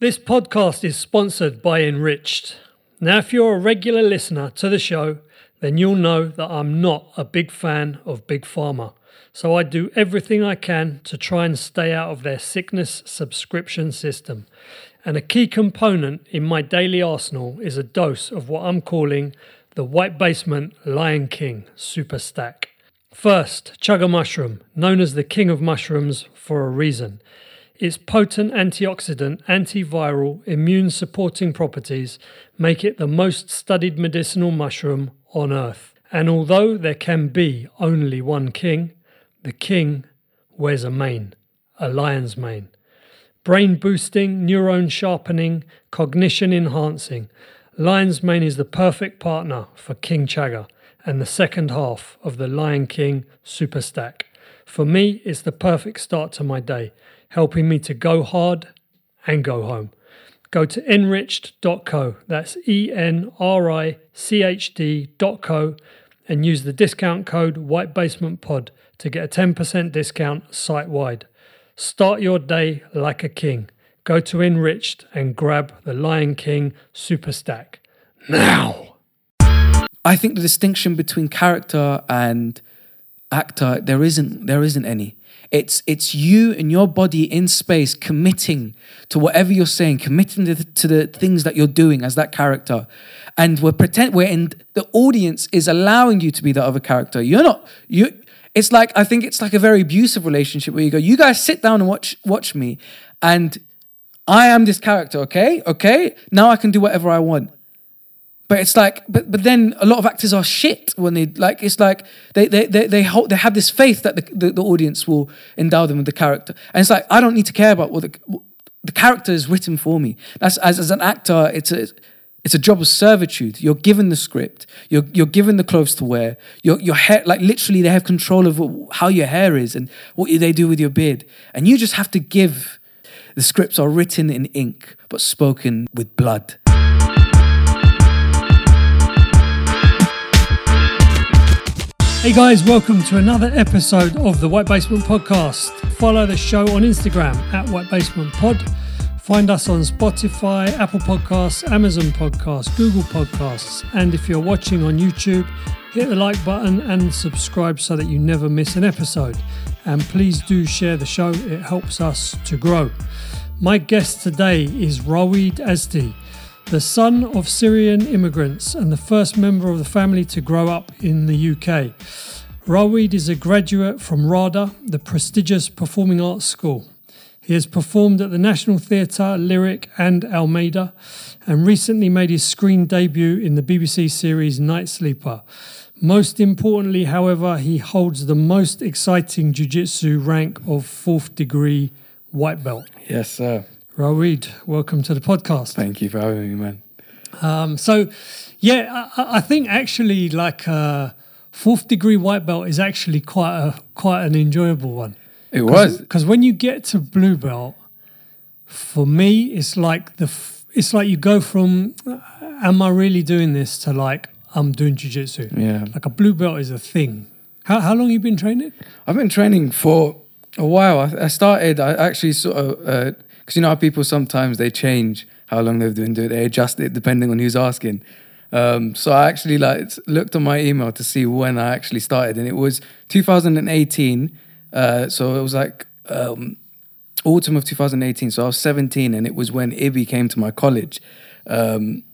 This podcast is sponsored by Enrichd. Now, if you're a regular listener to the show, then you'll know that I'm not a big fan of Big Pharma. So I do everything I can to try and stay out of their sickness subscription system. And a key component in my daily arsenal is a dose of what I'm calling the White Basement Lion King Super Stack. First, chaga mushroom, known as the king of mushrooms for a reason. Its potent antioxidant, antiviral, immune supporting properties make it the most studied medicinal mushroom on earth. And although there can be only one king, the king wears a mane, a lion's mane. Brain boosting, neuron sharpening, cognition enhancing. Lion's mane is the perfect partner for King Chaga and the second half of the Lion King Super Stack. For me, it's the perfect start to my day helping me to go hard and go home. Go to enrichd.co, that's E N R I C H D.co, and use the discount code White Basement Pod to get a 10% discount site wide. Start your day like a king. Go to Enrichd and grab the Lion King Super Stack now. I think the distinction between character and actor there isn't there isn't any. It's it's you and your body in space committing to whatever you're saying, committing to the, to the things that you're doing as that character, and we're pretend we're in the audience is allowing you to be that other character. You're not you. It's like I think it's like a very abusive relationship where you go, you guys sit down and watch watch me, and I am this character. Okay, okay. Now I can do whatever I want. But it's like, but but then a lot of actors are shit when they like. It's like they they they they, hold, they have this faith that the, the, the audience will endow them with the character, and it's like I don't need to care about what the the character is written for me. That's as as an actor, it's a it's a job of servitude. You're given the script. You're you're given the clothes to wear. Your your hair, like literally, they have control of how your hair is and what they do with your beard, and you just have to give. The scripts are written in ink, but spoken with blood. Hey guys, welcome to another episode of the White Basement Podcast. Follow the show on Instagram at White Basement Pod. Find us on Spotify, Apple Podcasts, Amazon Podcasts, Google Podcasts, and if you're watching on YouTube, hit the like button and subscribe so that you never miss an episode. And please do share the show, it helps us to grow. My guest today is Rawaed Asde the son of Syrian immigrants and the first member of the family to grow up in the UK. Rawaed is a graduate from RADA, the prestigious performing arts school. He has performed at the National Theatre, Lyric, and Almeida, and recently made his screen debut in the BBC series Night Sleeper. Most importantly, however, he holds the most exciting jiu jitsu rank of fourth degree white belt. Yes, sir. Rawaed, welcome to the podcast. Thank you for having me, man. Um, so, yeah, I, I, think actually, like uh, fourth degree white belt is actually quite a quite an enjoyable one. It was because when you get to blue belt, for me, it's like the it's like you go from am I really doing this to like I'm doing jiu-jitsu. Yeah, like a blue belt is a thing. How how long you been training? I've been training for a while. I, I started. I actually sort of. Uh, because you know how people sometimes they change how long they've been doing. It, they adjust it depending on who's asking. Um, so I actually like looked on my email to see when I actually started, and it was 2018. Uh, so it was like um, autumn of 2018. So I was 17, and it was when Ibby came to my college. Um,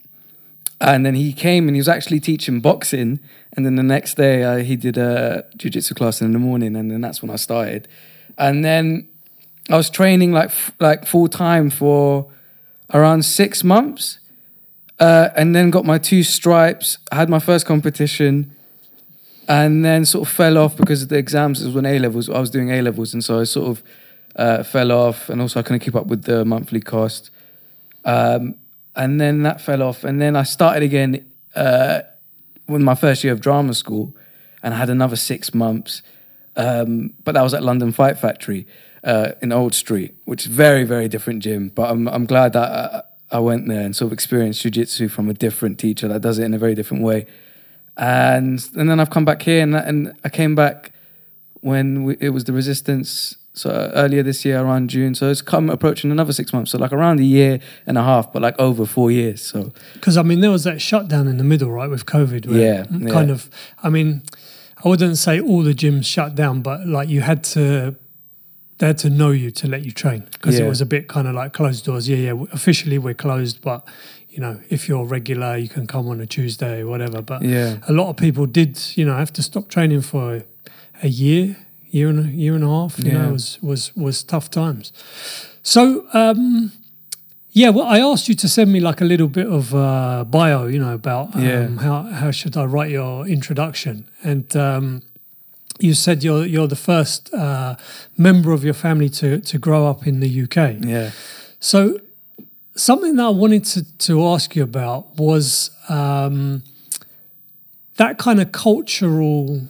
and then he came and he was actually teaching boxing. And then the next day uh, he did a jiu-jitsu class in the morning, and then that's when I started. And then I was training like like full time for around six months, uh, and then got my two stripes. I had my first competition, and then sort of fell off because of the exams. It was when A levels. I was doing A levels, and so I sort of uh, fell off, and also I couldn't keep up with the monthly cost. Um, and then that fell off, and then I started again uh, with my first year of drama school, and I had another six months. Um, but that was at London Fight Factory uh, in Old Street, which is very very different gym. But I'm I'm glad that I, I went there and sort of experienced jujitsu from a different teacher that does it in a very different way. And and then I've come back here and and I came back when we, it was the Resistance So uh, earlier this year, around June. So it's come approaching another six months. So like around a year and a half, but like over four years. So Because I mean, there was that shutdown in the middle, right, with COVID. Where Yeah, kind yeah. of. I mean, I wouldn't say all the gyms shut down, but like you had to, they had to know you to let you train because it was a bit kind of like closed doors. Yeah, yeah. Officially, we're closed, but you know, if you're regular, you can come on a Tuesday, whatever. But yeah, a lot of people did, you know, have to stop training for a year, year and a year and a half. You know, Yeah. it was was was tough times. So, um, yeah, well, I asked you to send me like a little bit of uh, bio, you know, about um, Yeah. how how should I write your introduction, and um, you said you're you're the first uh, member of your family to to grow up in the UK. yeah, So, something that I wanted to, to ask you about was um, that kind of cultural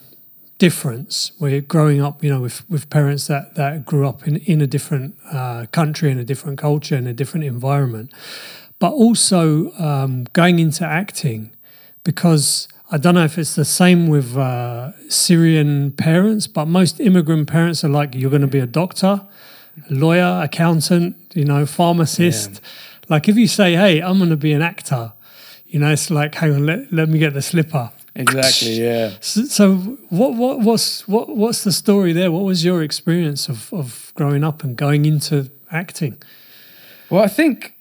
difference where you're growing up, you know, with, with parents that, that grew up in, in a different uh, country, in a different culture, in a different environment, but also um, going into acting because I don't know if it's the same with uh, Syrian parents, but most immigrant parents are like, you're going to be a doctor, a lawyer, accountant, you know, pharmacist. Like if you say, hey, I'm going to be an actor, you know, it's like, hang on, let, let me get the slipper. exactly. Yeah. So, so what, what, what's, what, what's the story there? What was your experience of, of growing up and going into acting? Well, I think,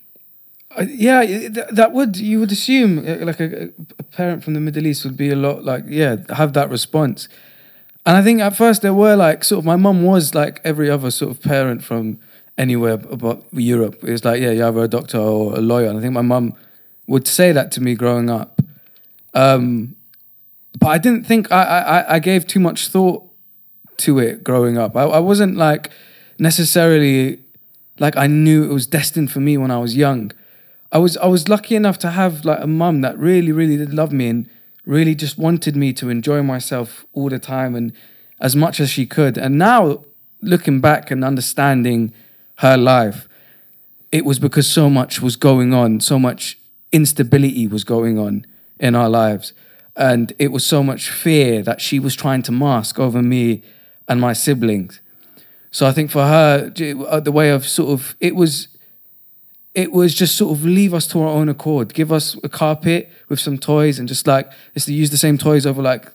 yeah, that would you would assume uh, like a, a parent from the Middle East would be a lot like yeah have that response, and I think at first there were like sort of my mum was like every other sort of parent from anywhere about Europe. It was like yeah, you're either a doctor or a lawyer, and I think my mum would say that to me growing up. Um, but I didn't think I, I I gave too much thought to it growing up. I, I wasn't like necessarily like I knew it was destined for me when I was young. I was I was lucky enough to have like a mum that really really did love me and really just wanted me to enjoy myself all the time and as much as she could. And now looking back and understanding her life, it was because so much was going on, so much instability was going on in our lives. And it was so much fear that she was trying to mask over me and my siblings. So I think for her, uh, the way of sort of it was, it was just sort of leave us to our own accord, give us a carpet with some toys, and just like to use the same toys over like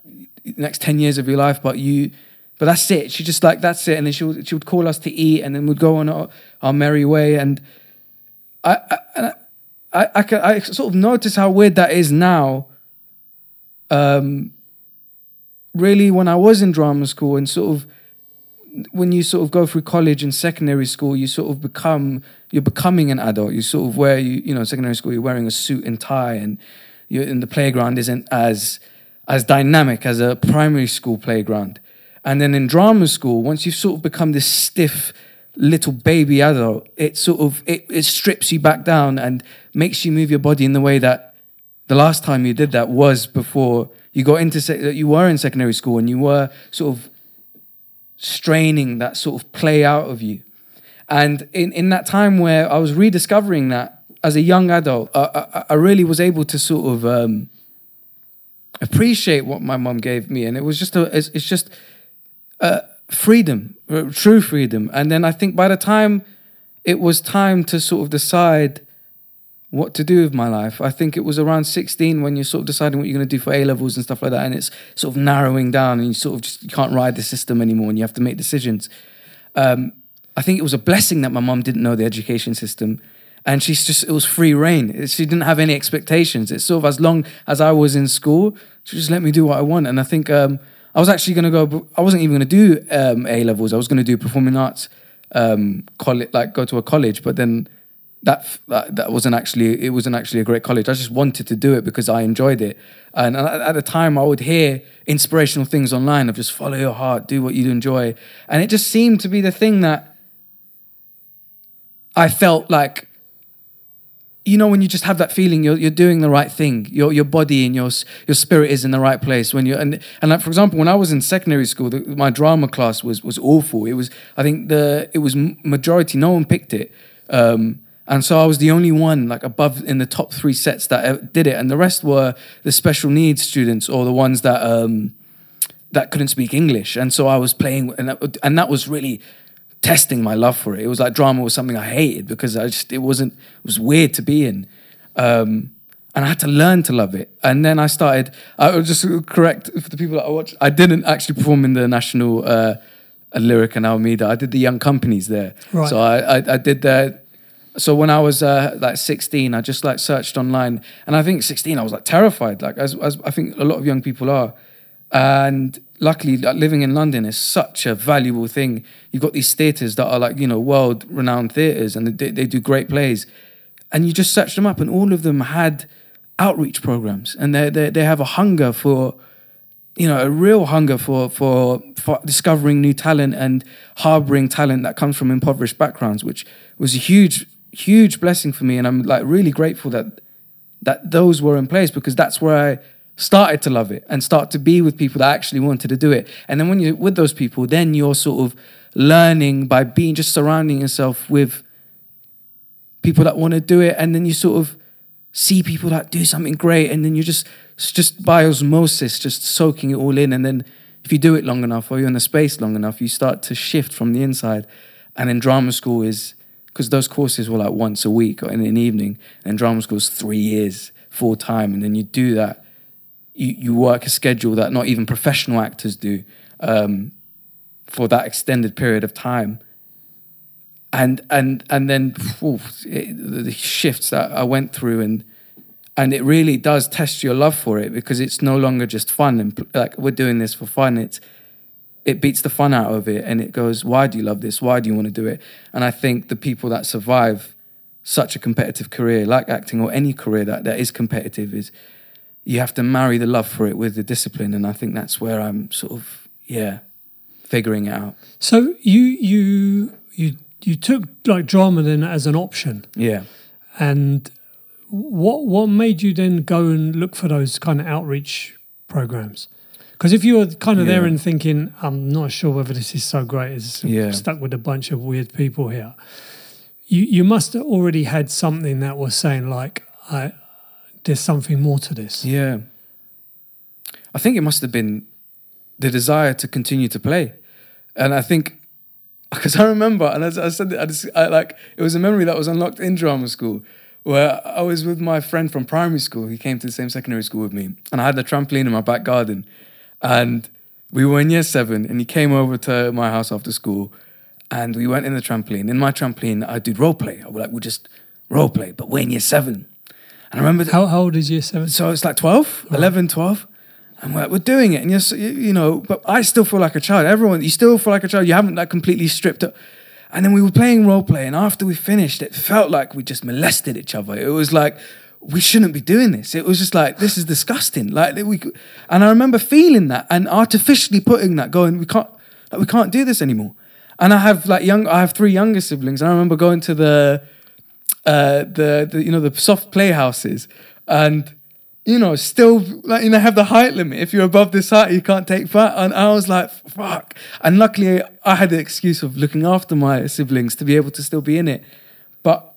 next ten years of your life. But you, but that's it. She just like that's it, and then she would she would call us to eat, and then we'd go on our, our merry way. And I, I, I, I, I sort of notice how weird that is now. Um, really, when I was in drama school and sort of when you sort of go through college and secondary school, you sort of become you're becoming an adult. You sort of wear you you know secondary school you're wearing a suit and tie, and you're in the playground isn't as as dynamic as a primary school playground. And then in drama school, once you've sort of become this stiff little baby adult, it sort of it, it strips you back down and makes you move your body in the way that the last time you did that was before you got into sec- you were in secondary school and you were sort of straining that sort of play out of you. And in, in that time where I was rediscovering that as a young adult, I, I, I really was able to sort of um, appreciate what my mum gave me. And it was just, a, it's, it's just uh, freedom, uh, true freedom. And then I think by the time it was time to sort of decide what to do with my life. I think it was around 16 when you're sort of deciding what you're going to do for A levels and stuff like that. And it's sort of narrowing down and you sort of just you can't ride the system anymore and you have to make decisions. Um, I think it was a blessing that my mum didn't know the education system. And she's just, it was free reign. She didn't have any expectations. It's sort of as long as I was in school, she just let me do what I want. And I think um, I was actually going to go, I wasn't even going to do um, A levels. I was going to do performing arts, um, college, like go to a college. But then that, that that wasn't actually it wasn't actually a great college. I just wanted to do it because I enjoyed it. And at the time, I would hear inspirational things online of just follow your heart, do what you enjoy, and it just seemed to be the thing that I felt like. You know when you just have that feeling you're you're doing the right thing. Your your body and your your spirit is in the right place. When you and and like for example, when I was in secondary school, the, my drama class was was awful. It was I think the it was majority. No one picked it. Um, and so I was the only one like above in the top three sets that did it, and the rest were the special needs students or the ones that um, that couldn't speak English. And so I was playing, and that, and that was really testing my love for it. It was like drama was something I hated because I just it wasn't it was weird to be in. Um, and I had to learn to love it. And then I started. I will just correct for the people that I watch. I didn't actually perform in the national uh, lyric and Almeida. I did the young companies there. Right. So I, I, I did that. So when I was uh, like 16, I just like searched online, and I think 16, I was like terrified, like as, as I think a lot of young people are. And luckily, like, living in London is such a valuable thing. You've got these theatres that are like you know world renowned theatres, and they, they do great plays. And you just search them up, and all of them had outreach programs, and they they they have a hunger for you know, a real hunger for, for, for discovering new talent and harboring talent that comes from impoverished backgrounds, which was a huge, huge blessing for me. And I'm like really grateful that that those were in place because that's where I started to love it and start to be with people that actually wanted to do it. And then when you're with those people, then you're sort of learning by being just surrounding yourself with people that want to do it. And then you sort of see people that do something great. And then you just just by osmosis, just soaking it all in. And then if you do it long enough or you're in the space long enough, you start to shift from the inside. And then drama school is, because those courses were like once a week or in an evening, and drama school is three years full time. And then you do that, you, you work a schedule that not even professional actors do um, for that extended period of time. And and and then it, the shifts that I went through and and it really does test your love for it because it's no longer just fun and like we're doing this for fun it's it beats the fun out of it and it goes why do you love this? Why do you want to do it? And i think the people that survive such a competitive career like acting or any career that, that is competitive is you have to marry the love for it with the discipline. And i think that's where i'm sort of yeah figuring it out. So you you you you took like drama then as an option, yeah. And what what made you then go and look for those kind of outreach programs? Because if you were kind of there and thinking, I'm not sure whether this is so great, it's Yeah. stuck with a bunch of weird people here. You you must have already had something that was saying like, I there's something more to this. Yeah. I think it must have been the desire to continue to play. And I think, because I remember, and as I said, I just, I, like, it was a memory that was unlocked in drama school where I was with my friend from primary school. He came to the same secondary school with me. And I had the trampoline in my back garden. And we were in year seven, and he came over to my house after school. And we went in the trampoline. In my trampoline, I did role play. I was like, we just role play, but we're in year seven. And I remember How, how old is year seven? so it's like 12, 11, 12. And we're, we're doing it. And you're, you know, but I still feel like a child. Everyone, you still feel like a child. You haven't like completely stripped up. And then we were playing role play. And after we finished, it felt like we just molested each other. It was like, we shouldn't be doing this. It was just like, this is disgusting. Like we, and I remember feeling that and artificially putting that, going, we can't, like, we can't do this anymore. And I have like young, I have three younger siblings. And I remember going to the, uh, the, the you know the soft playhouses and you know still like you know have the height limit if you're above this height you can't take part and I was like fuck and luckily I had the excuse of looking after my siblings to be able to still be in it but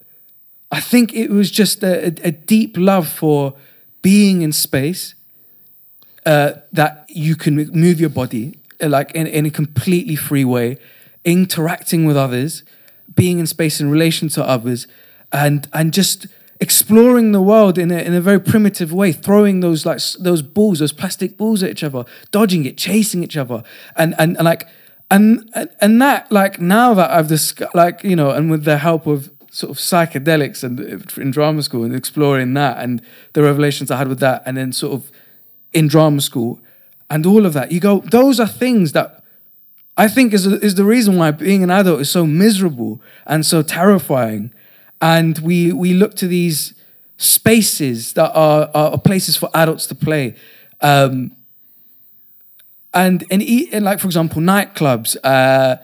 I think it was just a, a, a deep love for being in space uh, that you can move your body uh, like in, in a completely free way, interacting with others, being in space in relation to others, and and just exploring the world in a, in a very primitive way, throwing those like those balls, those plastic balls at each other, dodging it, chasing each other, and and, and like and and- that like now that I've discussed like you know, and with the help of sort of psychedelics and uh, in drama school and exploring that and the revelations I had with that, and then sort of in drama school and all of that. You go, those are things that I think is, is the reason why being an adult is so miserable and so terrifying. And we, we look to these spaces that are, are places for adults to play. Um, and, and, and like, for example, nightclubs, uh,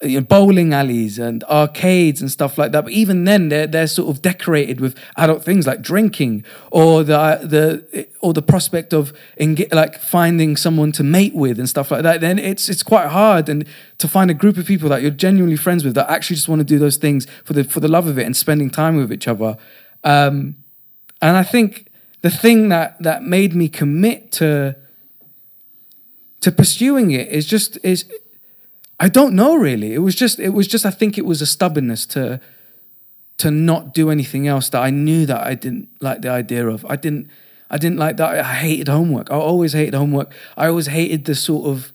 you know, bowling alleys and arcades and stuff like that. But even then, they're they're sort of decorated with adult things like drinking or the the or the prospect of enga- like finding someone to mate with and stuff like that. Then it's it's quite hard and to find a group of people that you're genuinely friends with that actually just want to do those things for the for the love of it and spending time with each other. Um, and I think the thing that that made me commit to to pursuing it is just is I don't know really. It was just it was just I think it was a stubbornness to to not do anything else that I knew that I didn't like the idea of. I didn't I didn't like that. I hated homework. I always hated homework. I always hated the sort of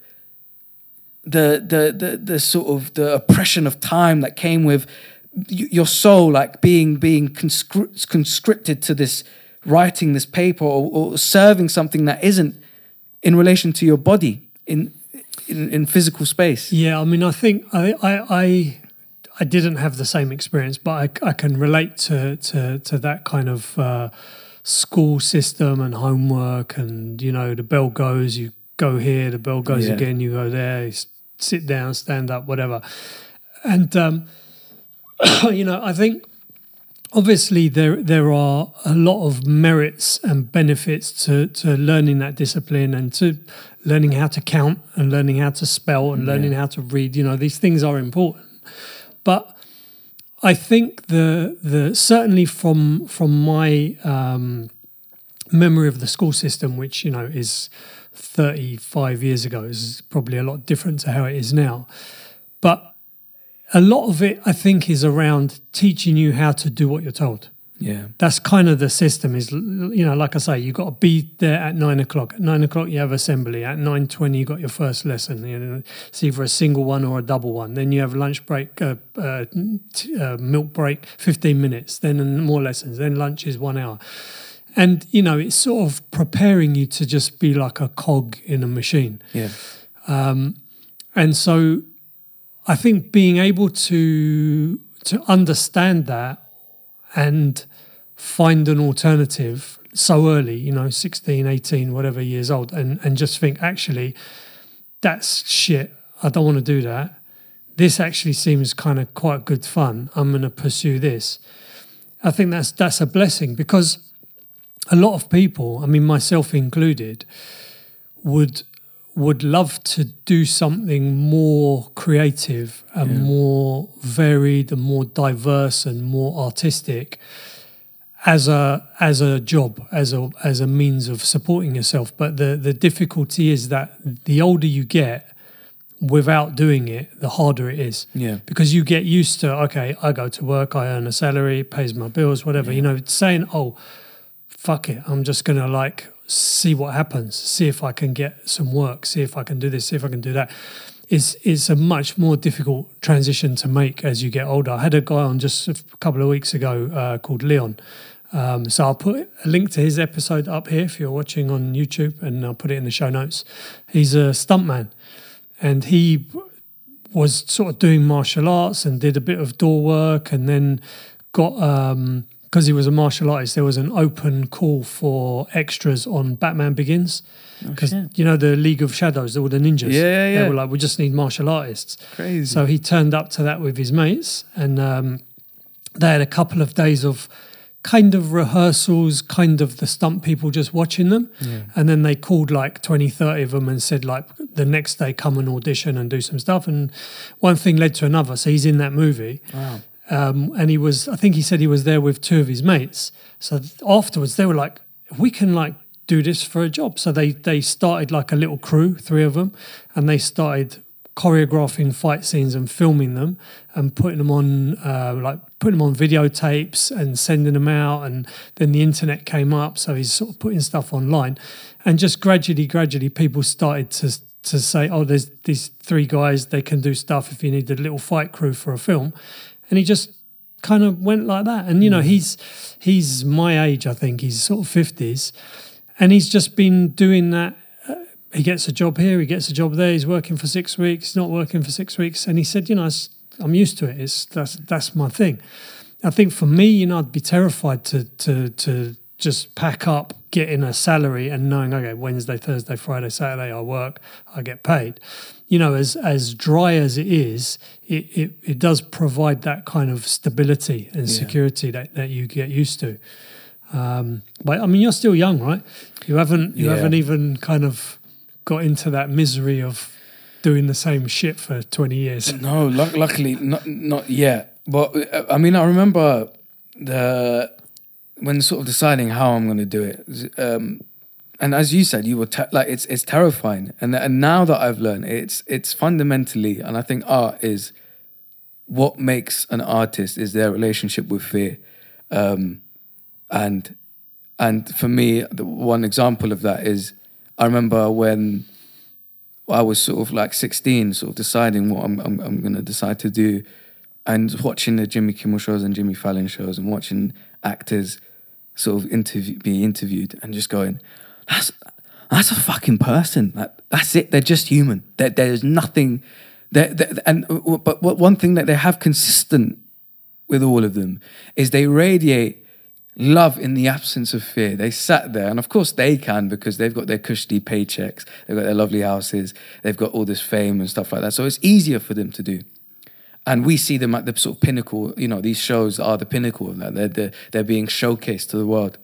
the the the the sort of the oppression of time that came with your soul like being being conscri- conscripted to this writing this paper or, or serving something that isn't in relation to your body in in, in physical space. Yeah, I mean, I think I I I, I didn't have the same experience, but I, I can relate to to to that kind of uh, school system and homework, and you know, the bell goes, you go here, the bell goes Yeah. again, you go there, you sit down, stand up, whatever, and um, you know, I think obviously there there are a lot of merits and benefits to to learning that discipline and to learning how to count and learning how to spell and learning how to read you know these things are important. But i think the the certainly from from my um memory of the school system which you know is 35 years ago is probably a lot different to how it is now. But a lot of it i think is around teaching you how to do what you're told Yeah. that's kind of the system is you know like i say you've got to be there at nine o'clock. At nine o'clock you have assembly. At 9.20 you got your first lesson you know, it's either a single one or a double one. Then you have lunch break uh, uh, t- uh, milk break 15 minutes then more lessons then lunch is one hour. And you know it's sort of preparing you to just be like a cog in a machine. Yeah. and so I think being able to to understand that and find an alternative so early, you know, 16, 18, whatever years old, and, and just think, actually, that's shit. I don't want to do that. This actually seems kind of quite good fun. I'm going to pursue this. I think that's that's a blessing because a lot of people, I mean myself included, would would love to do something more creative and Yeah. more varied and more diverse and more artistic as a as a job as a as a means of supporting yourself but the the difficulty is that the older you get without doing it the harder it is Yeah. because you get used to okay i go to work i earn a salary pays my bills whatever you know saying oh fuck it i'm just gonna like see what happens see if i can get some work see if i can do this see if i can do that. Is it's a much more difficult transition to make as you get older. I had a guy on just a couple of weeks ago uh, called leon. Um, so I'll put a link to his episode up here if you're watching on YouTube, and I'll put it in the show notes. He's a stuntman, and he was sort of doing martial arts and did a bit of door work and then got um because he was a martial artist there was an open call for extras on batman begins because shit. you know the league of shadows all the ninjas Yeah, yeah, they were like we just need martial artists Crazy. so he turned up to that with his mates, and um, they had a couple of days of kind of rehearsals, kind of the stunt people just watching them. And then they called like 20, 30 of them and said, like, the next day come and audition and do some stuff. And one thing led to another. So he's in that movie. wow. Um, and he was, I think he said he was there with two of his mates. So afterwards, they were like, we can like do this for a job. So they they started like a little crew, three of them, and they started choreographing fight scenes and filming them and putting them on uh, like putting them on videotapes and sending them out. And then the internet came up, so he's sort of putting stuff online, and just gradually, gradually, people started to to say, oh, there's these three guys, they can do stuff if you need a little fight crew for a film. And he just kind of went like that. And, you know, he's he's my age, I think. He's sort of 50s. And he's just been doing that. Uh, he gets a job here, he gets a job there, he's working for six weeks, not working for six weeks. And he said, you know, I'm used to it. It's that's that's my thing. I think for me, you know, I'd be terrified to to to just pack up, get in a salary, and knowing okay, Wednesday, Thursday, Friday, Saturday, I work, I get paid. You know, as as dry as it is, it it, it does provide that kind of stability and Yeah. security that, that you get used to. Um, but I mean, you're still young, right? You haven't you Yeah. haven't even kind of got into that misery of doing the same shit for twenty years. No, luck luckily not not yet. But uh, I mean, I remember the when sort of deciding how I'm going to do it. Um, and as you said, you were like it's it's terrifying. And and now that I've learned, it's it's fundamentally, and I think art is what makes an artist is their relationship with fear, um, and and for me, the one example of that is I remember when I was sort of like 16, sort of deciding what I'm I'm, I'm going to decide to do, and watching the Jimmy Kimmel shows and Jimmy Fallon shows, and watching actors sort of interview, be interviewed, and just going, that's that's a fucking person. That, that's it. They're just human. There, there's nothing. They're, they're, and but one thing that they have consistent with all of them is they radiate love in the absence of fear. They sat there, and of course they can because they've got their cushy paychecks, they've got their lovely houses, they've got all this fame and stuff like that. So it's easier for them to do. And we see them at the sort of pinnacle. You know, these shows are the pinnacle of that. They're they're, they're being showcased to the world.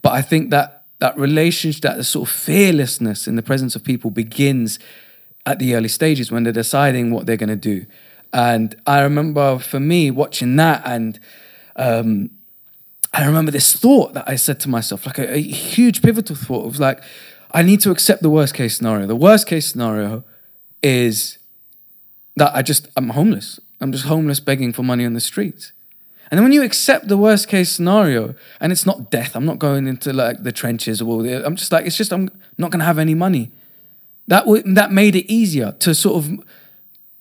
But I think that that relationship, that sort of fearlessness in the presence of people begins at the early stages when they're deciding what they're going to do. And I remember for me watching that, and um, I remember this thought that I said to myself, like a, a huge pivotal thought of like, I need to accept the worst case scenario. The worst case scenario is that I just, I'm homeless. I'm just homeless begging for money on the streets. And then when you accept the worst case scenario, and it's not death, I'm not going into like the trenches or all the, I'm just like, it's just, I'm not going to have any money. That, w- that made it easier to sort of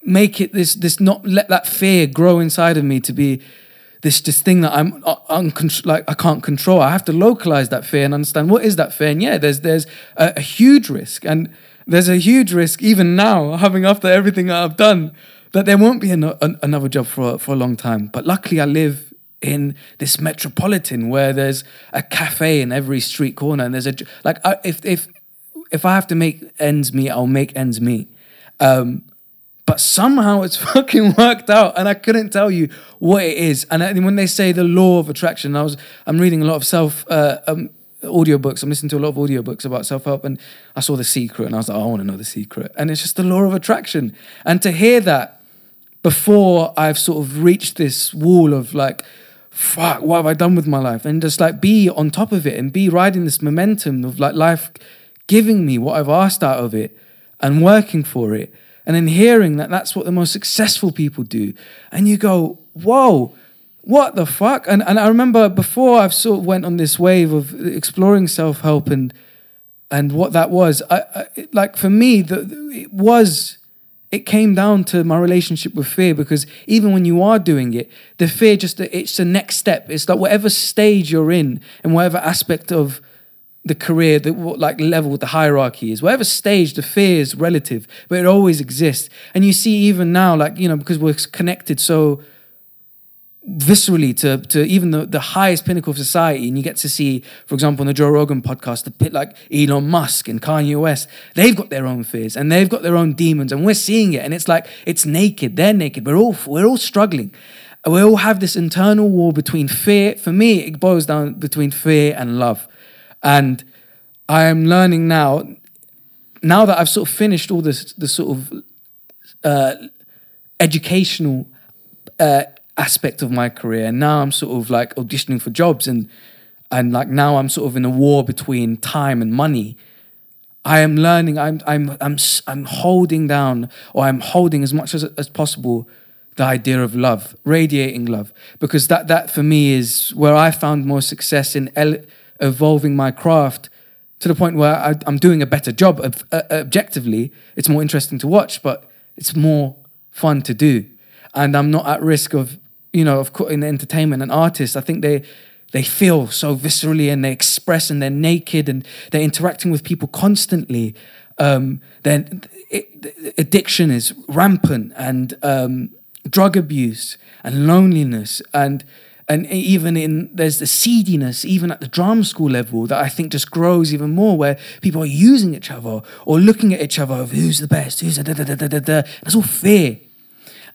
make it this, this not let that fear grow inside of me to be this, this thing that I'm uh, uncon- like, I can't control. I have to localize that fear and understand what is that fear. And yeah, there's, there's a, a huge risk. And there's a huge risk even now, having after everything that I've done, that there won't be an, an, another job for for a long time. But luckily, I live in this metropolitan where there's a cafe in every street corner, and there's a like I, if if if I have to make ends meet, I'll make ends meet. Um, but somehow it's fucking worked out, and I couldn't tell you what it is. And when they say the law of attraction, I was I'm reading a lot of self uh, um, audiobooks. I'm listening to a lot of audiobooks about self help, and I saw the secret, and I was like, oh, I want to know the secret. And it's just the law of attraction, and to hear that before I've sort of reached this wall of like, fuck, what have I done with my life? And just like be on top of it and be riding this momentum of like life giving me what I've asked out of it and working for it. And then hearing that that's what the most successful people do. And you go, whoa, what the fuck? And, and I remember before I've sort of went on this wave of exploring self help and and what that was. I, I, like for me, the, it was it came down to my relationship with fear because even when you are doing it, the fear just it's the next step. It's like whatever stage you're in and whatever aspect of the career, the like level the hierarchy is, whatever stage the fear is relative, but it always exists. And you see even now, like you know, because we're connected so viscerally to, to even the, the highest pinnacle of society and you get to see for example on the joe rogan podcast the pit like elon musk and kanye west they've got their own fears and they've got their own demons and we're seeing it and it's like it's naked they're naked we're all we're all struggling. We all have this internal war between fear for me it boils down between fear and love. And i am learning now now that i've sort of finished all this the sort of uh, educational uh, aspect of my career. And now I'm sort of like auditioning for jobs and and like now I'm sort of in a war between time and money. I am learning. I'm I'm I'm I'm holding down, or I'm holding as much as as possible the idea of love, radiating love, because that that for me is where I found more success in ele- evolving my craft to the point where I, am doing a better job. uh, objectively, it's more interesting to watch, but it's more fun to do, and I'm not at risk of you know, of course, in entertainment and artists, I think they they feel so viscerally and they express and they're naked and they're interacting with people constantly. Um, then addiction is rampant and um, drug abuse and loneliness and and even in there's the seediness even at the drama school level that I think just grows even more where people are using each other or looking at each other of who's the best who's the da da da da da da. That's all fear,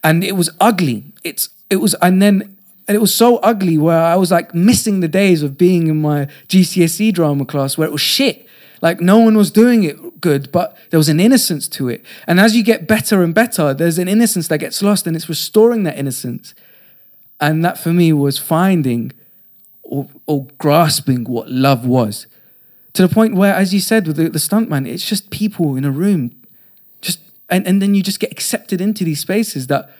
and it was ugly. It's it was, and then and it was so ugly where I was like missing the days of being in my GCSE drama class where it was shit. Like no one was doing it good, but there was an innocence to it. And as you get better and better, there's an innocence that gets lost, and it's restoring that innocence. And that for me was finding or, or grasping what love was. to the point where, as you said with the, the stuntman, it's just people in a room, just and, and then you just get accepted into these spaces that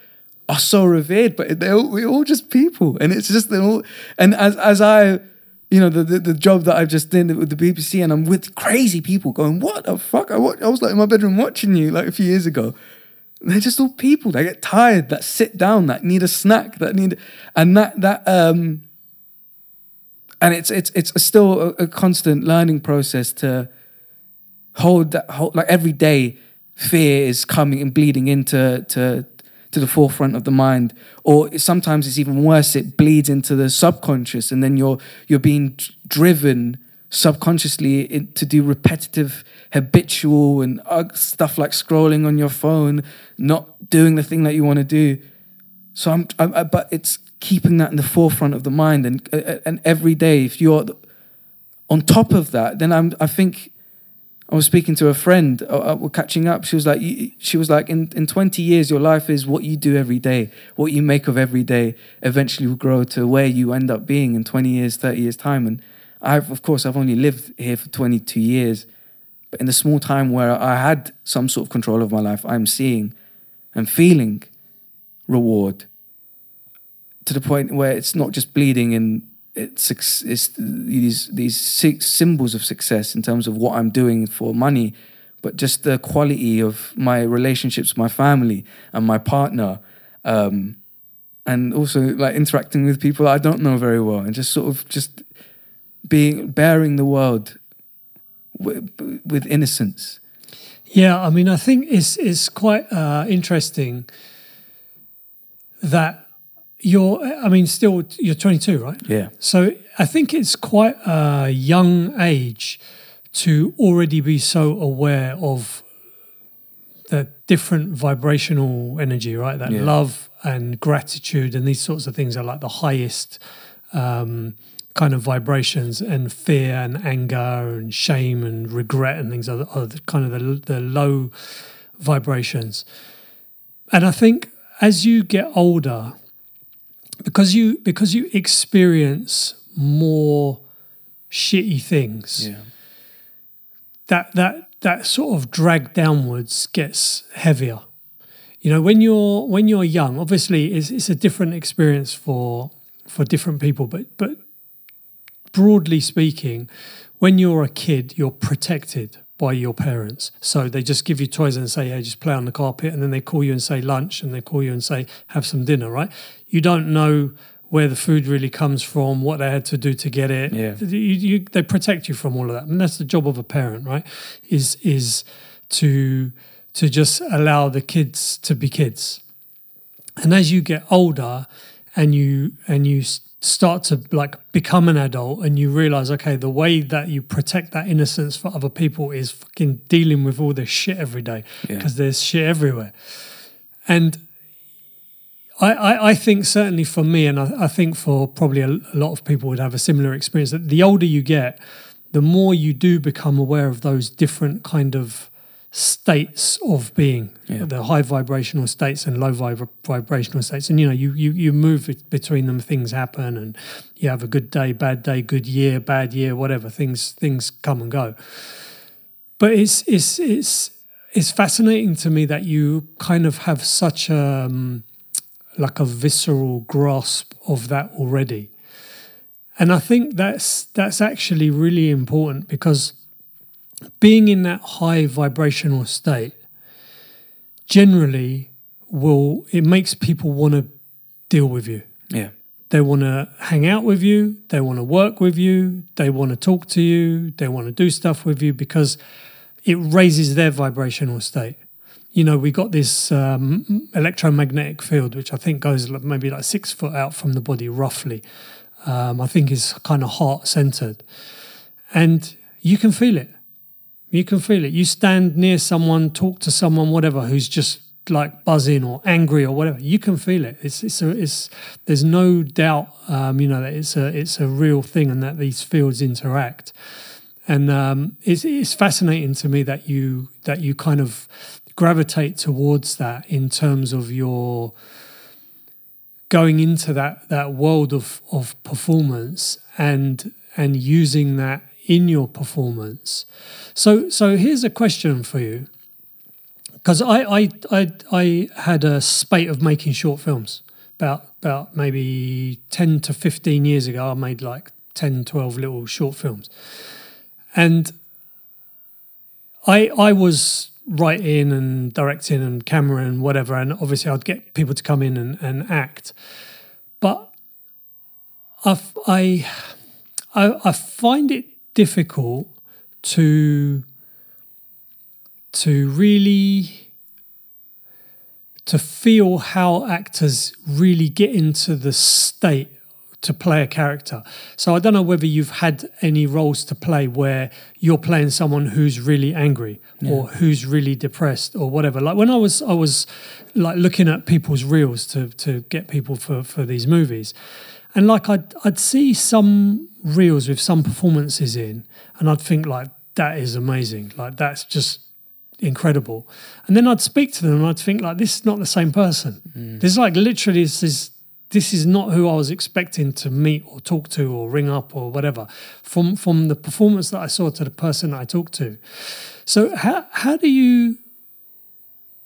are so revered, but they're all, we're all just people, and it's just all. And as as I, you know, the, the the job that I've just done with the BBC, and I'm with crazy people going, "What the fuck?" I, wa- I was like in my bedroom watching you like a few years ago. They're just all people that get tired, that sit down, that need a snack, that need, and that that um. And it's it's it's still a, a constant learning process to hold that hold like every day fear is coming and bleeding into to to the forefront of the mind or sometimes it's even worse it bleeds into the subconscious and then you're you're being driven subconsciously to do repetitive habitual and uh, stuff like scrolling on your phone not doing the thing that you want to do. So i'm I, I, but it's keeping that in the forefront of the mind and uh, and every day if you're on top of that then i'm i think I was speaking to a friend. Uh, uh, we're catching up. She was like, she was like, in, in 20 years, your life is what you do every day, what you make of every day. Eventually, will grow to where you end up being in 20 years, 30 years time. And I've, of course, I've only lived here for 22 years, but in the small time where I had some sort of control of my life, I'm seeing and feeling reward to the point where it's not just bleeding in it's, it's these these symbols of success in terms of what I'm doing for money, but just the quality of my relationships, my family, and my partner, um, and also like interacting with people I don't know very well, and just sort of just being bearing the world with, with innocence. Yeah, I mean, I think it's it's quite uh, interesting that you're i mean still you're 22 right? Yeah. So i think it's quite a young age to already be so aware of the different vibrational energy right? That Yeah. love and gratitude and these sorts of things are like the highest um, kind of vibrations and fear and anger and shame and regret and things are, the- are the, kind of the, the low vibrations. And i think as you get older because you because you experience more shitty things yeah. that that that sort of drag downwards gets heavier. You know when you're when you're young obviously it's, it's a different experience for for different people but but broadly speaking when you're a kid you're protected by your parents. So they just give you toys and say hey just play on the carpet and then they call you and say lunch and they call you and say have some dinner right? You don't know where the food really comes from what they had to do to get it. Yeah. you, you, they protect you from all of that. And that's the job of a parent right? Is is to to just allow the kids to be kids. And as you get older and you and you start to like become an adult and you realize okay the way that you protect that innocence for other people is fucking dealing with all this shit every day Yeah. because there's shit everywhere and I, I, I think certainly for me, and I, I think for probably a, a lot of people would have a similar experience. That the older you get, the more you do become aware of those different kind of states of being, Yeah. the high vibrational states and low vib- vibrational states. And you know, you you you move between them. Things happen, and you have a good day, bad day, good year, bad year, whatever. Things things come and go. But it's it's it's it's fascinating to me that you kind of have such a um, like a visceral grasp of that already. And I think that's that's actually really important because being in that high vibrational state generally will it makes people want to deal with you. yeah They want to hang out with you, they want to work with you, they want to talk to you, they want to do stuff with you because it raises their vibrational state. You know, we got this um, electromagnetic field, which I think goes maybe like six foot out from the body, roughly. Um, I think is kind of heart centered. And you can feel it. You can feel it. You stand near someone, talk to someone, whatever, who's just like buzzing or angry or whatever. You can feel it. It's it's a, it's there's no doubt, um, you know, that it's a it's a real thing and that these fields interact. And um, it's it's fascinating to me that you that you kind of gravitate towards that in terms of your going into that that world of of performance and and using that in your performance. So, so here's a question for you, because I, I, I, I had a spate of making short films about about maybe ten to fifteen years ago. I made like 10, 12 little short films, and I I was writing and directing and camera and whatever, and obviously I'd get people to come in and, and act, but I've, I I I find it difficult to to really to feel how actors really get into the state to play a character. So I don't know whether you've had any roles to play where you're playing someone who's really angry yeah. or who's really depressed or whatever. Like when I was I was like looking at people's reels to to get people for for these movies. And like I'd I'd see some reels with some performances in and I'd think like that is amazing. Like that's just incredible. And then I'd speak to them and I'd think like this is not the same person. Mm. There's like literally this is this is not who I was expecting to meet or talk to or ring up or whatever from from the performance that I saw to the person I talked to. So how how do you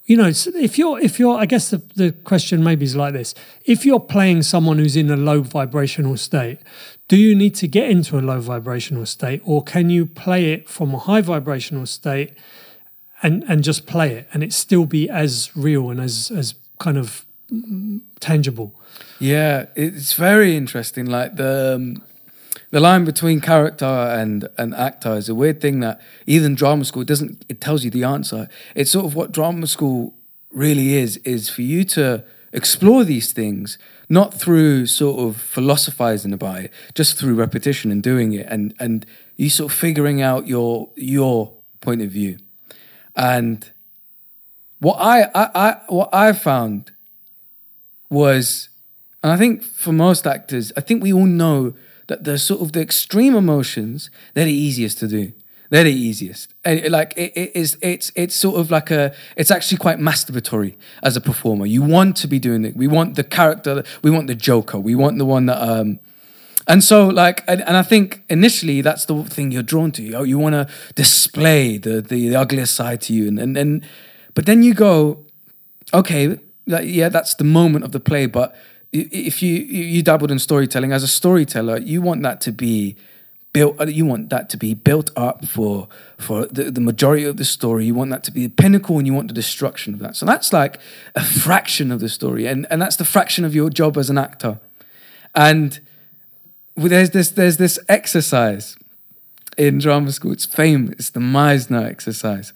you know if you're if you're I guess the, the question maybe is like this if you're playing someone who's in a low vibrational state do you need to get into a low vibrational state or can you play it from a high vibrational state and and just play it and it still be as real and as as kind of tangible yeah, it's very interesting. Like the um, the line between character and and actor is a weird thing that even drama school doesn't. It tells you the answer. It's sort of what drama school really is. Is for you to explore these things not through sort of philosophizing about it, just through repetition and doing it, and and you sort of figuring out your your point of view. And what I I, I what I found was and I think for most actors, I think we all know that the sort of the extreme emotions, they're the easiest to do. They're the easiest. And like it, it is, it's it's sort of like a. It's actually quite masturbatory as a performer. You want to be doing it. We want the character. We want the Joker. We want the one that. um and so, like, and, and I think initially that's the thing you're drawn to. You, you want to display the, the the ugliest side to you, and and then, but then you go, okay, yeah, that's the moment of the play, but if you you dabbled in storytelling as a storyteller, you want that to be built. Uh, you want that to be built up for for the, the majority of the story. You want that to be the pinnacle, and you want the destruction of that. So that's like a fraction of the story, and and that's the fraction of your job as an actor. And there's this there's this exercise in drama school. It's famous. The Meisner exercise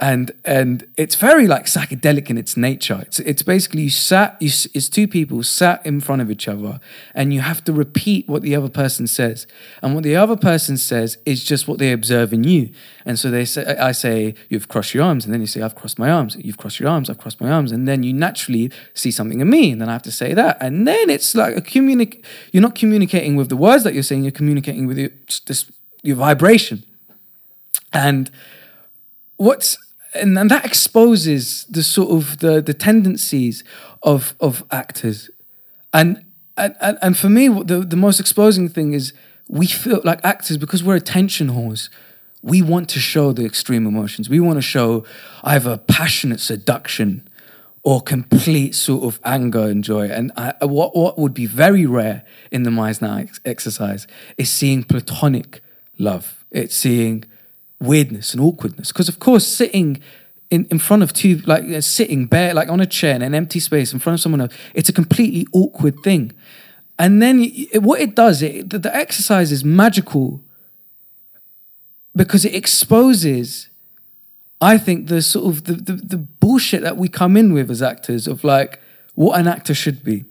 and and it's very like psychedelic in its nature. It's it's basically you sat you, it's two people sat in front of each other, and you have to repeat what the other person says, and what the other person says is just what they observe in you. And so they say, I say, you've crossed your arms, and then you say, I've crossed my arms. You've crossed your arms. I've crossed my arms, and then you naturally see something in me, and then I have to say that, and then it's like a communic. You're not communicating with the words that you're saying. You're communicating with your this your vibration, and what's and, and that exposes the sort of the the tendencies of of actors. And and and for me the the most exposing thing is we feel like actors because we're attention whores we want to show the extreme emotions. We want to show either passionate seduction or complete sort of anger and joy. And I, what what would be very rare in the Meisner exercise is seeing platonic love. It's seeing weirdness and awkwardness. Because of course, sitting in, in front of two, like uh, sitting bare, like on a chair in an empty space in front of someone else, it's a completely awkward thing. And then it, what it does, it, the, the exercise is magical because it exposes, I think, the sort of the, the, the bullshit that we come in with as actors of like what an actor should be.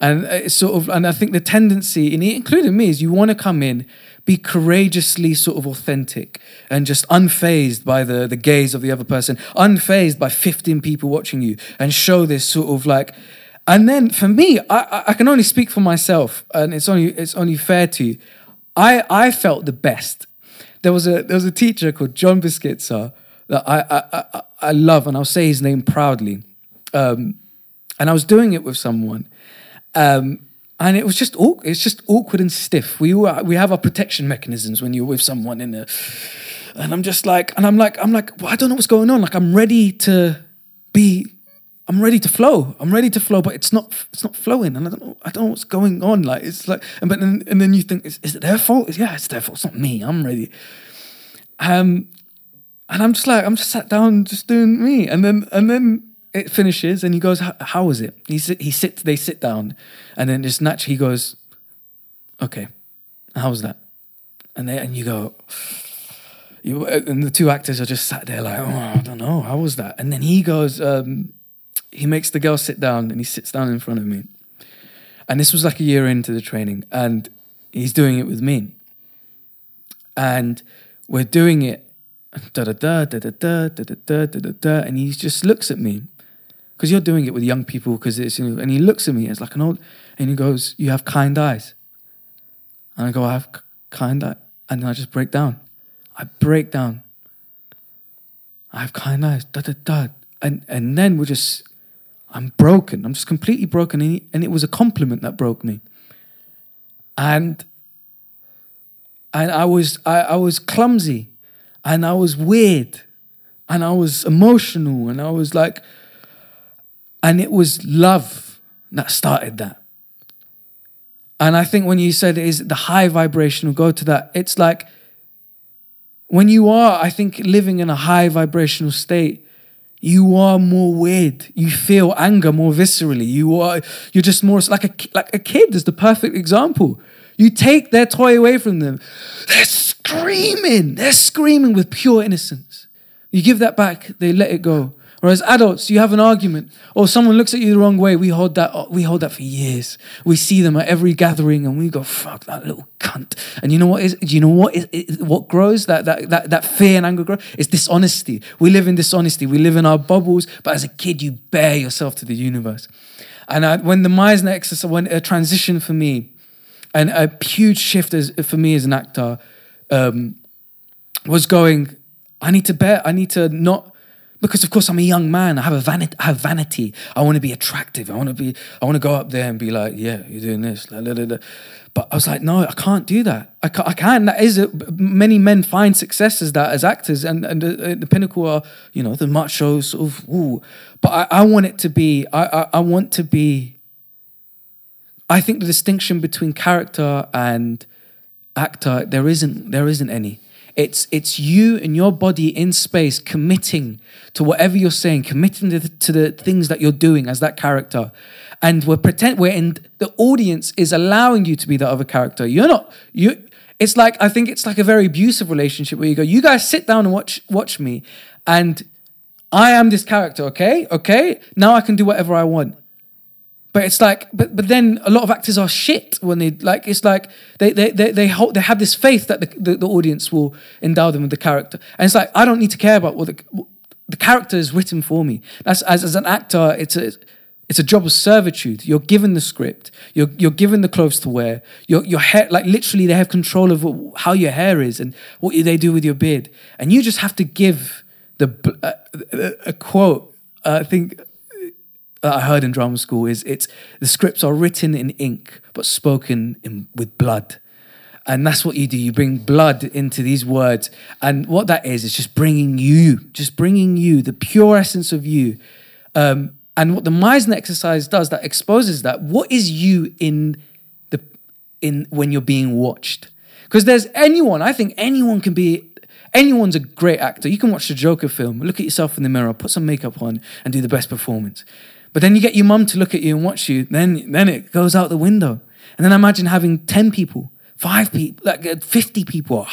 And it's sort of, and I think the tendency, and including me, is you want to come in be courageously sort of authentic and just unfazed by the, the gaze of the other person, unfazed by 15 people watching you, and show this sort of like. And then for me, I, I can only speak for myself, and it's only it's only fair to you. I, I felt the best. There was a there was a teacher called John Biscuitzer that I, I, I, I love, and I'll say his name proudly. Um, and I was doing it with someone, um, and it was just awkward. It's just awkward and stiff. We were, we have our protection mechanisms when you're with someone in a, and I'm just like, and I'm like, I'm like, well, I don't know what's going on. Like I'm ready to be, I'm ready to flow. I'm ready to flow, but it's not, it's not flowing, and I don't know, I don't know what's going on. Like it's like, and but then, and then you think, is, is it their fault? Yeah, it's their fault. It's not me. I'm ready. Um, and I'm just like, I'm just sat down, just doing me, and then, and then it finishes and he goes, "How was it?" He sit, he sits, they sit down, and then just naturally he goes, "Okay, how was that?" And they and you go, you and the two actors are just sat there like, "Oh, I don't know, how was that?" And then he goes, um, he makes the girl sit down, and he sits down in front of me, and this was like a year into the training, and he's doing it with me, and we're doing it da da da da da da da da da da and he just looks at me because you're doing it with young people because it's you know, and he looks at me as like an old and he goes you have kind eyes. And i go i have kind eyes and then i just break down. I break down. I have kind eyes. Da da da. And and then we're just i'm broken. I'm just completely broken and, he, and it was a compliment that broke me. And and i was I, I was clumsy and i was weird and i was emotional and i was like and it was love that started that. And I think when you said is the high vibration go to that, it's like when you are, I think, living in a high vibrational state, you are more weird. You feel anger more viscerally. You are you're just more like a like a kid is the perfect example. You take their toy away from them. They're screaming. They're screaming with pure innocence. You give that back, they let it go. Or as adults, you have an argument, or someone looks at you the wrong way. We hold that. We hold that for years. We see them at every gathering, and we go, "Fuck that little cunt." And you know what is? Do you know what is? What grows that that that that fear and anger grow is dishonesty. We live in dishonesty. We live in our bubbles. But as a kid, you bear yourself to the universe. And I, when the Meisner exercise, when a transition for me, and a huge shift as, for me as an actor, um, was going. I need to bear. I need to not because of course I'm a young man. I have a vanity. I have vanity. I want to be attractive. I want to be. I want to go up there and be like, yeah, you're doing this. But I was like, no, I can't do that. I can. I can. That is a, many men find success as that as actors, and and the, the pinnacle are you know the macho sort of. Ooh. But I, I want it to be. I, I I want to be. I think the distinction between character and actor there isn't there isn't any it's, it's you and your body in space committing to whatever you're saying, committing to the, to the things that you're doing as that character. And we're pretend we're in the audience is allowing you to be that other character. You're not you it's like I think it's like a very abusive relationship where you go, you guys sit down and watch watch me, and I am this character, okay? Okay? Now I can do whatever I want. But it's like, but but then a lot of actors are shit when they like. It's like they they they they, hold, they have this faith that the, the, the audience will endow them with the character, and it's like I don't need to care about what the the character is written for me. That's as as an actor, it's a it's a job of servitude. You're given the script. You're you're given the clothes to wear. Your your hair, like literally, they have control of how your hair is and what they do with your beard, and you just have to give the uh, a, a quote. Uh, I think I heard in drama school is it's the scripts are written in ink but spoken in, with blood. And that's what you do. You bring blood into these words. And what that is, is just bringing you, just bringing you, the pure essence of you. Um, and what the Meisner exercise does, that exposes that. What is you in the in when you're being watched? Because there's anyone, I think anyone can be anyone's a great actor. You can watch the Joker film, look at yourself in the mirror, put some makeup on, and do the best performance. But then you get your mum to look at you and watch you, then then it goes out the window. And then imagine having 10 people, five people, like uh, 50 people,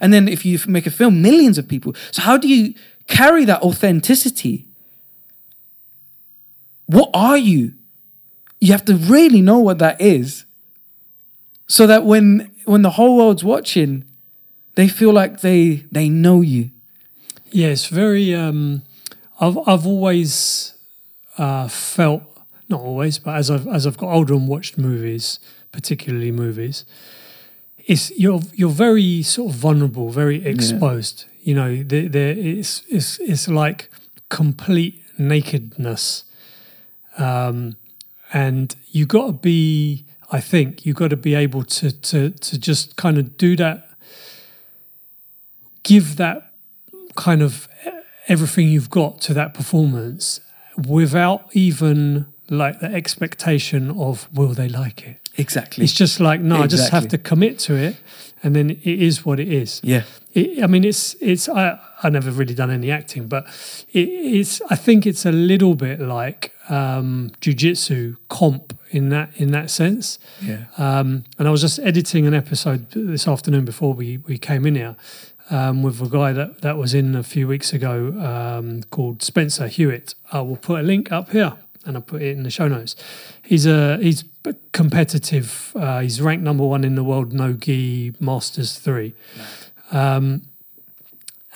and then if you make a film, millions of people. So how do you carry that authenticity? What are you? You have to really know what that is. So that when when the whole world's watching, they feel like they they know you. Yes, very um I've I've always uh, felt not always, but as I've as I've got older and watched movies, particularly movies, it's you're you're very sort of vulnerable, very exposed. Yeah. You know, there, there it's it's it's like complete nakedness, um, and you got to be. I think you've got to be able to to to just kind of do that, give that kind of everything you've got to that performance without even like the expectation of will they like it. Exactly. It's just like no, I just have to commit to it, and then it is what it is. yeah. It, I mean, it's it's I I never really done any acting, but it, it's I think it's a little bit like um, jujitsu comp in that in that sense. Yeah. Um, and I was just editing an episode this afternoon before we, we came in here um, with a guy that, that was in a few weeks ago um, called Spencer Hewitt. I will put a link up here and I'll put it in the show notes. He's a he's competitive. Uh, he's ranked number one in the world no gi Masters three, um,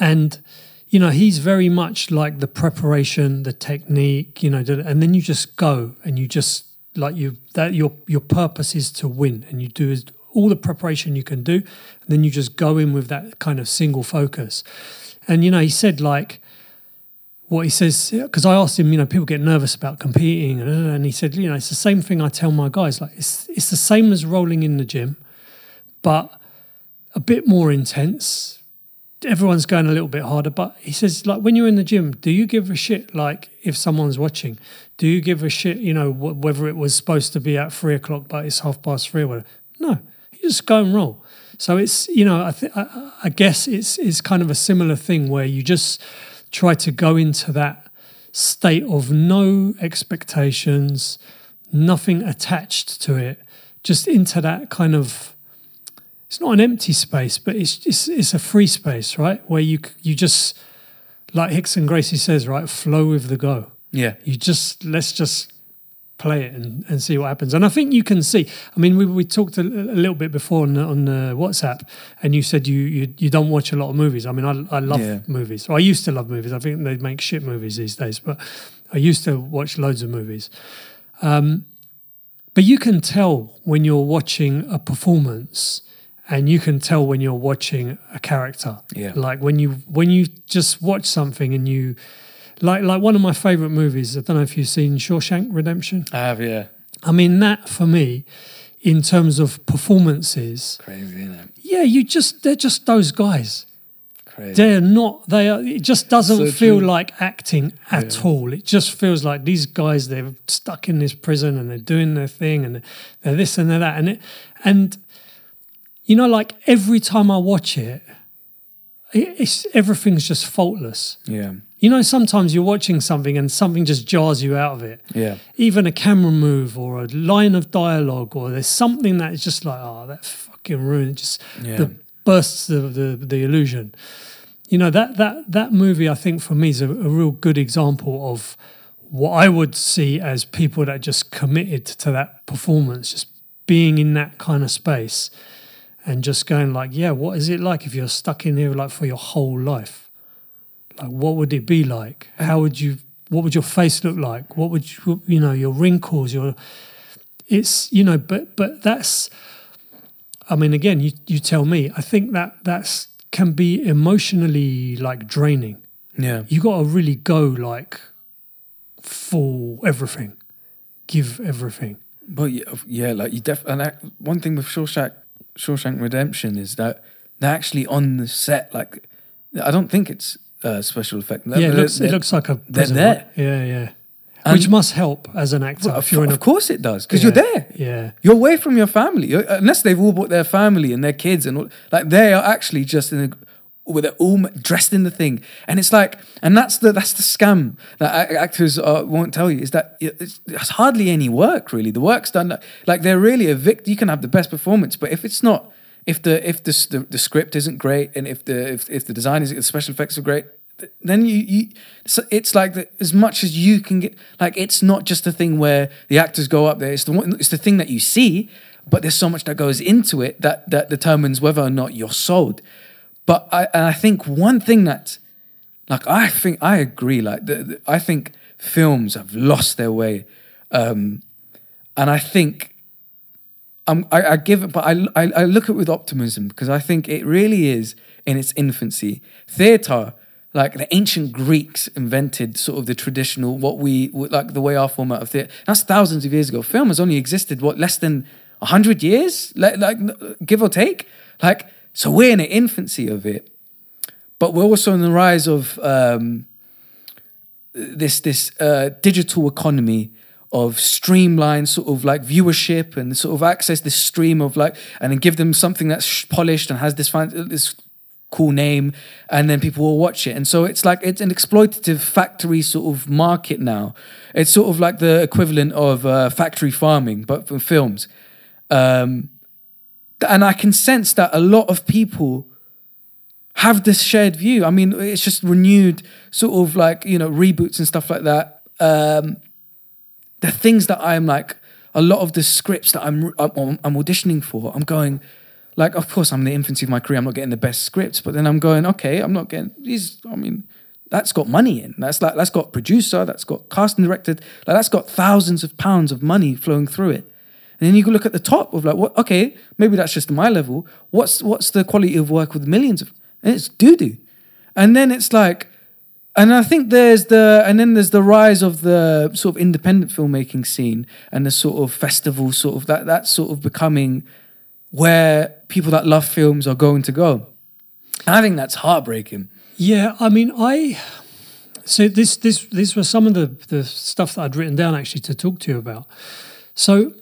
and you know he's very much like the preparation, the technique, you know, and then you just go and you just like you that your your purpose is to win, and you do all the preparation you can do, and then you just go in with that kind of single focus. And you know, he said like what he says because I asked him, you know, people get nervous about competing, and, uh, and he said, you know, it's the same thing I tell my guys, like it's it's the same as rolling in the gym, but a bit more intense. Everyone's going a little bit harder, but he says, like when you're in the gym, do you give a shit like if someone's watching? Do you give a shit, you know, wh- whether it was supposed to be at three o'clock but it's half past three or whatever? No, you just go and roll. So it's you know I th- I, I guess it's it's kind of a similar thing where you just try to go into that state of no expectations, nothing attached to it, just into that kind of it's not an empty space, but it's it's, it's a free space, right? Where you you just like Rickson Gracie says, right, flow with the go. Yeah. You just let's just play it and, and see what happens. And I think you can see. I mean, we, we talked a, a little bit before on, the- on the WhatsApp, and you said you, you you don't watch a lot of movies. I mean, I I love Yeah. movies. I used to love movies. I think they make shit movies these days, but I used to watch loads of movies. Um, but you can tell when you're watching a performance, and you can tell when you're watching a character. Yeah. Like when you when you just watch something and you like like one of my favorite movies. I don't know if you've seen Shawshank Redemption. I have, yeah. I mean that for me, in terms of performances, Crazy, isn't it? yeah, you just they're just those guys. Crazy. They're not. They are. It just doesn't So feel true. like acting at all. It just feels like these guys they're stuck in this prison and they're doing their thing and they're this and they're that and it and you know like every time I watch it, it it's everything's just faultless. yeah. You know, sometimes you're watching something and something just jars you out of it. Yeah. Even a camera move or a line of dialogue, or there's something that is just like, oh, that fucking ruined it. Just Yeah. the bursts the, the the illusion. You know that that that movie, I think for me is a, a real good example of what I would see as people that just committed to that performance, just being in that kind of space, and just going like, yeah, what is it like if you're stuck in here like for your whole life? Like, what would it be like? How would you? What would your face look like? What would you? You know, your wrinkles, your. It's you know, but but that's. I mean, again, you you tell me. I think that that's can be emotionally like draining. Yeah. You got to really go like full everything, give everything. But yeah, yeah, like you def and that, one thing with Shawshank Shawshank Redemption is that they're actually on the set. Like, I don't think it's uh, special effect. yeah, it looks it looks like a they're there. right? Yeah, yeah. And- Which must help as an actor Well, if you're in a of course it does because Yeah, you're there. Yeah, You're away from your family, You're- unless they've all brought their family and their kids and all, like they are actually just in a, with it all dressed in the thing, and it's like, and that's the that's the scam that actors uh, won't tell you is that it's, it's hardly any work really. The work's done like, like they're really a victim. You can have the best performance, but if it's not, if the if the the, the script isn't great and if the if, if the design is the special effects are great, then you you so it's like the, as much as you can get. Like it's not just a thing where the actors go up there. It's the it's the thing that you see, but there's so much that goes into it that that determines whether or not you're sold. But I and I think one thing that like I think I agree. Like the, the- I think films have lost their way, um, and I think um, I, I give it, but I, I I look at it with optimism because I think it really is in its infancy. Theatre, like the ancient Greeks invented sort of the traditional what we like the way our format of theatre. That's thousands of years ago. Film has only existed what less than hundred years, like, like give or take. Like, so we're in the infancy of it, but we're also in the rise of um, this this uh, digital economy of streamlined sort of like viewership and sort of access this stream of like and then give them something that's polished and has this fan- this cool name and then people will watch it. And so it's like it's an exploitative factory sort of market now. It's sort of like the equivalent of uh, factory farming but for films. Um, and i can sense that a lot of people have this shared view. I mean it's just renewed sort of like you know reboots and stuff like that. Um, the things that i'm like a lot of the scripts that i'm i'm, I'm auditioning for i'm going like of course I'm in the infancy of my career. I'm not getting the best scripts, but then I'm going, okay, I'm not getting these. I mean, that's got money in. That's like that's got producer. That's got casting directed. Like that's got thousands of pounds of money flowing through it. And then you can look at the top of like, what? Okay, maybe that's just my level. What's what's the quality of work with millions of? And it's doo doo. And then it's like, and I think there's the and then there's the rise of the sort of independent filmmaking scene and the sort of festival sort of that that sort of becoming where people that love films are going to go. And I think that's heartbreaking. Yeah, I mean, I so this this this was some of the the stuff that I'd written down actually to talk to you about. So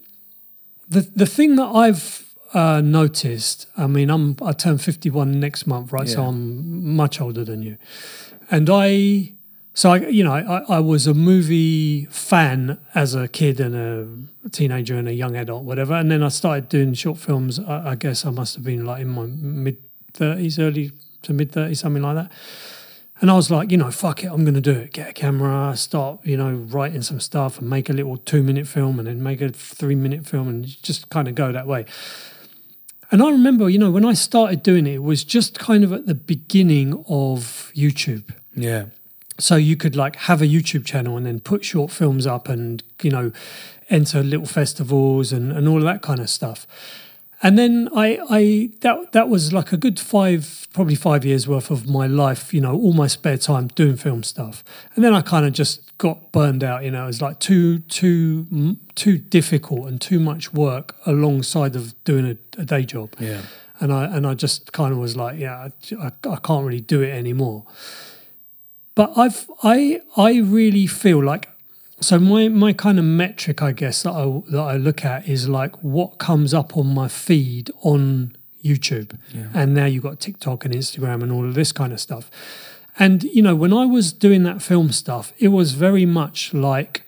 the the thing that I've uh, noticed, I mean, I'm I turn 51 next month, right? So I'm much older than you, and I. So I, you know, I, I was a movie fan as a kid and a teenager and a young adult, whatever. And then I started doing short films. I, I guess I must have been like in my mid thirties, early to mid thirties, something like that. And I was like, you know, fuck it, I'm going to do it. Get a camera, start, you know, writing some stuff and make a little two minute film and then make a three minute film and just kind of go that way. And I remember, you know, when I started doing it, it was just kind of at the beginning of YouTube. Yeah. So you could like have a YouTube channel and then put short films up and, you know, enter little festivals and, and all of that kind of stuff. And then I, I that that was like a good five, probably five years worth of my life. You know, all my spare time doing film stuff. And then I kind of just got burned out. You know, it was like too, too, too difficult and too much work alongside of doing a, a day job. Yeah. And I and I just kind of was like, yeah, I, I, I can't really do it anymore. But I've I I really feel like so my my kind of metric, I guess that I that I look at is like what comes up on my feed on YouTube, Yeah. and now you've got TikTok and Instagram and all of this kind of stuff. And you know, when I was doing that film stuff, it was very much like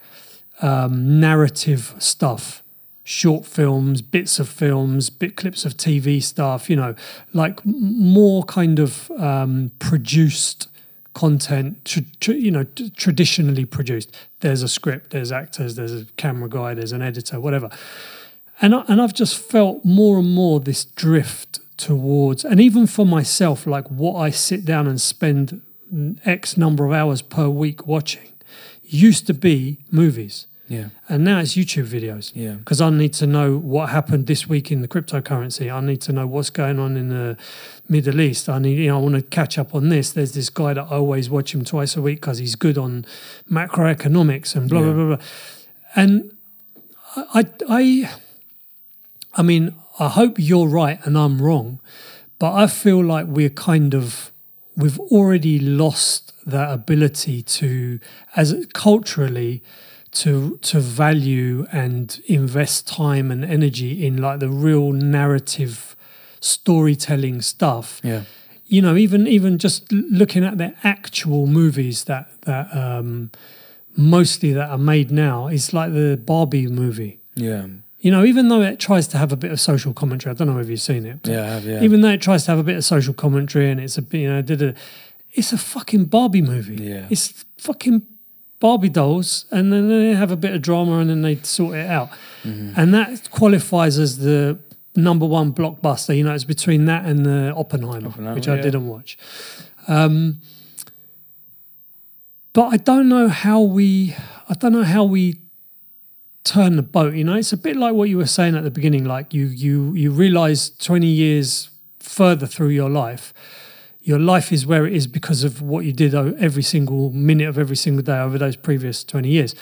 um, narrative stuff, short films, bits of films, bit clips of TV stuff. You know, like more kind of um, produced content. Tr- tr- you know, t- traditionally produced. There's a script, there's actors, there's a camera guy, there's an editor, whatever. And I, and I've just felt more and more this drift towards, and even for myself, like what I sit down and spend X number of hours per week watching used to be movies. Yeah. And now it's YouTube videos. Yeah. Because I need to know what happened this week in the cryptocurrency. I need to know what's going on in the Middle East. I need, you know, I want to catch up on this. There's this guy that I always watch him twice a week because he's good on macroeconomics and blah Yeah. blah blah blah. And I, I, I mean, I hope you're right and I'm wrong, but I feel like we're kind of we've already lost that ability to, as culturally, to to value and invest time and energy in like the real narrative storytelling stuff Yeah. you know even even just looking at the actual movies that that um mostly that are made now it's like the barbie movie Yeah. you know even though it tries to have a bit of social commentary i don't know if you've seen it Yeah. I have, yeah. even though it tries to have a bit of social commentary and it's a bit, you know, did a, it's a fucking Barbie movie. Yeah. It's fucking Barbie dolls, and then they have a bit of drama, and then they sort it out, Mm-hmm. and that qualifies as the number one blockbuster. You know, it's between that and the Oppenheimer, Oppenheimer, which I yeah. didn't watch. Um, but I don't know how we, I don't know how we turn the boat. You know, it's a bit like what you were saying at the beginning. Like you, you, you realize twenty years further through your life, your life is where it is because of what you did every single minute of every single day over those previous twenty years.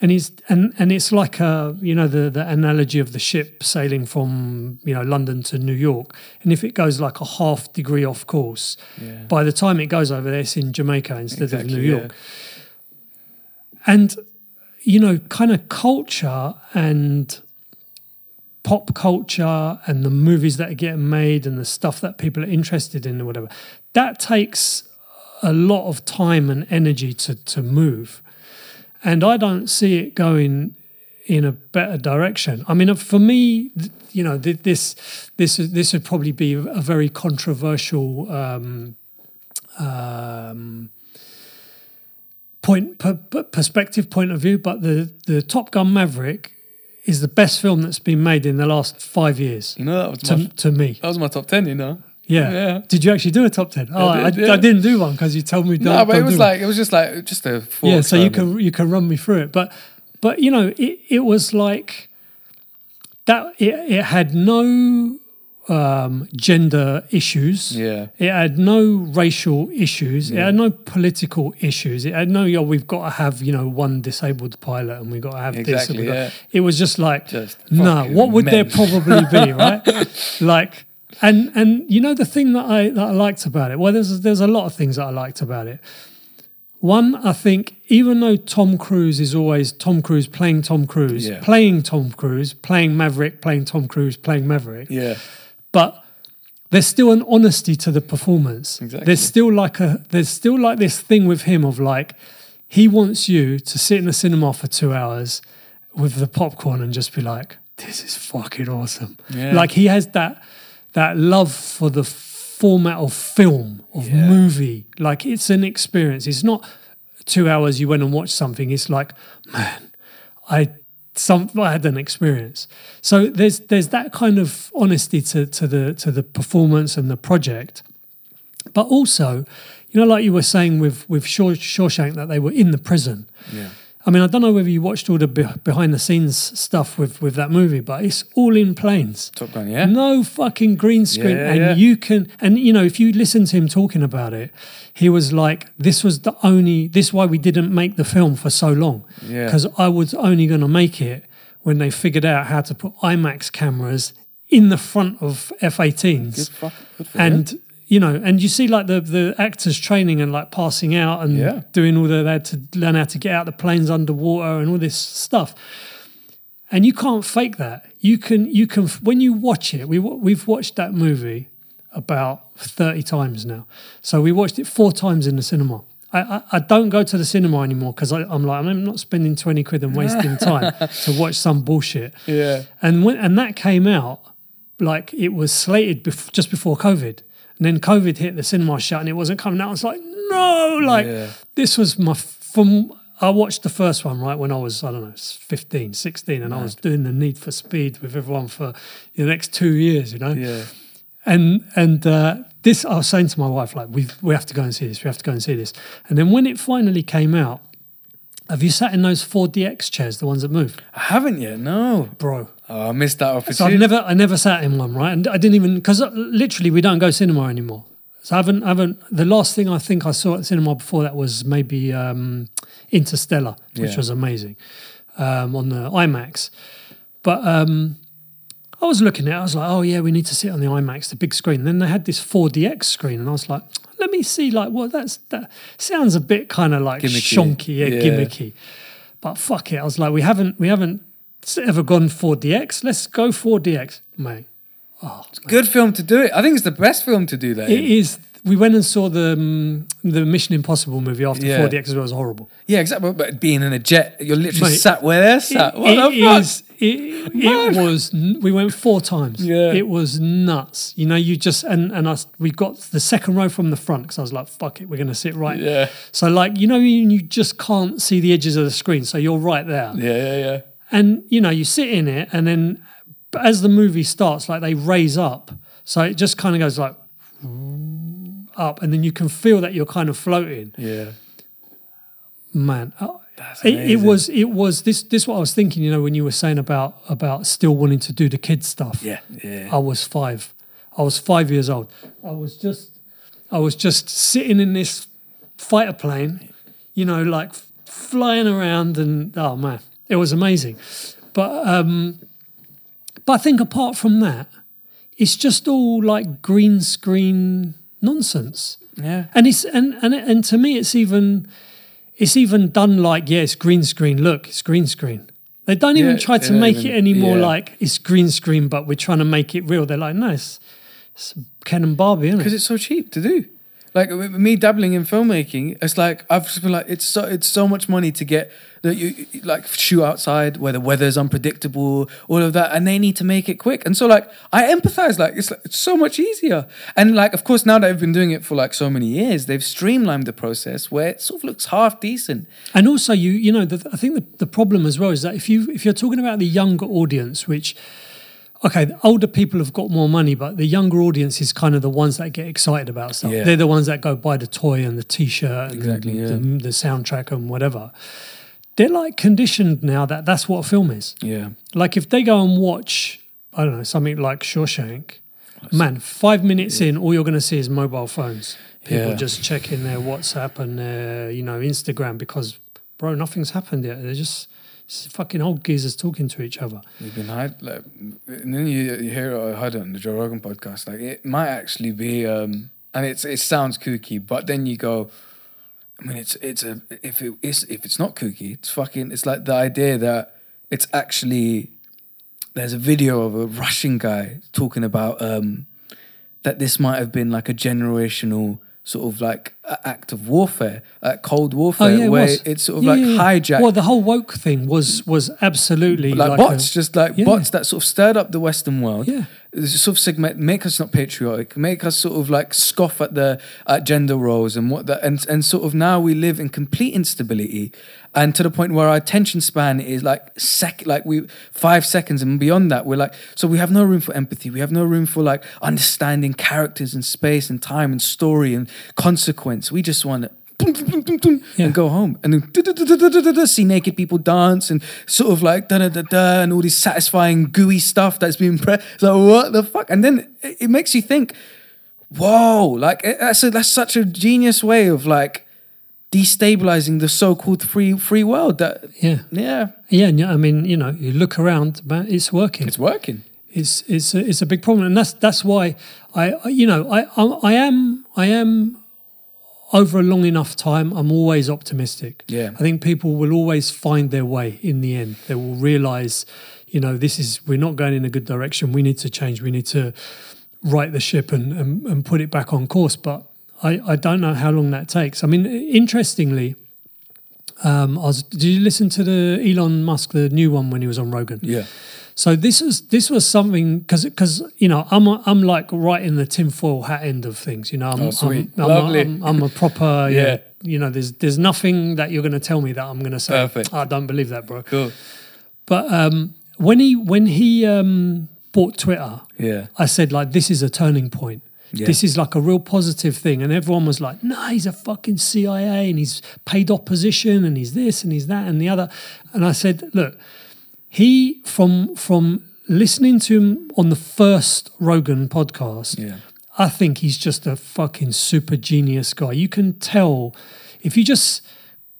and he's and and it's like a you know the the analogy of the ship sailing from you know London to New York, and if it goes like a half degree off course, Yeah. by the time it goes over there, it's in Jamaica instead Exactly, of New yeah. York. And you know, kind of culture and pop culture and the movies that are getting made and the stuff that people are interested in or whatever, that takes a lot of time and energy to to move. And I don't see it going in a better direction. I mean, for me, you know, this this is- this would probably be a very controversial um, um, point per, per- perspective point of view, but the the Top Gun Maverick is the best film that's been made in the last five years You know, that was to, my to me. that was my top ten. You know. Yeah. Yeah. Did you actually do a top ten? Oh, I, did, I, yeah. didn't do one because you told me. Don't, No, but it was like it was just like just a yeah. So you can you can run me through it, but but you know it it was like that. It it had no um, gender issues. Yeah. It had no racial issues. It had no political issues. It had no, yo, we've got to have, you know, one disabled pilot and we've got to have this. Exactly, And we got, yeah. It was just like, Just no, fucking what would there probably be, right? like, and and you know the thing that I that I liked about it. Well, there's there's a lot of things that I liked about it. One, I think, even though Tom Cruise is always Tom Cruise playing Tom Cruise, Yeah. playing Tom Cruise, playing Maverick, playing Tom Cruise, playing Maverick, Yeah. But there's still an honesty to the performance. Exactly. There's still like a there's still like this thing with him of like he wants you to sit in the cinema for two hours with the popcorn and just be like, this is fucking awesome. Yeah. Like he has that that love for the format of film, of Yeah. movie. Like it's an experience. It's not two hours you went and watched something. It's like, man, I some I had an experience. So there's there's that kind of honesty to to the to the performance and the project, but also, you know, like you were saying with with Shaw, Shawshank that they were in the prison. Yeah. I mean, I don't know whether you watched all the be- behind the scenes stuff with with that movie, but it's all in planes. Top Gun. Yeah. No fucking green screen. Yeah, and yeah. you can, and you know, if you listen to him talking about it, he was like, this was the only, this is why we didn't make the film for so long. Yeah. Because I was only going to make it when they figured out how to put IMAX cameras in the front of F 18s. Good fuck. Good for them. And, you know, and you see like the, the actors training and like passing out and Yeah. doing all the, they had to learn how to get out the planes underwater and all this stuff and you can't fake that. You can, you can. When you watch it, we we've watched that movie about thirty times now. So we watched it four times in the cinema. I, I, I don't go to the cinema anymore because I'm like I'm not spending twenty quid and wasting time to watch some bullshit. Yeah. And when and that came out, like it was slated bef- just before COVID, and then COVID hit, the cinema shut, and it wasn't coming out. I was like, no, like Yeah. this was my from. I watched the first one right when I was I don't know 15, 16, and I was doing the Need for Speed with everyone for the next two years, you know. Yeah. And and uh, this, I was saying to my wife, like, we we have to go and see this. We have to go and see this. And then when it finally came out, have you sat in those 4DX chairs, the ones that move, I haven't yet. No. bro? Oh, I missed that opportunity. So. I've never, I never sat in one, right? And I didn't even because literally we don't go cinema anymore. So I haven't, I haven't. The last thing I think I saw at cinema before that was maybe um, Interstellar, which Yeah. was amazing um, on the IMAX. But um, I was looking at, it, I was like, oh yeah, we need to sit on the IMAX, the big screen. Then they had this 4DX screen, and I was like, let me see, like, well, that's that sounds a bit kind of like Gimmicky. shonky, yeah, Yeah. gimmicky. But fuck it, I was like, we haven't, we haven't ever gone 4DX. Let's go 4DX, mate. Oh. Good film to do it. I think it's the best film to do that. It in. is. We went and saw the um, the Mission Impossible movie after Yeah. 4DX as well. It was horrible. Yeah, exactly. But being in a jet, you're literally Mate, sat where they're sat. It- what it the fuck? is- It, it was. We went four times. Yeah. It was nuts. You know, you just and and us. We got the second row from the front because I was like, "Fuck it, we're going to sit right." Yeah. So like you know, you, you just can't see the edges of the screen, so you're right there. Yeah, yeah, yeah. And you know you sit in it and then as the movie starts like they raise up. So it just kind of goes like up and then you can feel that you're kind of floating. Yeah. man uh, it, it was it was this this what i was thinking you know when you were saying about about still wanting to do the kids stuff. Yeah, yeah. i was five. I was five years old. I was just i was just sitting in this fighter plane you know like flying around, and oh man, it was amazing. But um, but I think apart from that, it's just all like green screen nonsense. Yeah. And it's and and and to me, it's even it's even done like yeah, it's green screen. Look, it's green screen. They don't even try to make even- it any more yeah. like it's green screen, but we're trying to make it real. They're like, no, it's, it's Ken and Barbie, isn't it? because it's so cheap to do. Like me dabbling in filmmaking, it's like I've just been like it's so it's so much money to get that you like shoot outside where the weather's unpredictable, all of that, and they need to make it quick. And so like I empathize, like it's like it's so much easier. And like of course now that I've been doing it for like so many years, they've streamlined the process where it sort of looks half decent. And also, you you know, the, I think the, the problem as well is that if you if you're talking about the younger audience, which okay, the older people have got more money, but the younger audience is kind of the ones that get excited about stuff. Yeah. They're the ones that go buy the toy and the T-shirt, and Exactly, the, yeah. the, the soundtrack and whatever. They're like conditioned now that that's what a film is. Yeah. Like if they go and watch, I don't know, something like Shawshank, man, five minutes in, all you're going to see is mobile phones. People Yeah. just checking their WhatsApp and their, you know, Instagram because, bro, nothing's happened yet. They're just it's fucking old geezers talking to each other. You've been hide, like, and then you, you hear I heard it on the Joe Rogan podcast. Like it might actually be, um, and it's it sounds kooky, but then you go, I mean, it's it's a if it is if it's not kooky, it's fucking. It's like the idea that it's actually there's a video of a Russian guy talking about um, that this might have been like a generational sort of like act of warfare, like cold oh, warfare, Oh yeah, it where was. it's sort of Yeah, like yeah, hijacked Well, the whole woke thing was was absolutely like, like, bots, a- just like bots that sort of stirred up the Western world. Yeah. Sort of make us not patriotic, make us sort of like scoff at the at gender roles and what that, and and sort of now we live in complete instability, and to the point where our attention span is like sec, like we five seconds and beyond that, we're like, so we have no room for empathy, we have no room for like understanding characters and space and time and story and consequence. We just want and go home. And then see naked people dance and sort of like da da da da and all this satisfying gooey stuff that's being pre- so what the fuck? And then it, makes you think whoa like that's a, that's such a genius way of like destabilizing the so-called free free world that yeah, yeah. Yeah. I mean, you know, you look around, man, it's working. it's working. It's it's a, it's a big problem, and that's that's why I I- you know I I, I am I am over a long enough time. I'm always optimistic. Yeah. I think people will always find their way in the end. They will realize, you know, this is we're not going in a good direction. We need to change. We need to right the ship and and, and put it back on course. But I I don't know how long that takes. I mean, interestingly. Um, I was, did you listen to the Elon Musk, the new one when he was on Rogan? yeah So this is this was something because because you know I'm a, I'm like right in the tinfoil hat end of things. You know, I'm Oh, sweet. I'm, I'm, A, I'm, I'm a proper yeah. Yeah. You know, there's there's nothing that you're going to tell me that I'm going to say. Perfect. I don't believe that, bro. cool But um, when he when he um, bought Twitter, yeah I said like this is a turning point. Yeah. This is like a real positive thing, and everyone was like, "Nah, he's a fucking CIA, and he's paid opposition, and he's this, and he's that, and the other." And I said, "Look, he from from listening to him on the first Rogan podcast, yeah I think he's just a fucking super genius guy. You can tell if you just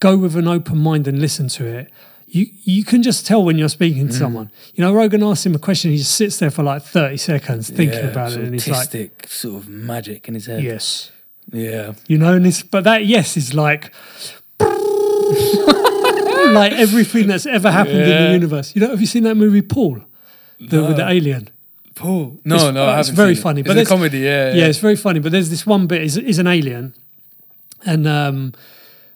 go with an open mind and listen to it. You you can just tell when you're speaking Mm. to someone. You know, Rogan asks him a question, he just sits there for like 30 seconds thinking yeah, about it, and he's like, sort of magic in his head "Yes." yeah You know, and it's but that yes is like like everything that's ever happened in the universe. You know, have you seen that movie Paul? The, with the alien. Paul no It's- no I it's very seen it. funny, it's but a comedy yeah yeah, it's very funny. But there's this one bit is is an alien, and um,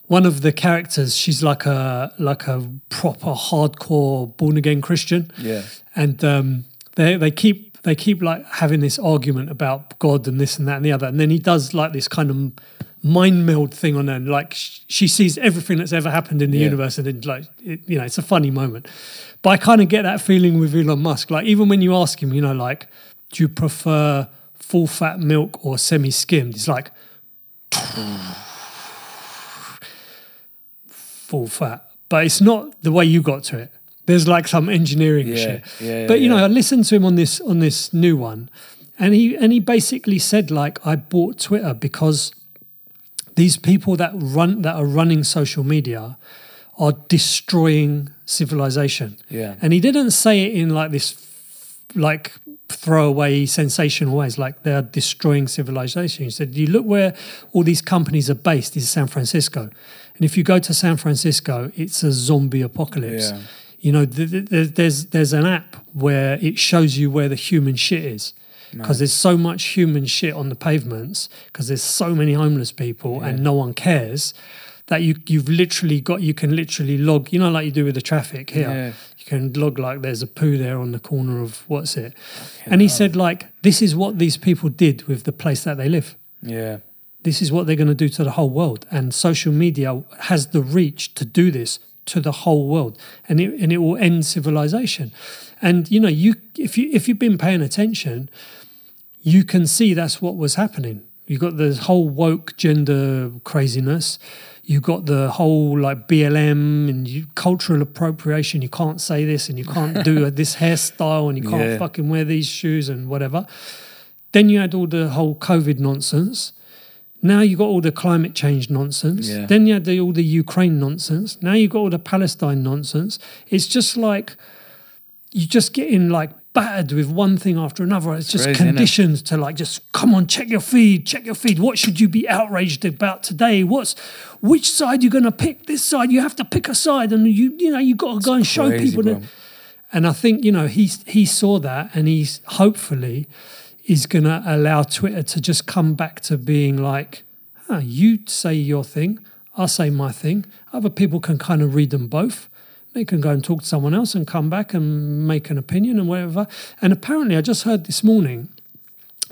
one of the characters she's like a like a proper hardcore born again Christian, yeah and um, they they keep they keep like having this argument about God and this and that and the other, and then he does like this kind of mind meld thing on her, and like she sees everything that's ever happened in the Yeah. universe, and then like it, you know it's a funny moment. But I kind of get that feeling with Elon Musk. Like even when you ask him, you know, like do you prefer full fat milk or semi skimmed? He's like full fat, but it's not the way you got to it. There's like some engineering Yeah, shit. yeah, but you know, I listened to him on this on this new one, and he and he basically said like I bought Twitter because these people that run that are running social media are destroying civilization. Yeah. And he didn't say it in like this, like throwaway sensational ways, like they're destroying civilization. He said, "You look where all these companies are based is San Francisco, and if you go to San Francisco, it's a zombie apocalypse." Yeah. You know, th- th- th- there's there's an app where it shows you where the human shit is. Because there's so much human shit on the pavements, because there's so many homeless people and no one cares, that you you've literally got you can literally log, you know, like you do with the traffic here. Yeah. You can log like there's a poo there on the corner of what's it, and he said like this is what these people did with the place that they live. Yeah. This is what they're going to do to the whole world, and social media has the reach to do this to the whole world, and it and it will end civilization. And you know, you if you if you've been paying attention, you can see that's what was happening. You've got the whole woke gender craziness. You've got the whole like BLM and you, cultural appropriation. You can't say this and you can't do this hairstyle and you can't Yeah. fucking wear these shoes and whatever. Then you had all the whole COVID nonsense. Now you got all the climate change nonsense. Yeah. Then you had the, all the Ukraine nonsense. Now you got all the Palestine nonsense. It's just like you just getting like battered with one thing after another. It's just Crazy, innit? conditions to like just come on, check your feed, check your feed. What should you be outraged about today? What's which side you're gonna pick? This side you have to pick a side, and you you know you got to go and show crazy, people that. And I think you know he he saw that, and he's hopefully is gonna allow Twitter to just come back to being like, huh, you say your thing, I say my thing. Other people can kind of read them both. They can go and talk to someone else and come back and make an opinion and whatever. And apparently, I just heard this morning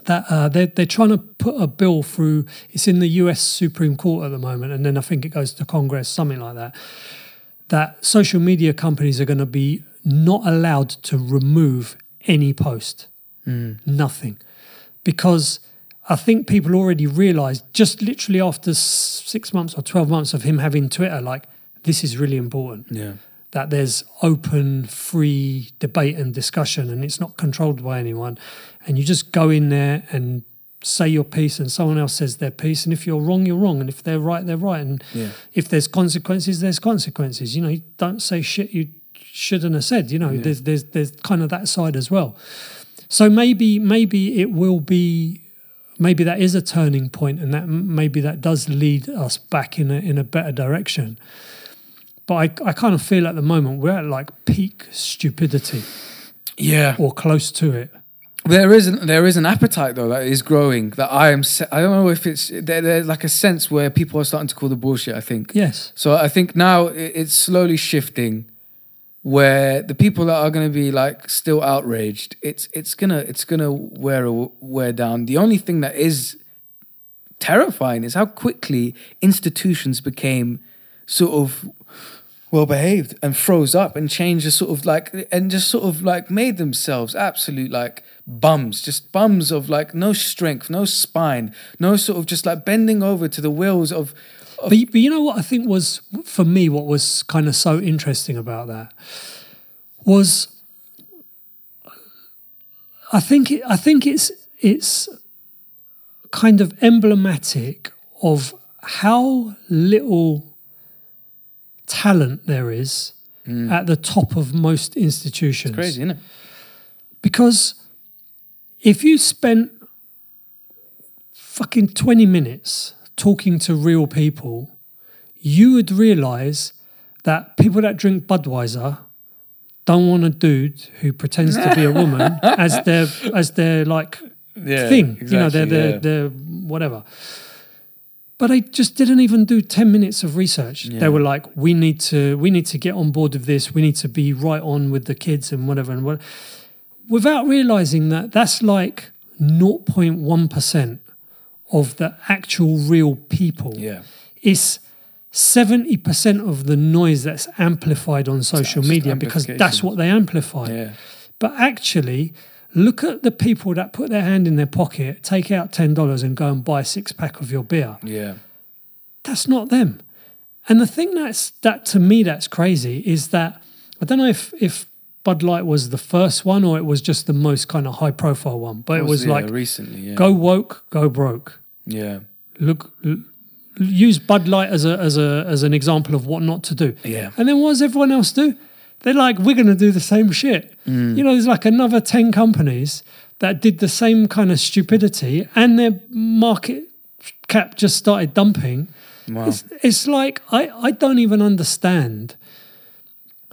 that uh, they're, they're trying to put a bill through. It's in the US Supreme Court at the moment, and then I think it goes to Congress, something like that. That social media companies are going to be not allowed to remove any post, nothing, because I think people already realised just literally after six months or twelve months of him having Twitter, like this is really important Yeah. That there's open, free debate and discussion, and it's not controlled by anyone. And you just go in there and say your piece, and someone else says their piece. And if you're wrong, you're wrong, and if they're right, they're right. And Yeah. if there's consequences, there's consequences. You know, you don't say shit you shouldn't have said. You know, there's there's there's kind of that side as well. So maybe maybe it will be. Maybe that is a turning point, and that maybe that does lead us back in a in a better direction. But I, I kind of feel at the moment we're at like peak stupidity Yeah. or close to it. There is an, there is an appetite though that is growing. That I am. se- I don't know if it's there, there's like a sense where people are starting to call the bullshit. I think. Yes. So I think now it's slowly shifting, where the people that are going to be like still outraged, it's it's gonna it's gonna wear a, wear down. The only thing that is terrifying is how quickly institutions became sort of well behaved and froze up and changed the sort of like and just sort of like made themselves absolute like bums just bums of like no strength no spine no sort of just like bending over to the wills of But, but you know what I think was for me what was kind of so interesting about that was I think it, I think it's it's kind of emblematic of how little talent there is mm. at the top of most institutions. crazy isn't it Because if you spent fucking 20 minutes talking to real people, you would realize that people that drink Budweiser don't want a dude who pretends to be a woman as their as their like Yeah, thing. you know, they're, they're, yeah. they're whatever. But they just didn't even do 10 minutes of research. Yeah. They were like, we need to we need to get on board with this. We need to be right on with the kids and whatever and what without realizing that that's like 0.1% of the actual real people. yeah It's 70% of the noise that's amplified on social media because that's what they amplify. yeah But actually, look at the people that put their hand in their pocket, take out $10 and go and buy a six pack of your beer. yeah That's not them. And the thing that's that to me that's crazy is that I don't know if if Bud Light was the first one or it was just the most kind of high profile one, but it was yeah, like recently yeah go woke, go broke. yeah Look l- use Bud Light as a as a as an example of what not to do. Yeah. And then what does everyone else do? They're like, we're going to do the same shit. Mm. You know, there's like another ten companies that did the same kind of stupidity, and their market cap just started dumping. Wow. It's, it's like I I don't even understand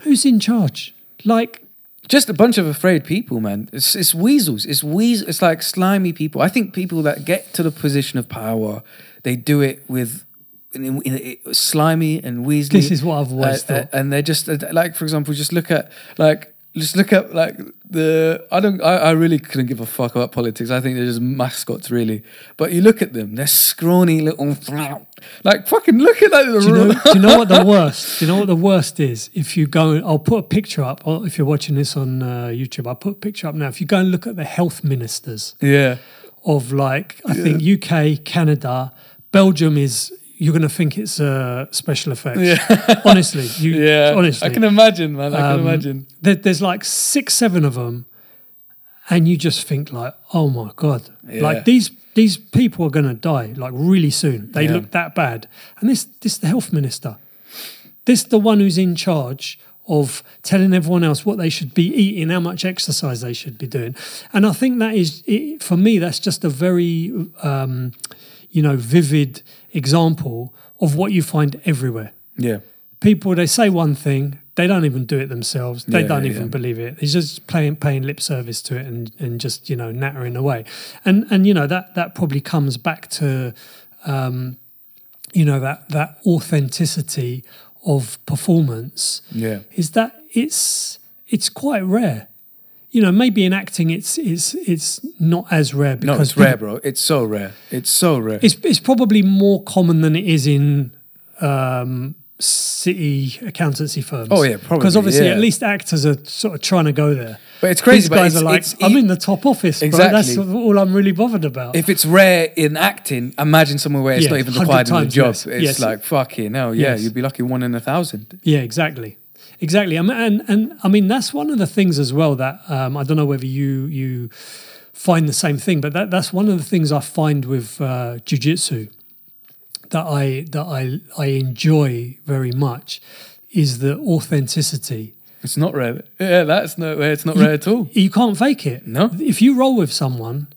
who's in charge. Like Just a bunch of afraid people, man. It's it's weasels. It's weasel. It's like slimy people. I think people that get to the position of power, they do it with in, in, in- slimy and weaselly. This is what I've always Uh, uh, thought. and they're just uh, like, for example, just look at like. Just look at like the I don't I, I really couldn't give a fuck about politics. I think they're just mascots really. But you look at them, they're scrawny little like fucking look at that. Do you, know, do you know what the worst? Do you know what the worst is? If you go, I'll put a picture up. Or if you're watching this on uh, YouTube, I'll put a picture up now. If you go and look at the health ministers yeah. of like, I think UK, Canada, Belgium is. You're going to think it's uh, special effects. Yeah. honestly, you. Yeah. honestly, I can imagine, man. I can Um, imagine. There, there's like six, seven of them, and you just think like, oh my god, Yeah. like these these people are going to die like really soon. They Yeah. look that bad, and this this is the health minister, this the one who's in charge of telling everyone else what they should be eating, how much exercise they should be doing, and I think that is it, for me that's just a very um, you know vivid example of what you find everywhere Yeah. people they say one thing they don't even do it themselves they Yeah, don't even yeah. believe it they're just paying paying lip service to it and and just you know nattering away and and you know that that probably comes back to um you know that that authenticity of performance Yeah. is that it's it's quite rare you know maybe in acting it's it's it's not as rare No, because it's rare, bro. It's so rare. It's so rare. it's it's probably more common than it is in um, city accountancy firms. Oh, yeah, probably, Because obviously, yeah. at least actors are sort of trying to go there. But it's crazy, These guys are like, I'm in the top office, bro. That's all I'm really bothered about. if it's rare in acting, imagine somewhere where it's Yeah, not even 100 required in the job. yes, It's yes. like fucking hell, yeah, Yes. you'd be lucky one in a thousand. Yeah, exactly, exactly. And and I mean that's one of the things as well that um, I don't know whether you you find the same thing, but that that's one of the things I find with uh, jujitsu that I that I I enjoy very much is the authenticity. It's not rare. Yeah, that's no. It's not rare at all. You can't fake it. No. If you roll with someone,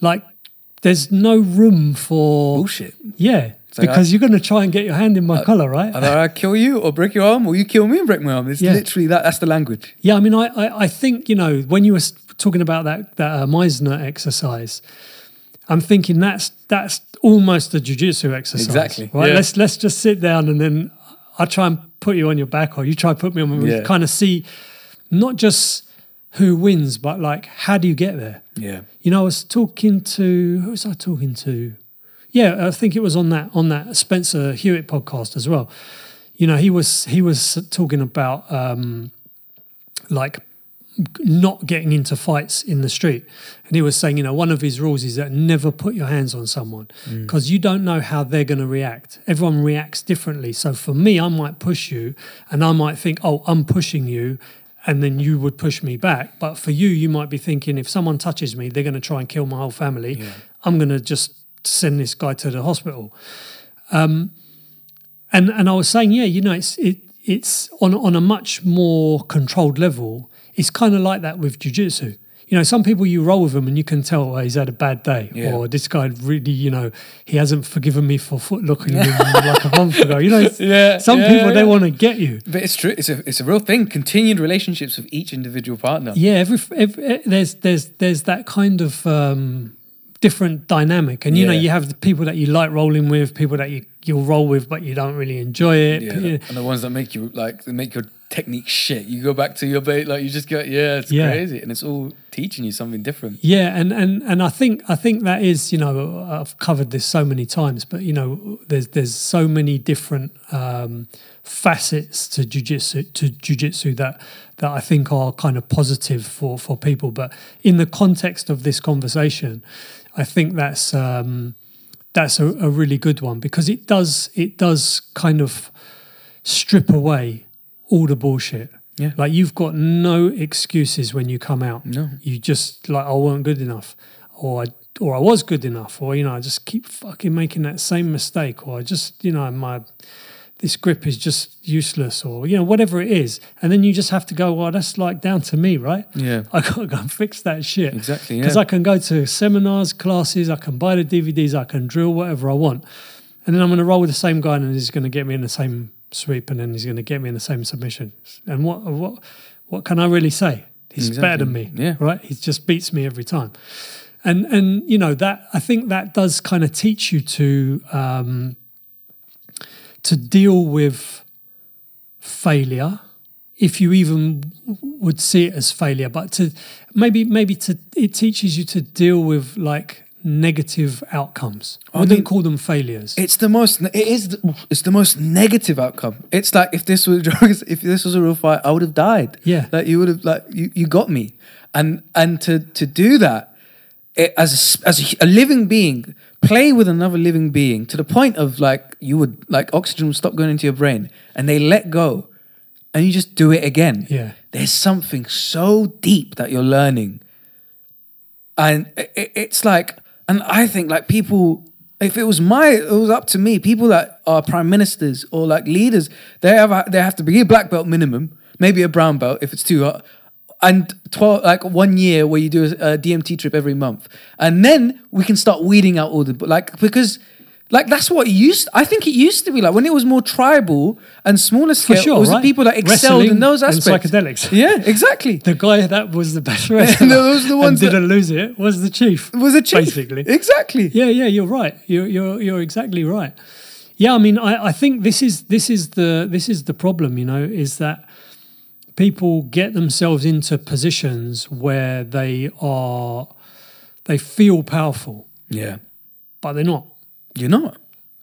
like there's no room for Bullshit. Yeah, like because you're going to try and get your hand in my collar, right? Either I kill you or break your arm, or you kill me and break my arm. It's Yeah. literally that. That's the language. Yeah, I mean, I, I, I think you know when you were talking about that that uh, Meisner exercise, I'm thinking that's that's almost a jujitsu exercise, Exactly, Right? yeah. Let's let's just sit down and then I try and put you on your back, or you try and put me on. my Yeah. kind of see not just who wins, but like how do you get there? Yeah. You know, I was talking to who was I talking to? Yeah, I think it was on that on that Spencer Hewitt podcast as well. You know, he was he was talking about um, like not getting into fights in the street, and he was saying, you know, one of his rules is that never put your hands on someone because you don't know how they're going to react. Everyone reacts differently. So for me, I might push you, and I might think, oh, I'm pushing you, and then you would push me back. But for you, you might be thinking, if someone touches me, they're going to try and kill my whole family. Yeah. I'm going to just send this guy to the hospital. Um, and and I was saying, yeah, you know, it's it it's on on a much more controlled level. It's kind of like that with jujitsu. You know, some people you roll with them and you can tell oh, he's had a bad day, Yeah. or this guy really, you know, he hasn't forgiven me for foot locking him like a month ago. You know, Yeah, some yeah, people they want to get you. But it's true. It's a it's a real thing. Continued relationships with each individual partner. Yeah, every, every eh, there's there's there's that kind of um, different dynamic, and you know you have the people that you like rolling with, people that you you'll roll with, but you don't really enjoy it. Yeah, You- and the ones that make you like they make your technique shit. You go back to your bait, like you just go, yeah, it's Yeah. crazy, and it's all teaching you something different. Yeah, and, and and I think I think that is you know I've covered this so many times, but you know there's there's so many different um, facets to jujitsu to jujitsu that that I think are kind of positive for for people. But in the context of this conversation, I think that's um, that's a, a really good one because it does it does kind of strip away all the bullshit. Yeah. Like you've got no excuses when you come out. No. You just like I weren't good enough, or I or I was good enough, or you know, I just keep fucking making that same mistake, or I just, you know, my this grip is just useless, or you know, whatever it is, and then you just have to go, well, that's like down to me, right? Yeah. I gotta go and fix that shit Exactly, because yeah. I can go to seminars, classes, I can buy the DVDs, I can drill whatever I want, and then I'm going to roll with the same guy, and he's going to get me in the same sweep, and then he's going to get me in the same submission. And what what what can I really say? He's better than me, yeah. right? He just beats me every time, and and you know that I think that does kind of teach you to um, to deal with failure if you even would see it as failure but to maybe maybe to it teaches you to deal with like negative outcomes i I wouldn't mean- call them failures It's the most. It is. The, it's the most negative outcome. It's like if this was drugs, if this was a real fight, I would have died. Yeah. Like you would have. Like you, you got me, and and to to do that, it, as a, as a, a living being, play with another living being to the point of like you would like oxygen would stop going into your brain, and they let go, and you just do it again. Yeah. There's something so deep that you're learning and it, it- it's like and i think like people if it was my it was up to me people that are prime ministers or like leaders they have they have to be a black belt minimum maybe a brown belt if it's too hot and 12 like one year where you do a, dmt trip every month and then we can start weeding out all the like because like that's what it used I think it used to be like when it was more tribal and smaller For scale sure, it was the right? people that excelled in Wrestling those and psychedelics. yeah exactly the guy that was the best wrestler those the ones that- didn't lose it was the chief was a chief basically exactly Yeah, yeah, you're right. You're you're you're exactly right. Yeah, I mean, I, I think this is this is the this is the problem. You know, is that people get themselves into positions where they are they feel powerful, yeah but they're not. you're not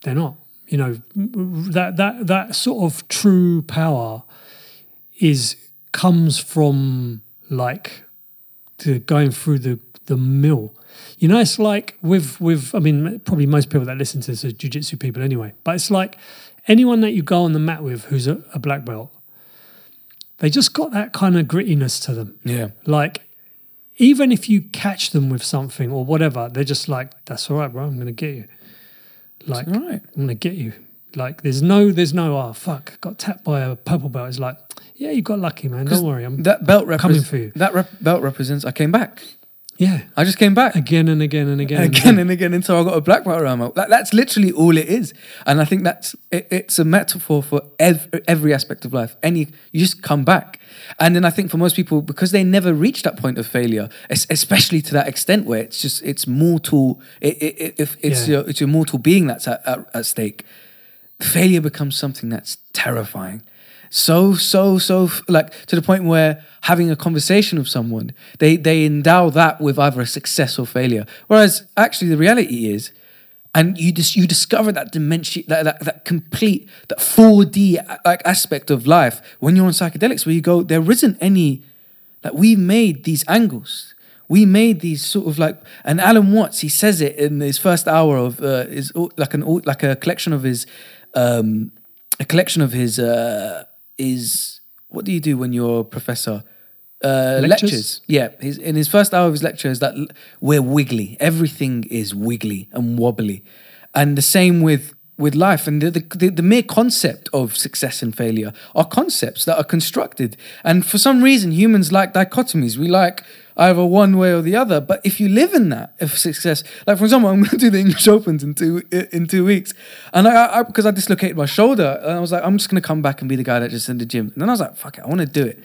They're not. You know, that that that sort of true power is comes from like to going through the the mill. You know, it's like with with I mean, probably most people that listen to this are jujitsu people anyway. But it's like anyone that you go on the mat with who's a, a black belt, they just got that kind of grittiness to them. yeah Like even if you catch them with something or whatever, they're just like, "That's all right, bro. I'm gonna get you." Like all right. I'm gonna get you. Like there's no there's no oh fuck got tapped by a purple belt. It's like yeah you got lucky man. Don't worry. I'm that belt repres- coming for you. That rep- belt represents I came back. Yeah I just came back again and again and again and again and again until I got a black belt around my. That, that's literally all it is, and I think that's it, it's a metaphor for ev- every aspect of life. Any you just come back, and then I think for most people because they never reach that point of failure, es- especially to that extent where it's just it's mortal. It, it, it, if it's Yeah. your it's your mortal being that's at, at, at stake, failure becomes something that's terrifying. So, so, so, like to the point where having a conversation with someone, they, they endow that with either a success or failure. Whereas actually the reality is, and you just you discover that dimension, that, that, that complete, that 4d like aspect of life when you're on psychedelics, where you go, there isn't any, like we made these angles. We made these sort of like, and Alan Watts, he says it in his first hour of uh, is like an like a collection of his, um, a collection of his uh, is what do you do when you're a professor? Uh, Lectures? lectures. Yeah, his, in his first hour of his lecture is that l- we're wiggly. Everything is wiggly and wobbly, and the same with with life. And the, the the mere concept of success and failure are concepts that are constructed. And for some reason, humans like dichotomies. We like either one way or the other. But if you live in that of success, like for example, I'm going to do the English Opens in two in two weeks, and I, I because I dislocated my shoulder, and I was like, I'm just going to come back and be the guy that just in the gym. And then I was like, fuck it, I want to do it,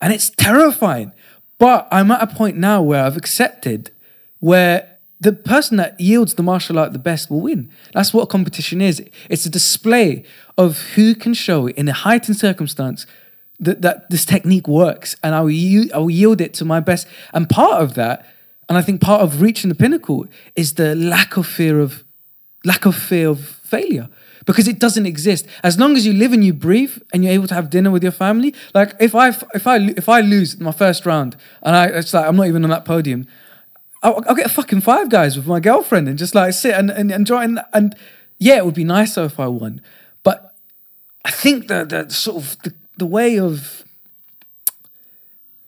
and it's terrifying. But I'm at a point now where I've accepted where the person that yields the martial art the best will win. That's what competition is. It's a display of who can show in a heightened circumstance that, that this technique works, and I will, yi- I will yield it to my best. And part of that, and I think part of reaching the pinnacle, is the lack of fear of lack of fear of failure. Because it doesn't exist. As long as you live and you breathe and you're able to have dinner with your family like if i if i if i lose my first round and i it's like i'm not even on that podium I'll, I'll get a fucking five guys with my girlfriend and just like sit and, and enjoy and, and yeah it would be nicer if i won. But i think that the sort of the, the way of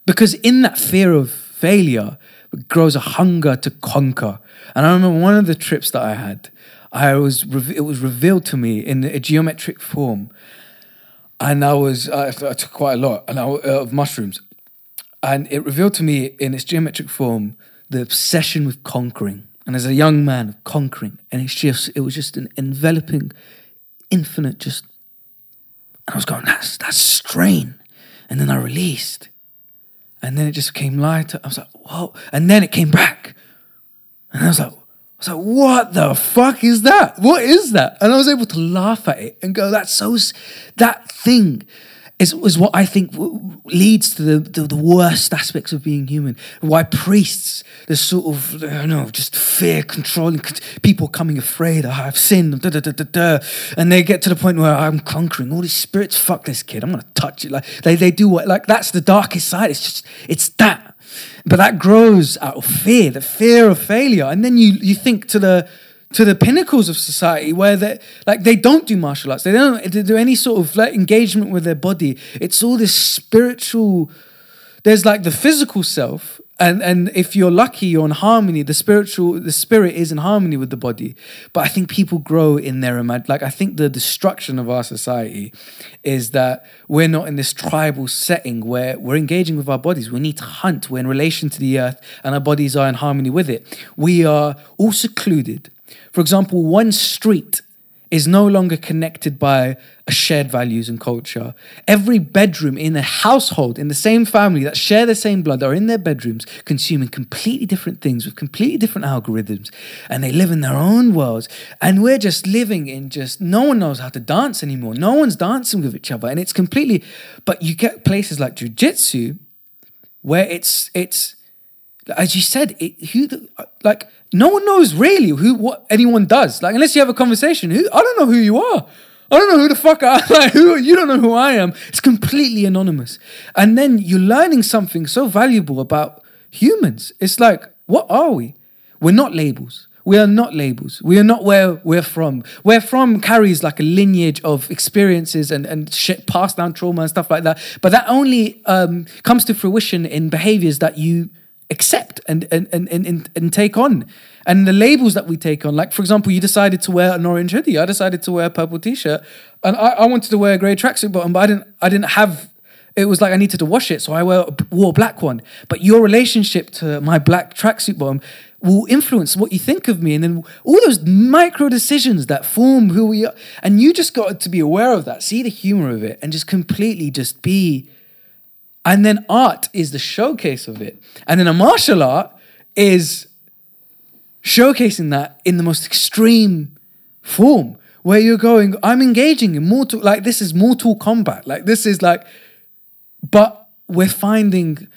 because in that fear of failure grows a hunger to conquer. And I remember one of the trips that I had, I was it was revealed to me in a geometric form, and I was I, I took quite a lot and I, uh, of mushrooms, and it revealed to me in its geometric form the obsession with conquering. And as a young man, conquering, and it's just it was just an enveloping, infinite just. And I was going, that's that's strain, and then I released, and then it just came lighter. I was like, whoa, and then it came back, and I was like, I was like, what the fuck is that? What is that? And I was able to laugh at it and go, that's so, that thing is, is what I think leads to the, the, the, worst aspects of being human. Why priests, there's sort of, I don't know, just fear, controlling, people coming afraid, oh, I've sinned, da, da, da, da, da. and they get to the point where I'm conquering all these spirits, fuck this kid, I'm gonna touch it. Like they, they do what, like that's the darkest side. It's just, it's that. But that grows out of fear, the fear of failure. And then you, you think to the, to the pinnacles of society where they like they don't do martial arts. They don't do any sort of like engagement with their body. It's all this spiritual there's like the physical self and and if you're lucky you're in harmony the spiritual the spirit is in harmony with the body. But i think people grow in their imag like i think the destruction of our society is that we're not in this tribal setting where we're engaging with our bodies. We need to hunt. We're in relation to the earth and our bodies are in harmony with it. We are all secluded for example, one street is no longer connected by a shared values and culture. Every bedroom in a household, in the same family that share the same blood, are in their bedrooms consuming completely different things with completely different algorithms. And they live in their own worlds. And we're just living in just, no one knows how to dance anymore. No one's dancing with each other. And it's completely, but you get places like jujitsu where it's, it's, as you said, it, who the, like no one knows really who what anyone does. Like unless you have a conversation, who I don't know who you are. I don't know who the fuck I like who you don't know who I am. It's completely anonymous. And then you're learning something so valuable about humans. It's like, what are we? We're not labels. We are not labels. We are not where we're from. Where from carries like a lineage of experiences and, and shit, passed down trauma and stuff like that. But that only um, comes to fruition in behaviors that you accept and, and, and, and, and take on. And the labels that we take on, like for example, you decided to wear an orange hoodie. I decided to wear a purple t-shirt, and I, I wanted to wear a grey tracksuit bottom, but I didn't. I didn't have. It was like I needed to wash it, so I wear, wore a black one. But your relationship to my black tracksuit bottom will influence what you think of me, and then all those micro decisions that form who we are. And you just got to be aware of that, see the humor of it, and just completely just be and then art is the showcase of it. And then a martial art is showcasing that in the most extreme form where you're going, I'm engaging in mortal, like this is mortal combat. Like this is like, but we're finding,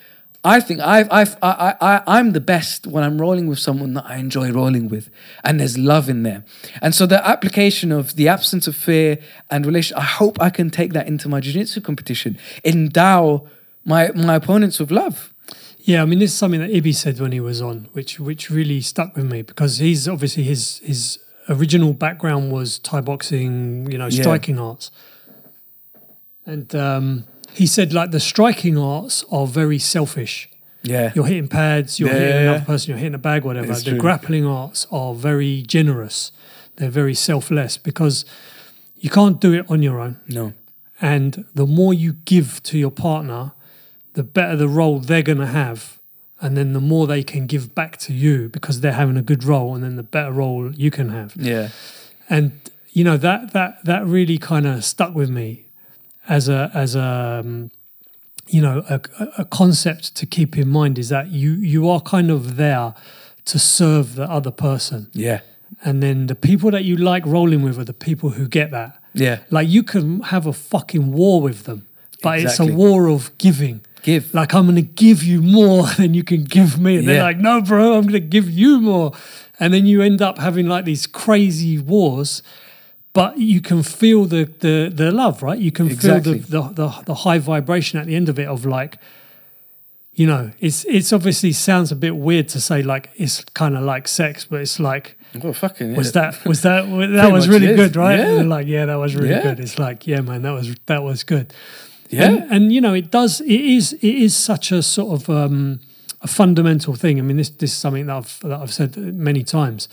I think I've, I've, I, I, I'm the best when I'm rolling with someone that I enjoy rolling with. And there's love in there. And so the application of the absence of fear and relation, I hope I can take that into my jiu-jitsu competition. Endow my my opponents with love. Yeah, I mean, this is something that Ibby said when he was on, which which really stuck with me because he's obviously his his original background was Thai boxing, you know, striking yeah. arts, and um, he said like the striking arts are very selfish. Yeah, you're hitting pads, you're yeah, hitting yeah, another person, you're hitting a bag, whatever. It's the true. grappling arts are very generous. They're very selfless because you can't do it on your own. No, and the more you give to your partner, the better the roll they're going to have and then the more they can give back to you because they're having a good roll and then the better roll you can have. Yeah. And you know that that that really kind of stuck with me as a as a um, you know a, a concept to keep in mind is that you you are kind of there to serve the other person. Yeah. And then the people that you like rolling with are the people who get that. Yeah. Like you can have a fucking war with them but exactly. it's a war of giving give. Like, I'm going to give you more than you can give me. And yeah. they're like, no, bro, I'm going to give you more. And then you end up having like these crazy wars, but you can feel the the, the love, right? You can exactly. feel the, the, the, the high vibration at the end of it of like, you know, it's it's obviously sounds a bit weird to say like it's kind of like sex, but it's like well, fucking was that was that that was really is. good, right? Yeah. like yeah, that was really yeah. good. It's like yeah, man, that was that was good. Yeah, and, and, you know it does. It is. It is such a sort of um, a fundamental thing. I mean, this this is something that I've that I've said many times.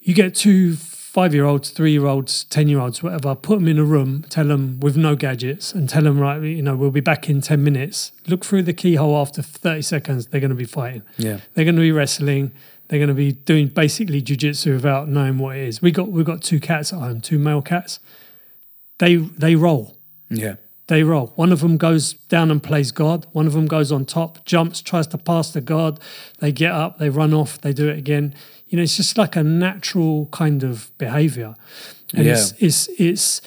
You get two five year olds, three year olds, ten year olds, whatever. Put them in a room, tell them with no gadgets, and tell them right, you know, we'll be back in ten minutes. Look through the keyhole after thirty seconds. They're going to be fighting. Yeah. They're going to be wrestling. They're going to be doing basically jujitsu without knowing what it is. We got we got two cats at home, two male cats. They they roll. Yeah. They roll. One of them goes down and plays guard. One of them goes on top, jumps, tries to pass the guard. They get up, they run off, they do it again. You know, it's just like a natural kind of behavior. And Yeah. it's, it's it's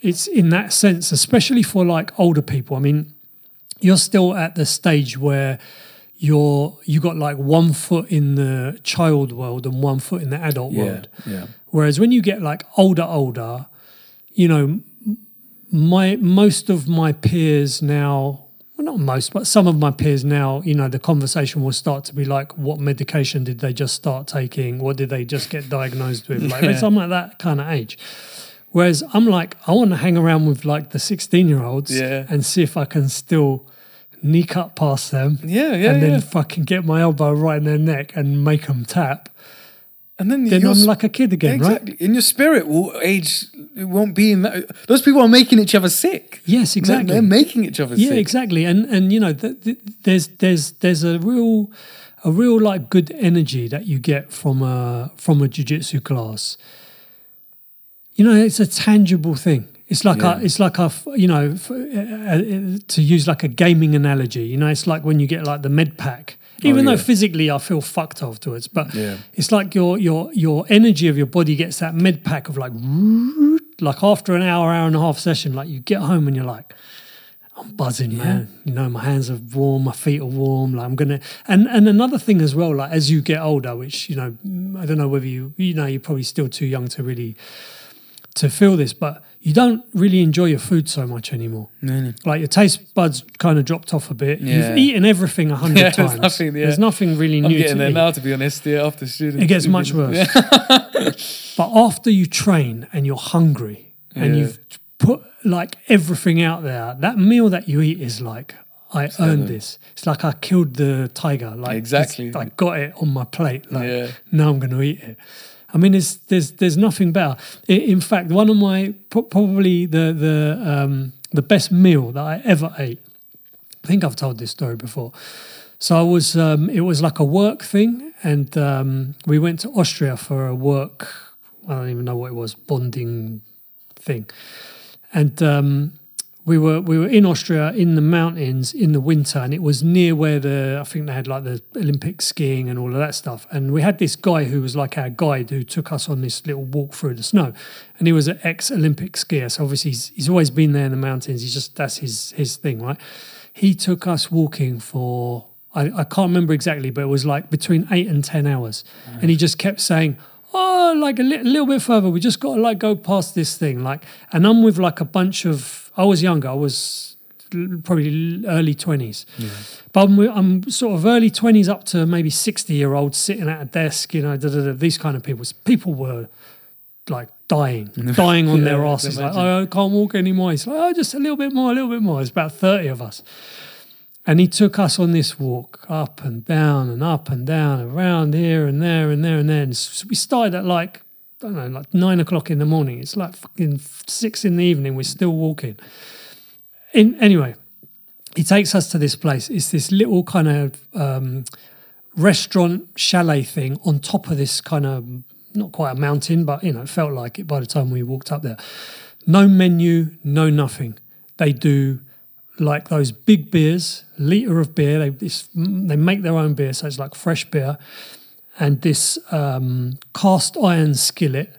it's in that sense, especially for like older people. I mean, you're still at the stage where you're you got like one foot in the child world and one foot in the adult Yeah. world. Yeah. Whereas when you get like older, older, you know, my most of my peers now, well, not most, but some of my peers now, you know, the conversation will start to be like, what medication did they just start taking? What did they just get diagnosed with? Like, Yeah. I'm at that kind of age. Whereas I'm like, I want to hang around with like the 16 year olds Yeah. and see if I can still up past them Yeah. Yeah. and then yeah. fucking get my elbow right in their neck and make them tap. And then, Then I'm like a kid again, right? exactly. In your spirit will age. It won't be in that. Those people are making each other sick. Yes, They're- exactly. They're, making each other sick. yeah, sick. exactly. And and you know, th- th- there's there's there's a real a real like good energy that you get from a from a jujitsu class. You know, it's a tangible thing. It's like Yeah. a, it's like a, you know, f- uh, uh, to use like a gaming analogy. You know, it's like when you get like the med pack. Oh, Even Oh, though yeah. physically I feel fucked afterwards, but Yeah. it's like your your your energy of your body gets that med pack of like like after an hour hour and a half session, like you get home and you're like, I'm buzzing, man. You know, my hands are warm, my feet are warm. Like I'm gonna, and and another thing as well, like as you get older, which you know, I don't know whether you, you know, you're probably still too young to really to feel this, but you don't really enjoy your food so much anymore. Like your taste buds kind of dropped off a bit. Yeah. You've eaten everything a hundred Yeah, there's times. nothing, yeah. There's nothing really I'm new getting to there eat. now, to be honest. Yeah, after students. It gets much worse. but after you train and you're hungry and you've put like everything out there, that meal that you eat is like, I earned this. It's like I killed the tiger. Like Exactly. I got it on my plate. Like Yeah. now I'm going to eat it. I mean, there's there's there's nothing better. In fact, one of my probably the the um, the best meal that I ever ate. I think I've told this story before. So I was, um, it was like a work thing, and um, we went to Austria for a work. I don't even know what it was, bonding thing, and um, we were we were in Austria in the mountains in the winter, and it was near where the I think they had like the Olympic skiing and all of that stuff. And we had this guy who was like our guide who took us on this little walk through the snow, and he was an ex-Olympic skier. So obviously he's, he's always been there in the mountains. He's just that's his his thing, right? He took us walking for I, I can't remember exactly, but it was like between eight and ten hours, and he just kept saying. Oh, like a li- little bit further. We just got to like go past this thing. Like, and I'm with like a bunch of. I was younger. I was probably early twenties, but I'm, I'm sort of early twenties up to maybe sixty year olds sitting at a desk. You know, da, da, da, these kind of people. People were like dying, dying on their Yeah, I asses. Like, oh, I can't walk anymore. He's like, oh, just a little bit more, a little bit more. It's about thirty of us. And he took us on this walk up and down and up and down, around here and there and there and there. And so we started at like, Don't know, like nine o'clock in the morning. It's like fucking six in the evening. We're still walking. In Anyway, he takes us to this place. It's this little kind of um, restaurant chalet thing on top of this kind of, not quite a mountain, but, you know, it felt like it by the time we walked up there. No menu, no nothing. They do like those big beers, liter of beer. They they make their own beer, so it's like fresh beer, and this um, cast iron skillet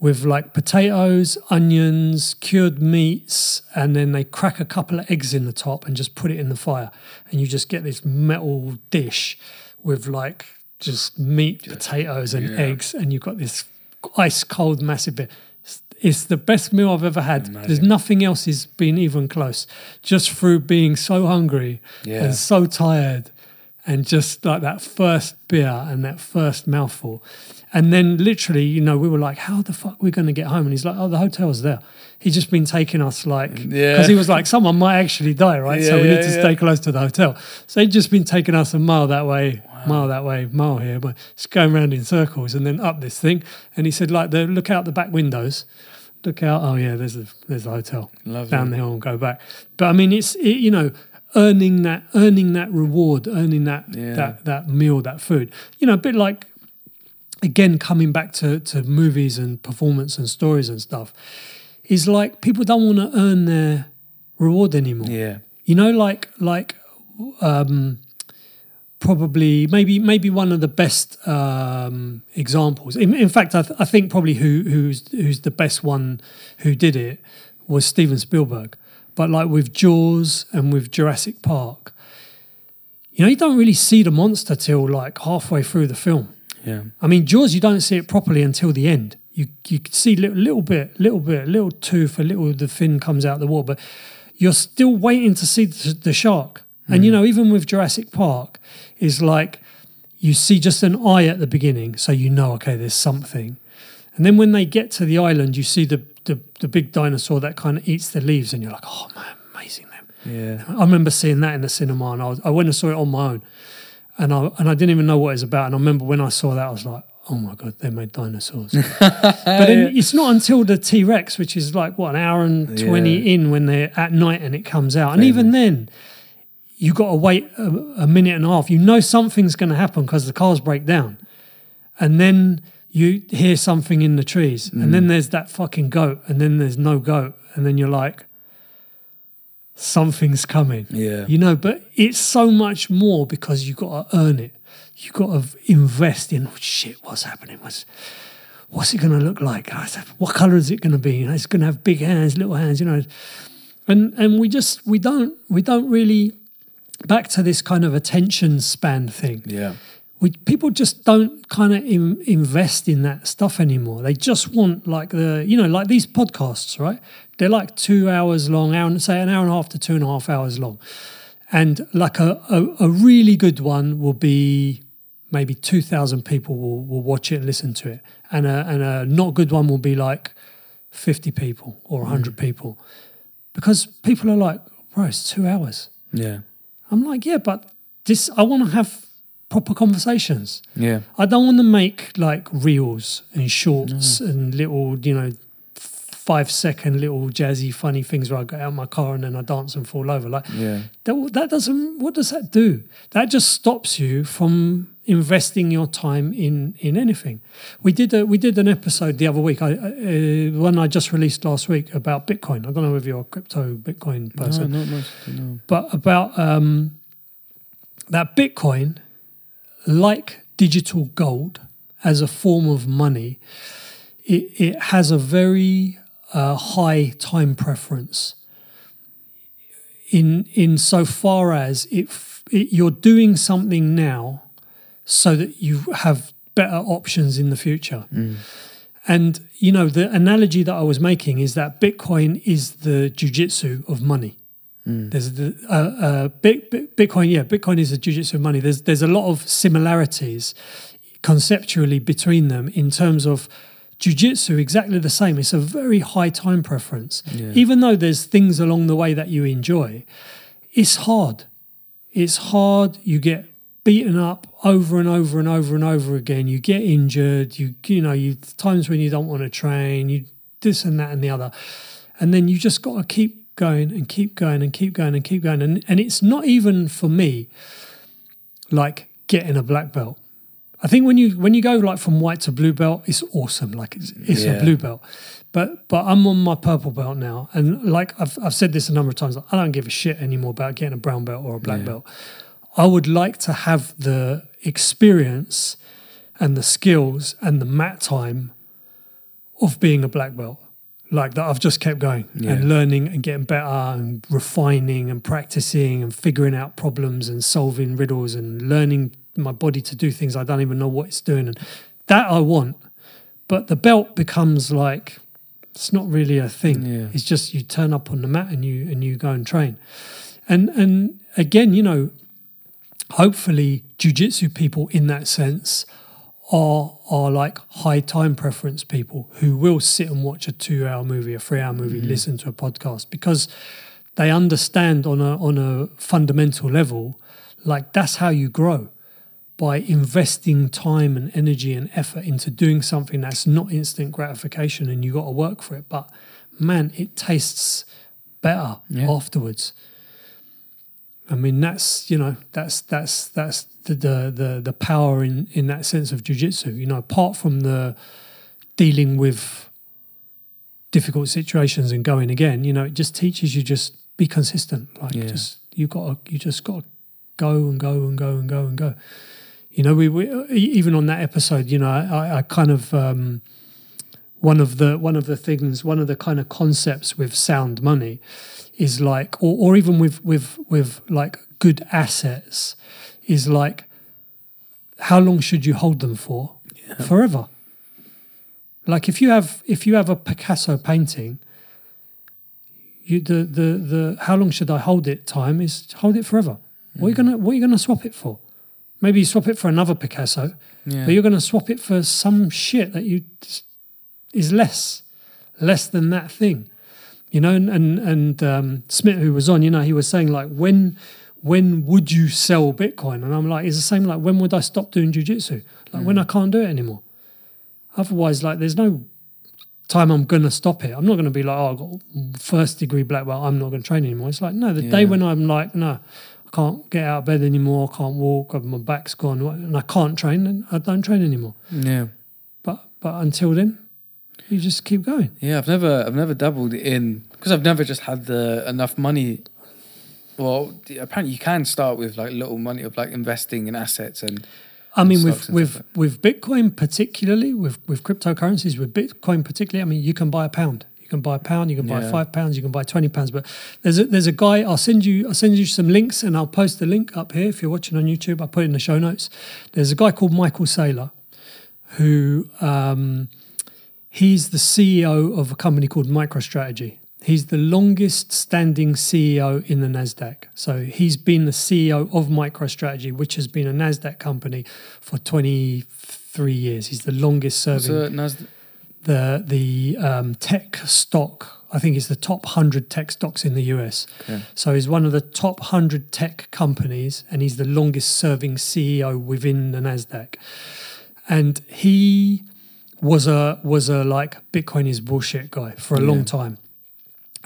with like potatoes, onions, cured meats, and then they crack a couple of eggs in the top and just put it in the fire, and you just get this metal dish with like just meat, potatoes, and yeah. eggs, and you've got this ice cold massive beer. It's- It's the best meal I've ever had. Imagine. There's nothing else has been even close. Just through being so hungry Yeah. and so tired, and just like that first beer and that first mouthful, And then literally, you know, we were like, how the fuck are we going to get home? And he's like, oh, the hotel's there. He's just been taking us like, because Yeah. he was like, someone might actually die, right? so we yeah, need to yeah. stay close to the hotel. So he'd just been taking us a mile that way, mile that way, mile here, but just going around in circles and then up this thing. And he said, like, the, look out the back windows. Look out! Oh yeah, there's a there's a hotel Lovely. down the hill and go back. But I mean, it's it, you know earning that earning that reward, earning that Yeah. that that meal, that food. You know, a bit like again coming back to to movies and performance and stories and stuff. Is like people don't want to earn their reward anymore. Yeah. You know, like like um, probably maybe maybe one of the best um, examples. In, in fact, I, th- I think probably who who's who's the best one who did it was Steven Spielberg. But like with Jaws and with Jurassic Park, you know, you don't really see the monster till like halfway through the film. Yeah. I mean, Jaws, you don't see it properly until the end. You you see little, little bit, little bit, little tooth, a little the fin comes out of the water, but you're still waiting to see the, the shark. And you mm. know, even with Jurassic Park, is like you see just an eye at the beginning, so you know, okay, there's something. And then when they get to the island, you see the the, the big dinosaur that kind of eats the leaves, and you're like, oh man, amazing them. Yeah. I remember seeing that in the cinema, and I, was, I went and saw it on my own, and I and I didn't even know what it was about. And I remember when I saw that, I was like, "Oh my god, they made dinosaurs!" but then it's not until the T Rex, which is like what an hour and twenty Yeah. in when they're at night and it comes out, and even then, you got to wait a, a minute and a half. You know something's going to happen because the cars break down, and then you hear something in the trees, and then mm. there's that fucking goat, and then there's no goat, and then you're like, something's coming. Yeah. You know, but it's so much more because you got to earn it. You got to invest in oh, shit. What's happening? What's what's it going to look like? I said, What color is it going to be? You know, it's going to have big hands, little hands. You know, and and we just we don't we don't really back to this kind of attention span thing Yeah. We people just don't kind of in, invest in that stuff anymore. They just want like the you know like these podcasts, right? They're like two hours long, hour and say an hour and a half to two and a half hours long, and like a a, a really good one will be maybe two thousand people will, will watch it and listen to it, and a and a not good one will be like fifty people or hmm. hundred people, because people are like, bro, it's two hours. Yeah. I'm like, yeah, but this I want to have proper conversations. Yeah. I don't want to make like reels and shorts and little, you know, five second little jazzy funny things where I get out of my car and then I dance and fall over. Like Yeah. that, that doesn't. What does that do? That just stops you from investing your time in in anything. We did a, we did an episode the other week. I uh, one I just released last week about Bitcoin. I don't know if you're a crypto Bitcoin person No, not much. No. but about um, that Bitcoin, like digital gold as a form of money, it, it has a very uh, high time preference. In in so far as it, f- it you're doing something now, so that you have better options in the future. And you know the analogy that I was making is that Bitcoin is the jujitsu of money. There's the uh, uh, Bit, Bit- Bitcoin. Yeah, Bitcoin is a jujitsu of money. There's there's a lot of similarities conceptually between them in terms of jujitsu. Exactly the same. It's a very high time preference. Yeah. Even though there's things along the way that you enjoy, it's hard. It's hard. You get beaten up over and over and over and over again. You get injured. You you know you times when you don't want to train. You this and that and the other, and then you just got to keep going and keep going and keep going and keep going. And and it's not even for me like getting a black belt. I think when you when you go like from white to blue belt, it's awesome. Like it's it's a blue belt. But but I'm on my purple belt now, and like I've I've said this a number of times. I don't give a shit anymore about getting a brown belt or a black Yeah. belt. I would like to have the experience and the skills and the mat time of being a black belt. Like that, I've just kept going Yeah. and learning and getting better and refining and practicing and figuring out problems and solving riddles and learning my body to do things I don't even know what it's doing. And that I want. But the belt becomes like it's not really a thing. Yeah. It's just you turn up on the mat and you and you go and train. And and again, you know, hopefully jujitsu people in that sense are are like high time preference people who will sit and watch a two hour movie, a three hour movie, Mm-hmm. listen to a podcast because they understand on a on a fundamental level, like that's how you grow by investing time and energy and effort into doing something that's not instant gratification and you got to work for it. But man, it tastes better Yeah. afterwards. I mean, that's you know, that's that's that's the the the, power in in that sense of jujitsu. You know, apart from the dealing with difficult situations and going again, you know, it just teaches you just be consistent. Like Yeah. just you got you just got to go and go and go and go and go. You know, we, we even on that episode, you know, I, I kind of um, one of the one of the things, one of the kind of concepts with sound money is like, or, or even with with with like good assets, is like, how long should you hold them for? Forever. Like if you have if you have a Picasso painting, you the the the how long should I hold it? Time is hold it forever. What are you gonna what are you gonna swap it for? Maybe you swap it for another Picasso, Yeah. but you're going to swap it for some shit that you is less, less than that thing, you know. And and, and um, Smith, who was on, you know, he was saying like, when when would you sell Bitcoin? And I'm like, it's the same like, when would I stop doing jujitsu? Like when mm. I can't do it anymore. Otherwise, like, there's no time I'm going to stop it. I'm not going to be like, oh, I got first degree black belt. I'm not going to train anymore. It's like, no, the day when I'm like, no, I can't get out of bed anymore. I can't walk. My back's gone, and I can't train. And I don't train anymore. yeah. But but until then, you just keep going. Yeah, I've never, I've never dabbled in because I've never just had the enough money. Well, apparently you can start with like little money of like investing in assets and I mean, with with with Bitcoin particularly, with with cryptocurrencies, with Bitcoin particularly, I mean, you can buy a pound. You can buy a pound. You can buy Yeah. five pounds. You can buy twenty pounds. But there's a there's a guy. I'll send you. I'll send you some links, and I'll post the link up here if you're watching on YouTube. I'll put it in the show notes. There's a guy called Michael Saylor, who um, he's the CEO of a company called MicroStrategy. He's the longest standing CEO in the NASDAQ. So he's been the CEO of MicroStrategy, which has been a NASDAQ company for 23 years. He's the longest serving so Nas- the the um, tech stock. I think is the top hundred tech stocks in the US. Okay. So he's one of the top hundred tech companies, and he's the longest serving CEO within the Nasdaq. And he was a was a like Bitcoin is bullshit guy for a long time,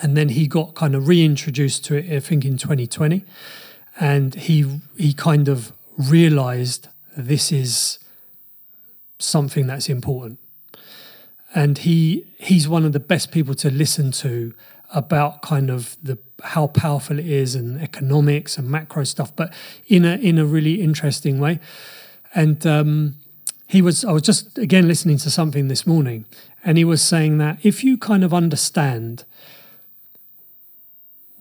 and then he got kind of reintroduced to it. I think in 2020, and he he kind of realized this is something that's important. And he he's one of the best people to listen to about kind of the how powerful it is and economics and macro stuff but in a in a really interesting way. And um he was I was just again listening to something this morning. And he was saying that if you kind of understand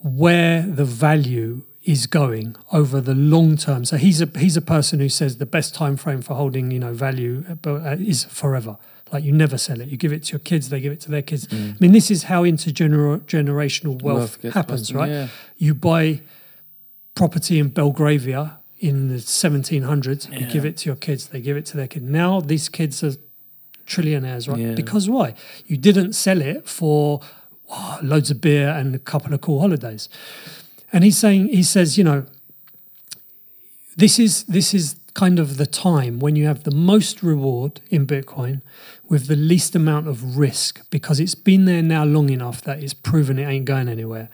where the value is going over the long term. So he's a he's a person who says the best time frame for holding you know value uh, is forever. Like you never sell it. You give it to your kids, they give it to their kids. I mean, this is how intergenerational wealth, Wealth happens, right? yeah. You buy property in Belgravia in the 1700s, you give it to your kids, they give it to their kids. Now these kids are trillionaires, right? Yeah. Because why? You didn't sell it for oh, loads of beer and a couple of cool holidays. And he's saying, he says, you know, this is this is kind of the time when you have the most reward in Bitcoin with the least amount of risk because it's been there now long enough that it's proven it ain't going anywhere.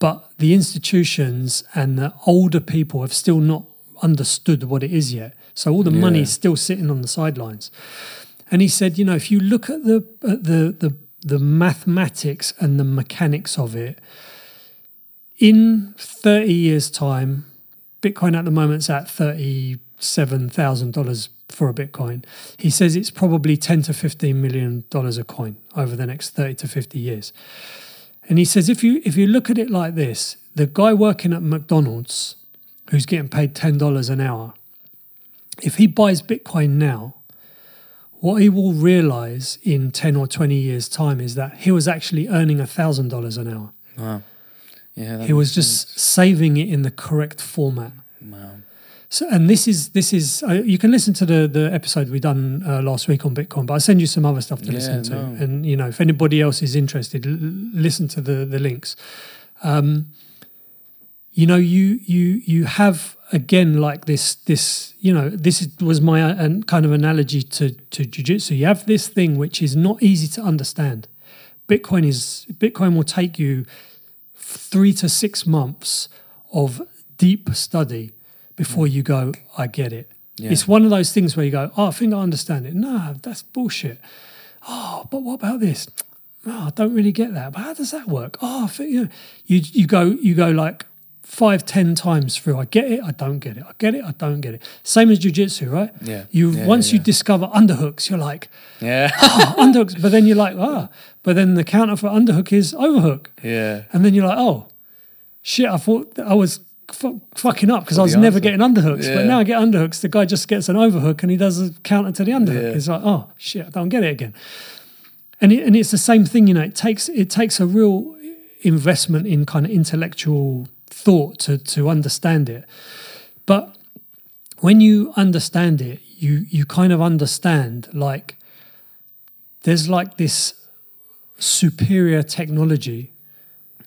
But the institutions and the older people have still not understood what it is yet. So all the money is still sitting on the sidelines. And he said, you know, if you look at the at the the the mathematics and the mechanics of it, in 30 years' time, Bitcoin at the moment's at $37,000 for a Bitcoin. He says it's probably 10 to 15 million dollars a coin over the next 30 to 50 years. And he says if you if you look at it like this, the guy working at McDonald's who's getting paid $10 an hour, if he buys Bitcoin now, what he will realize in 10 or 20 years' time is that he was actually earning $1,000 an hour. Wow. Yeah. He was just sense. saving it in the correct format. Wow. So, and this is this is uh, you can listen to the the episode we done uh, last week on Bitcoin, but I send you some other stuff to Yeah, listen to, no. and you know if anybody else is interested, l- listen to the the links. Um, you know, you you you have again like this this you know this was my uh, kind of analogy to to jujitsu. You have this thing which is not easy to understand. Bitcoin is Bitcoin will take you three to six months of deep study before you go, I get it. Yeah. It's one of those things where you go, oh, I think I understand it. No, that's bullshit. Oh, but what about this? Oh, I don't really get that. But how does that work? Oh, I think, you, know, you you go you go like five ten times through. I get it. I don't get it. I get it. I don't get it. Same as jujitsu, right? Yeah. You Yeah, once yeah, you discover underhooks, you're like, Yeah. oh, underhooks. But then you're like, ah. But then the counter for underhook is overhook. yeah. And then you're like, oh, shit, I thought that I was fu- fucking up because I was never answer. getting underhooks. Yeah. But now I get underhooks. The guy just gets an overhook and he does a counter to the underhook. It's like, oh, shit, I don't get it again. And, it, and it's the same thing, you know, it takes, it takes a real investment in kind of intellectual thought to, to understand it. But when you understand it, you, you kind of understand like there's like this superior technology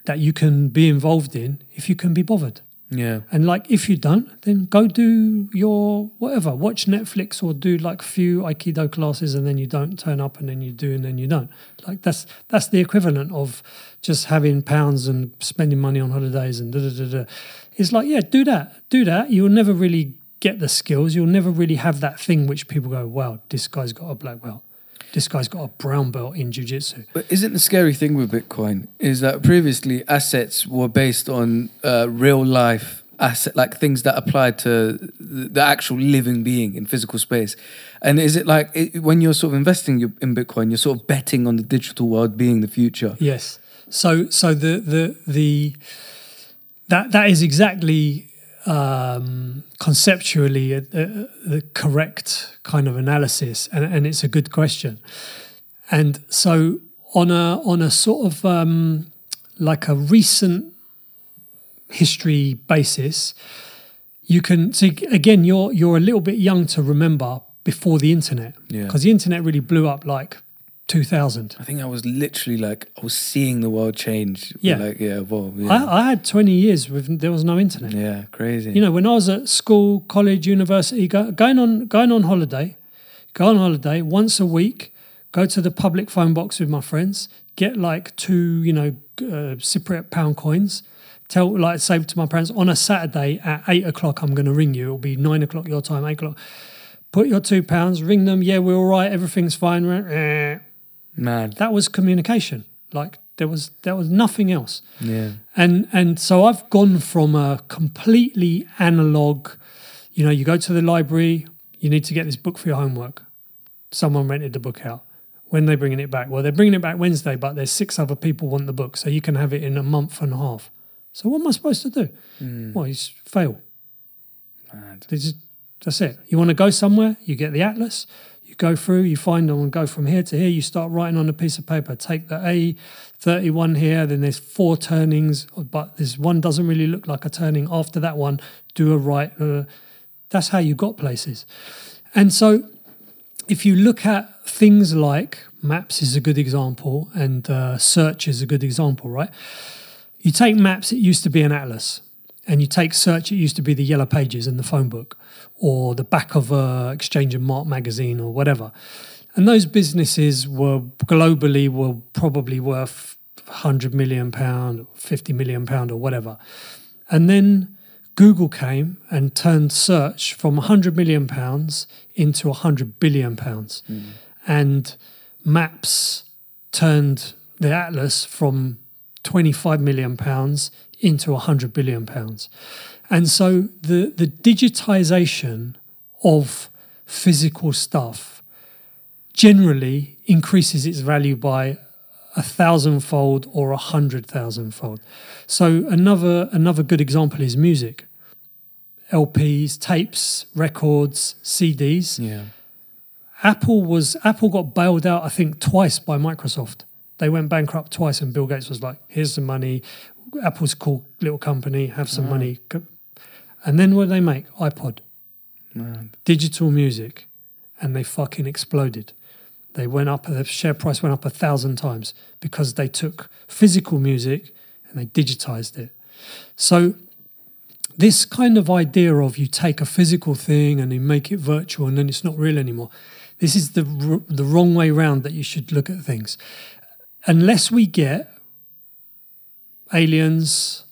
that you can be involved in if you can be bothered. Yeah. And like if you don't, then go do your whatever, watch Netflix or do like a few Aikido classes and then you don't turn up and then you do and then you don't. Like that's that's the equivalent of just having pounds and spending money on holidays and da da da da. It's like, yeah, do that. Do that. You'll never really get the skills. You'll never really have that thing which people go, Wow, this guy's got a black belt. This guy's got a brown belt in jiu-jitsu. But isn't the scary thing with Bitcoin is that previously assets were based on uh, real life asset, like things that applied to the actual living being in physical space. And is it like it, when you're sort of investing in Bitcoin, you're sort of betting on the digital world being the future? Yes. So so the the the that that is exactly um, conceptually a, a, the correct kind of analysis, and, and it's a good question. And so on a on a sort of um, like a recent history basis, you can see again. You're you're a little bit young to remember before the internet, Yeah. because the internet really blew up like 2000. I think I was literally like I was seeing the world change. Yeah. like yeah, evolve. Yeah, I, I had 20 years with there was no internet. yeah crazy. You know, when I was at school, college, university, go, going on going on holiday, go on holiday once a week, go to the public phone box with my friends, get like two, you know, uh, Cypriot pound coins. Tell like say to my parents on a Saturday at eight o'clock, I'm going to ring you. It'll be nine o'clock your time, eight o'clock. Put your two pounds, ring them. Yeah, we're all right. Everything's fine. Mad. That was communication. Like there was there was nothing else Yeah, and and so I've gone from a completely analog, you know, you go to the library, you need to get this book for your homework. Someone rented the book out. When they bringing it back? Well, they're bringing it back Wednesday, but there's six other people want the book, so you can have it in a month and a half. So what am I supposed to do? Hmm. Well, you fail. mad. This is, that's it. You want to go somewhere, you get the atlas, you go through, you find them and go from here to here. You start writing on a piece of paper. Take the A31 here, then there's four turnings, but this one doesn't really look like a turning. After that one, do a right. uh, that's how you got places. And so if you look at things like maps is a good example and uh, search is a good example, right? You take maps, it used to be an atlas. And you take search, it used to be the yellow pages in the phone book or the back of a Exchange and Mart magazine or whatever. And those businesses were globally were probably worth 100 million pound, 50 million pound or whatever. And then Google came and turned search from 100 million pounds into 100 billion pounds. Hmm. And maps turned the atlas from 25 million pounds into 100 billion pounds. And so the the digitization of physical stuff generally increases its value by a thousandfold or a hundred thousandfold. So another another good example is music. LPs, tapes, records, CDs. Yeah, Apple was Apple got bailed out, I think, twice by Microsoft. They went bankrupt twice, and Bill Gates was like, "Here's some money. Apple's a cool little company. Have some money." And then what did they make? iPod. Man. digital music, and they fucking exploded. They went up, the share price went up a thousand times because they took physical music and they digitized it. So, this kind of idea of you take a physical thing and you make it virtual and then it's not real anymore, this is the, r- the wrong way round that you should look at things. Unless we get aliens,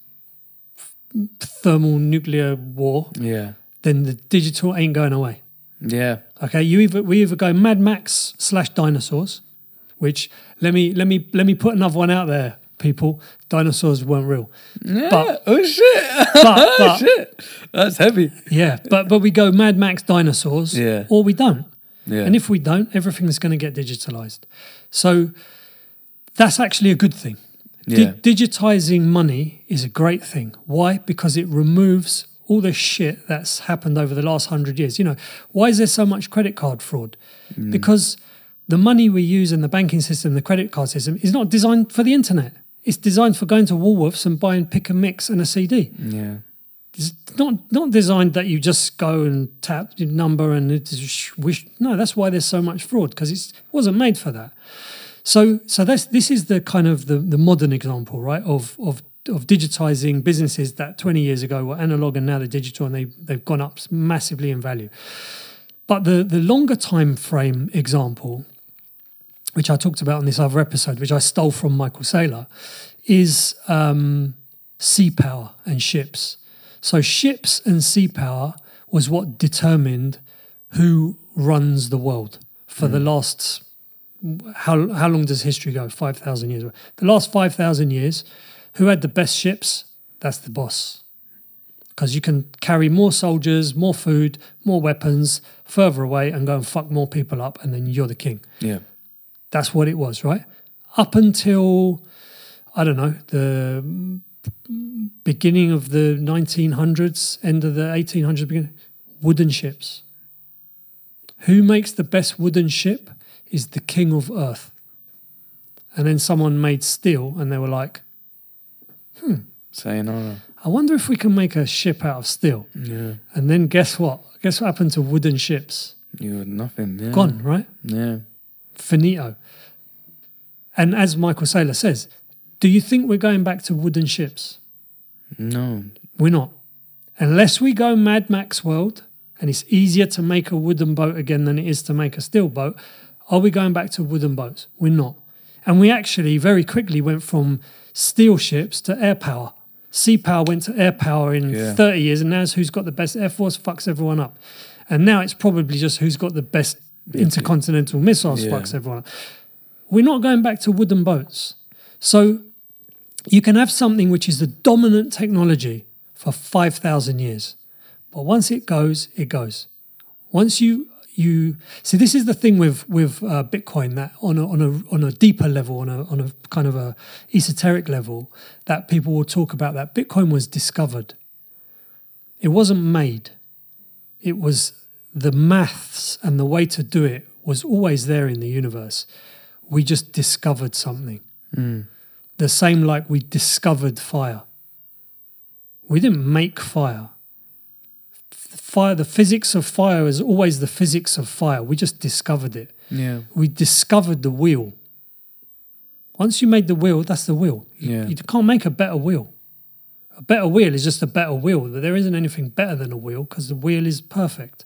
thermal nuclear war, Yeah. then the digital ain't going away. Yeah. Okay, you either we either go Mad Max slash dinosaurs, which let me let me let me put another one out there, people. Dinosaurs weren't real. Yeah. But- oh shit. But, oh but shit. That's heavy. yeah, but but we go Mad Max dinosaurs, Yeah. or we don't. Yeah. And if we don't, everything's going to get digitalized. So that's actually a good thing. Di- Yeah. digitizing money is a great thing. Why? Because it removes all the shit that's happened over the last hundred years. You know, why is there so much credit card fraud? Mm. Because the money we use in the banking system, the credit card system, is not designed for the internet. It's designed for going to Woolworths and buying pick and mix and a CD. yeah. It's not not designed that you just go and tap your number and wish. No, that's why there's so much fraud because it wasn't made for that. So so that's this is the kind of the, the modern example, right? Of of of digitizing businesses that 20 years ago were analog and now they're digital and they they've gone up massively in value. But the the longer time frame example, which I talked about on this other episode, which I stole from Michael Saylor, is um, sea power and ships. So ships and sea power was what determined who runs the world for the last how how long does history go? Five thousand years. The last five thousand years, who had the best ships? That's the boss. Because you can carry more soldiers, more food, more weapons further away and go and fuck more people up, and then you're the king. Yeah. That's what it was, right? Up until I don't know the beginning of the 1900s, end of the 1800s, beginning, wooden ships. Who makes the best wooden ship is the king of earth. And then someone made steel, and they were like, hmm. Sayonara. "I wonder if we can make a ship out of steel." Yeah. And then guess what? Guess what happened to wooden ships? You had nothing. Yeah. Gone, right? Yeah. finito. And as Michael Saylor says, do you think we're going back to wooden ships? No. We're not. Unless we go Mad Max world and it's easier to make a wooden boat again than it is to make a steel boat, are we going back to wooden boats? We're not. And we actually very quickly went from steel ships to air power. Sea power went to air power in Yeah. 30 years, and now it's who's got the best air force fucks everyone up. And now it's probably just who's got the best intercontinental missiles Yeah. fucks everyone up. We're not going back to wooden boats. So you can have something which is the dominant technology for 5,000 years. But once it goes, it goes. Once you you see this is the thing with with uh, Bitcoin that on a, on a on a deeper level on a on a kind of a esoteric level that people will talk about that Bitcoin was discovered. It wasn't made. It was the maths and the way to do it was always there in the universe. We just discovered something. The same like we discovered fire. We didn't make fire. Fire, the physics of fire is always the physics of fire. We just discovered it. Yeah. We discovered the wheel. Once you made the wheel, that's the wheel. You, Yeah. you can't make a better wheel. A better wheel is just a better wheel. There isn't anything better than a wheel because the wheel is perfect.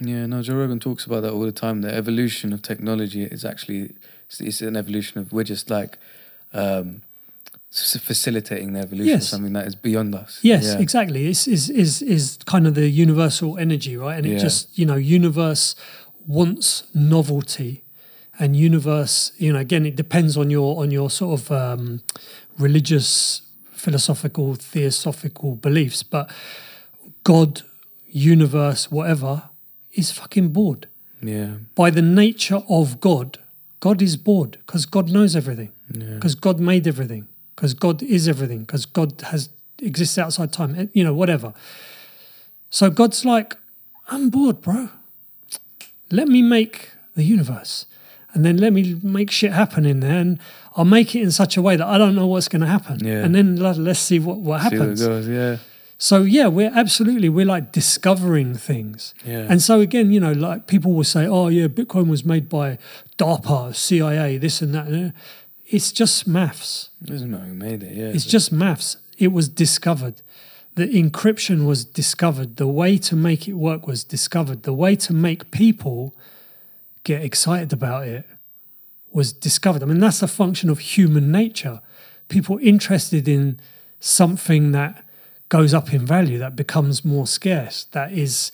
Yeah, no, Joe Rogan talks about that all the time. The evolution of technology is actually it's, it's an evolution of we're just like um, facilitating the evolution Yes. of something that is beyond us. Yes, yeah. exactly. This is is is kind of the universal energy, right? And it Yeah. just you know, universe wants novelty, and universe, you know, again, it depends on your on your sort of um, religious, philosophical, theosophical beliefs, but God, universe, whatever, is fucking bored Yeah, by the nature of God. God is bored because God knows everything yeah, because God made everything, because God is everything, because God has exists outside time, eh, you know, whatever. So God's like, I'm bored, bro. Let me make the universe, and then let me make shit happen in there, and I'll make it in such a way that I don't know what's going to happen, Yeah. and then let, let's see what what happens. See what goes. Yeah, So yeah, we're absolutely we're like discovering things. Yeah. And so again, you know, like people will say, "Oh yeah, Bitcoin was made by DARPA, CIA, this and that." It's just maths. It doesn't matter who made it. Yeah, It's just maths. It was discovered. The encryption was discovered. The way to make it work was discovered. The way to make people get excited about it was discovered. I mean, that's a function of human nature. People interested in something that goes up in value, that becomes more scarce, that is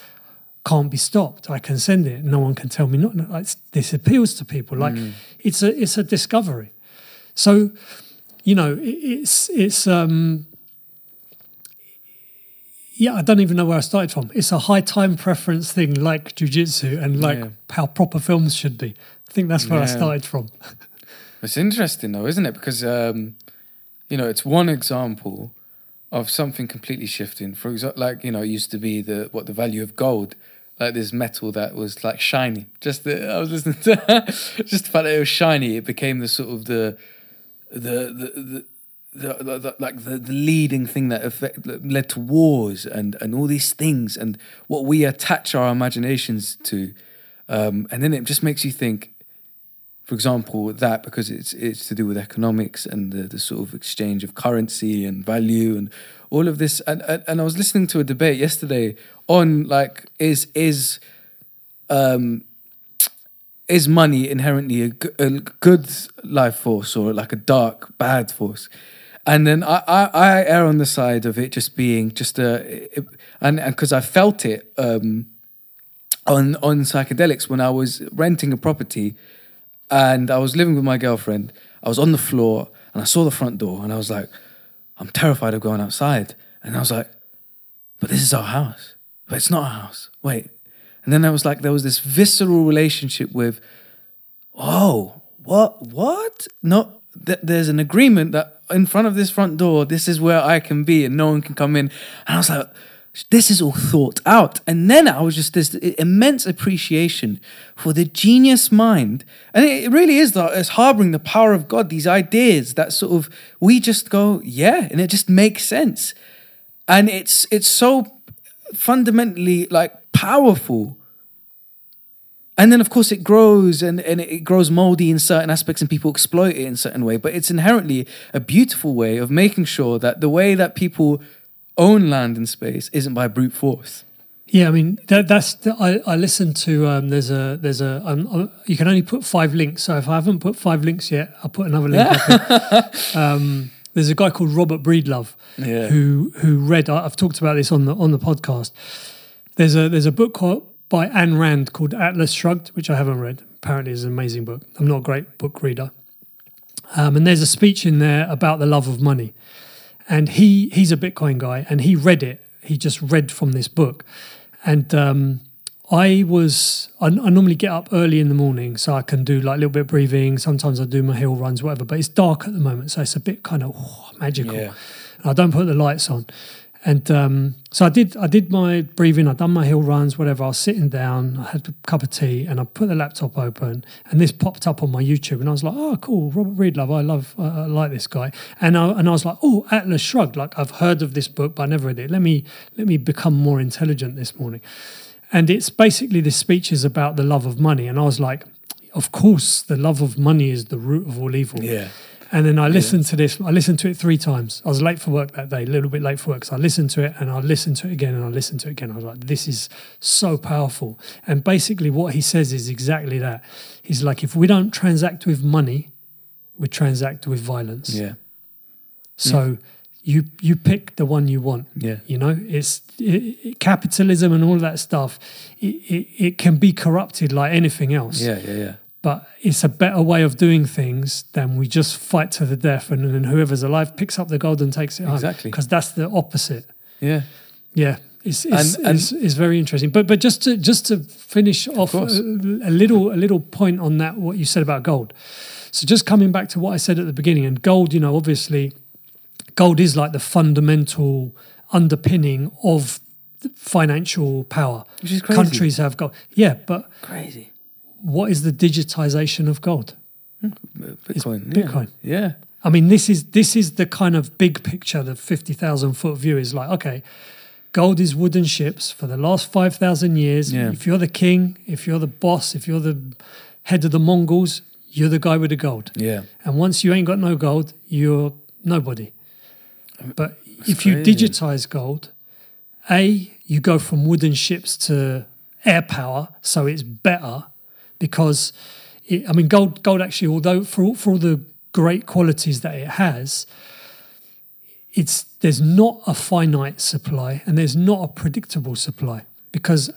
can't be stopped. I can send it. No one can tell me not. no, this appeals to people. Like mm. it's a it's a discovery. So, you know, it's it's um yeah, I don't even know where I started from. It's a high time preference thing like jujitsu and like Yeah. how proper films should be. I think that's where I started from. It's interesting though, isn't it? Because um, you know, it's one example of something completely shifting. For example, like you know, it used to be the what the value of gold, like this metal that was like shiny. Just the, I was listening to just the fact that it was shiny, it became the sort of the the the. the like the, leading thing that, affect, led to wars and, and all these things and what we attach our imaginations to um, and then it just makes you think for example, that because it's it's to do with economics and the, the sort of exchange of currency and value and all of this. And, and and I was listening to a debate yesterday on like is is um is money inherently a, good life force or like a dark bad force? And then I, I, I err on the side of it just being just a, it, and because I felt it um, on on psychedelics when I was renting a property and I was living with my girlfriend. I was on the floor and I saw the front door and I was like, I'm terrified of going outside. And I was like, but this is our house. But it's not our house. Wait. And then I was like, there was this visceral relationship with, oh, what, what? No, th- there's an agreement that in front of this front door, this is where I can be and no one can come in. And I was like, this is all thought out. And then I was just this immense appreciation for the genius mind. And it really is that it's harboring the power of God, these ideas that sort of we just go, yeah, and it just makes sense. And it's it's so fundamentally like powerful. And then of course it grows and, and it grows moldy in certain aspects and people exploit it in a certain way. But it's inherently a beautiful way of making sure that the way that people own land and space isn't by brute force. Yeah, I mean that, that's the, I, I listened to um, there's a there's a um, uh, you can only put five links. So if I haven't put five links yet, I'll put another link. um, there's a guy called Robert Breedlove Yeah. who who read. I've talked about this on the on the podcast. There's a there's a book called, by Ayn Rand called Atlas Shrugged, which I haven't read. Apparently, it's an amazing book. I'm not a great book reader. Um, and there's a speech in there about the love of money, and he he's a Bitcoin guy, and he read it. He just read from this book, and um, I was I, I normally get up early in the morning so I can do like a little bit of breathing. Sometimes I do my hill runs, whatever. But it's dark at the moment, so it's a bit kind of oh, magical. Yeah. And I don't put the lights on, and um, so I did. I did my breathing. I done my hill runs, whatever. I was sitting down. I had a cup of tea, and I put the laptop open, and this popped up on my YouTube, and I was like, "Oh, cool, Robert Breedlove. I love, I I like this guy." And I and I was like, "Oh, Atlas Shrugged. Like I've heard of this book, but I never read it. Let me let me become more intelligent this morning." And it's basically this speech is about the love of money, and I was like, "Of course, the love of money is the root of all evil." Yeah. And then I listened to this. I listened to it three times. I was late for work that day, a little bit late for work. So I listened to it and I listened to it again and I listened to it again. I was like, this is so powerful. And basically, what he says is exactly that. He's like, if we don't transact with money, we transact with violence. Yeah. So you you pick the one you want. Yeah. You know, it's it, it- capitalism and all that stuff. It, it, it can be corrupted like anything else Yeah. Yeah. Yeah. But it's a better way of doing things than we just fight to the death and then whoever's alive picks up the gold and takes it Exactly. because that's the opposite Yeah. yeah it's it's, And- and- it's, it's very interesting but but just to just to finish off uh, a, a little a little point on that what you said about gold so just coming back to what i said at the beginning and gold you know obviously gold is like the fundamental underpinning of financial power Which is crazy. countries have gold yeah but Crazy. What is the digitization of gold hmm. Bitcoin. Bitcoin. Yeah. I mean, this is this is the kind of big picture. The fifty thousand foot view is like, okay, gold is wooden ships for the last five thousand years. Yeah. If you're the king, if you're the boss, if you're the head of the Mongols, you're the guy with the gold. Yeah. And once you ain't got no gold, you're nobody. But if you digitize gold, A, you go from wooden ships to air power, so it's better because, it, I mean, gold, gold actually, although for all, for all the great qualities that it has, it's there's not a finite supply and there's not a predictable supply because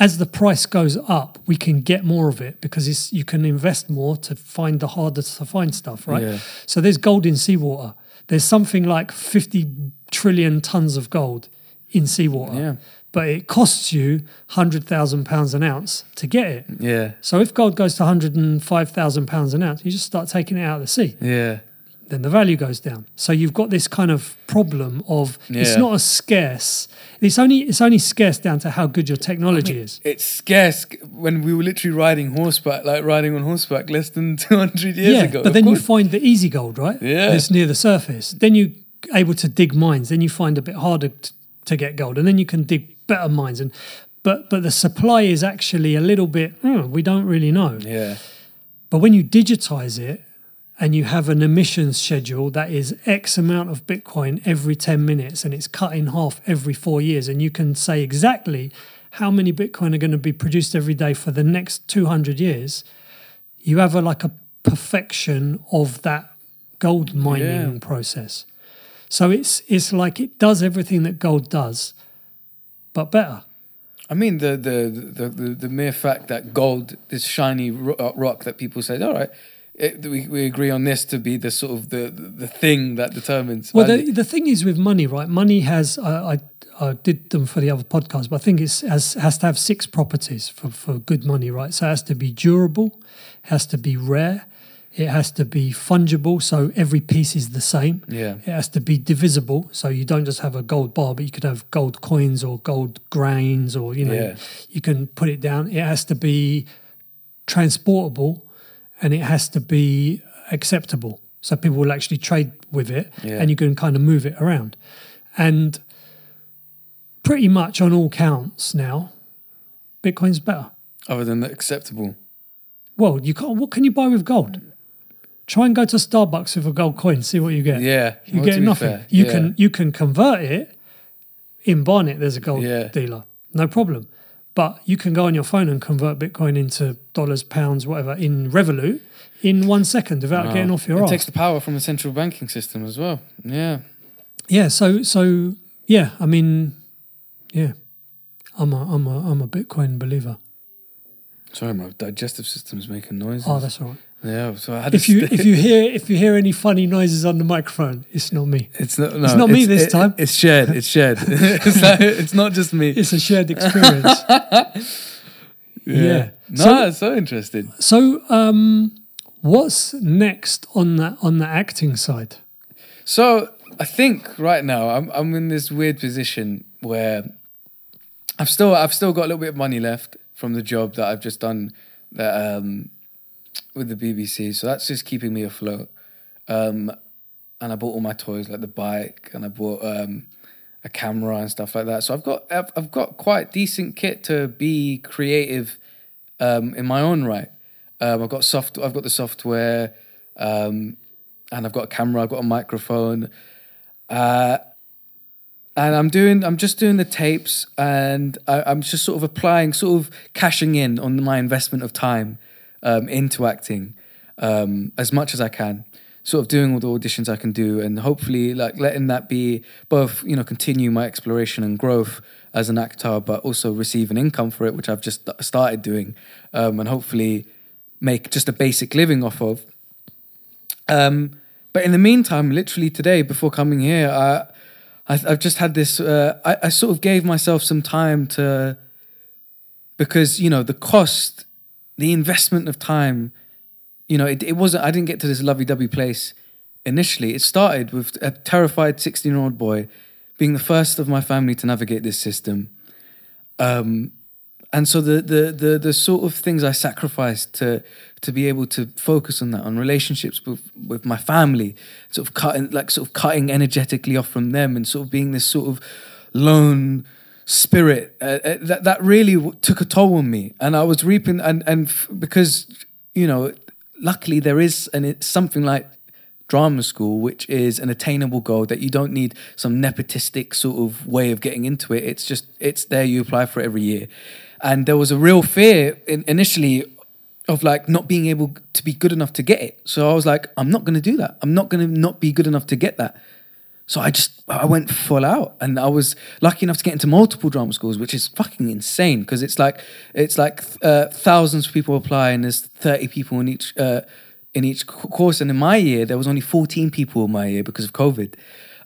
as the price goes up, we can get more of it because it's, you can invest more to find the harder to find stuff, right? Yeah. So there's gold in seawater. There's something like 50 trillion tons of gold in seawater. Yeah. But it costs you £100,000 an ounce to get it. Yeah. So if gold goes to £105,000 an ounce, you just start taking it out of the sea Yeah. then the value goes down. So you've got this kind of problem of it's not as scarce. It's only it's only scarce down to how good your technology is. It's scarce when we were literally riding horseback, like riding on horseback less than 200 years yeah, ago. but then you find the easy gold, right? Yeah. That's near the surface. Then you able to dig mines. Then you find a bit harder to get gold, and then you can dig better mines. And but but the supply is actually a little bit. hmm, we don't really know. Yeah. But when you digitize it and you have an emissions schedule that is X amount of Bitcoin every 10 minutes and it's cut in half every four years, and you can say exactly how many Bitcoin are going to be produced every day for the next 200 years, you have a, like a perfection of that gold mining Yeah. process. So it's it's like it does everything that gold does, but better. I mean, the, the, the, the, the mere fact that gold, this shiny uh, rock that people say, all right, it, we, we agree on this to be the sort of the, the thing that determines. Well, the, the thing is with money, right? Money has I, I, I did them for the other podcast, but I think it's has has to have six properties for, for good money, right? So it has to be durable, has to be rare, it has to be fungible, so every piece is the same. Yeah. It has to be divisible, so you don't just have a gold bar, but you could have gold coins or gold grains, or you know, Yeah. you can put it down. It has to be transportable, and it has to be acceptable, so people will actually trade with it, Yeah. and you can kind of move it around. And pretty much on all counts now, Bitcoin's better. Other than acceptable. Well, you can't. What can you buy with gold? Try and go to Starbucks with a gold coin. See what you get. Yeah. you well, get nothing. fair, You yeah. can you can convert it in Barnet. There's a gold Yeah. dealer, no problem. But you can go on your phone and convert Bitcoin into dollars, pounds, whatever in Revolut in one second without getting off your It ass. takes the power from the central banking system as well. Yeah. Yeah. So so yeah. I mean, yeah. I'm a I'm a I'm a Bitcoin believer. Sorry, my digestive system's making noises. Oh, that's all right. Yeah. So I had If you if you hear if you hear any funny noises on the microphone, it's not me. It's not. No, It's not me this it- time. It's shared. It's shared. it's, like, it's not just me. It's a shared experience. yeah. No, So- it's so interesting. So, um, what's next on that on the acting side? So I think right now I'm I'm in this weird position where I've still I've still got a little bit of money left from the job that I've just done that um, with the BBC. So that's just keeping me afloat. Um, and I bought all my toys like the bike and I bought um, a camera and stuff like that. So I've got I've, I've got quite decent kit to be creative um, in my own right. Um, I've got soft I've got the software um, and I've got a camera. I've got a microphone. Uh, and I'm doing, I'm just doing the tapes, and I, I'm just sort of applying, sort of cashing in on my investment of time um, into acting um, as much as I can. Sort of doing all the auditions I can do, and hopefully, like letting that be both, you know, continue my exploration and growth as an actor, but also receive an income for it, which I've just started doing, um, and hopefully make just a basic living off of. Um, but in the meantime, literally today, before coming here, I, I, I've just had this. Uh, I, I sort of gave myself some time to, because you know the cost, the investment of time, you know, it, it wasn't. I didn't get to this lovey-dovey place initially. It started with a terrified sixteen-year-old boy being the first of my family to navigate this system. Um, and so the, the the the sort of things I sacrificed to to be able to focus on that, on relationships with with my family, sort of cutting like sort of cutting energetically off from them, and sort of being this sort of lone spirit uh, uh, that that really took a toll on me, and I was reaping and and f- because you know, luckily there is and it's something like drama school, which is an attainable goal that you don't need some nepotistic sort of way of getting into it. It's just it's there. You apply for it every year, and there was a real fear in, initially of like not being able to be good enough to get it. So I was like, I'm not going to do that. I'm not going to not be good enough to get that. So I just I went full out, and I was lucky enough to get into multiple drama schools, which is fucking insane because it's like it's like uh, thousands of people apply, and there's thirty people in each uh, in each course. And in my year, there was only fourteen people in my year because of COVID.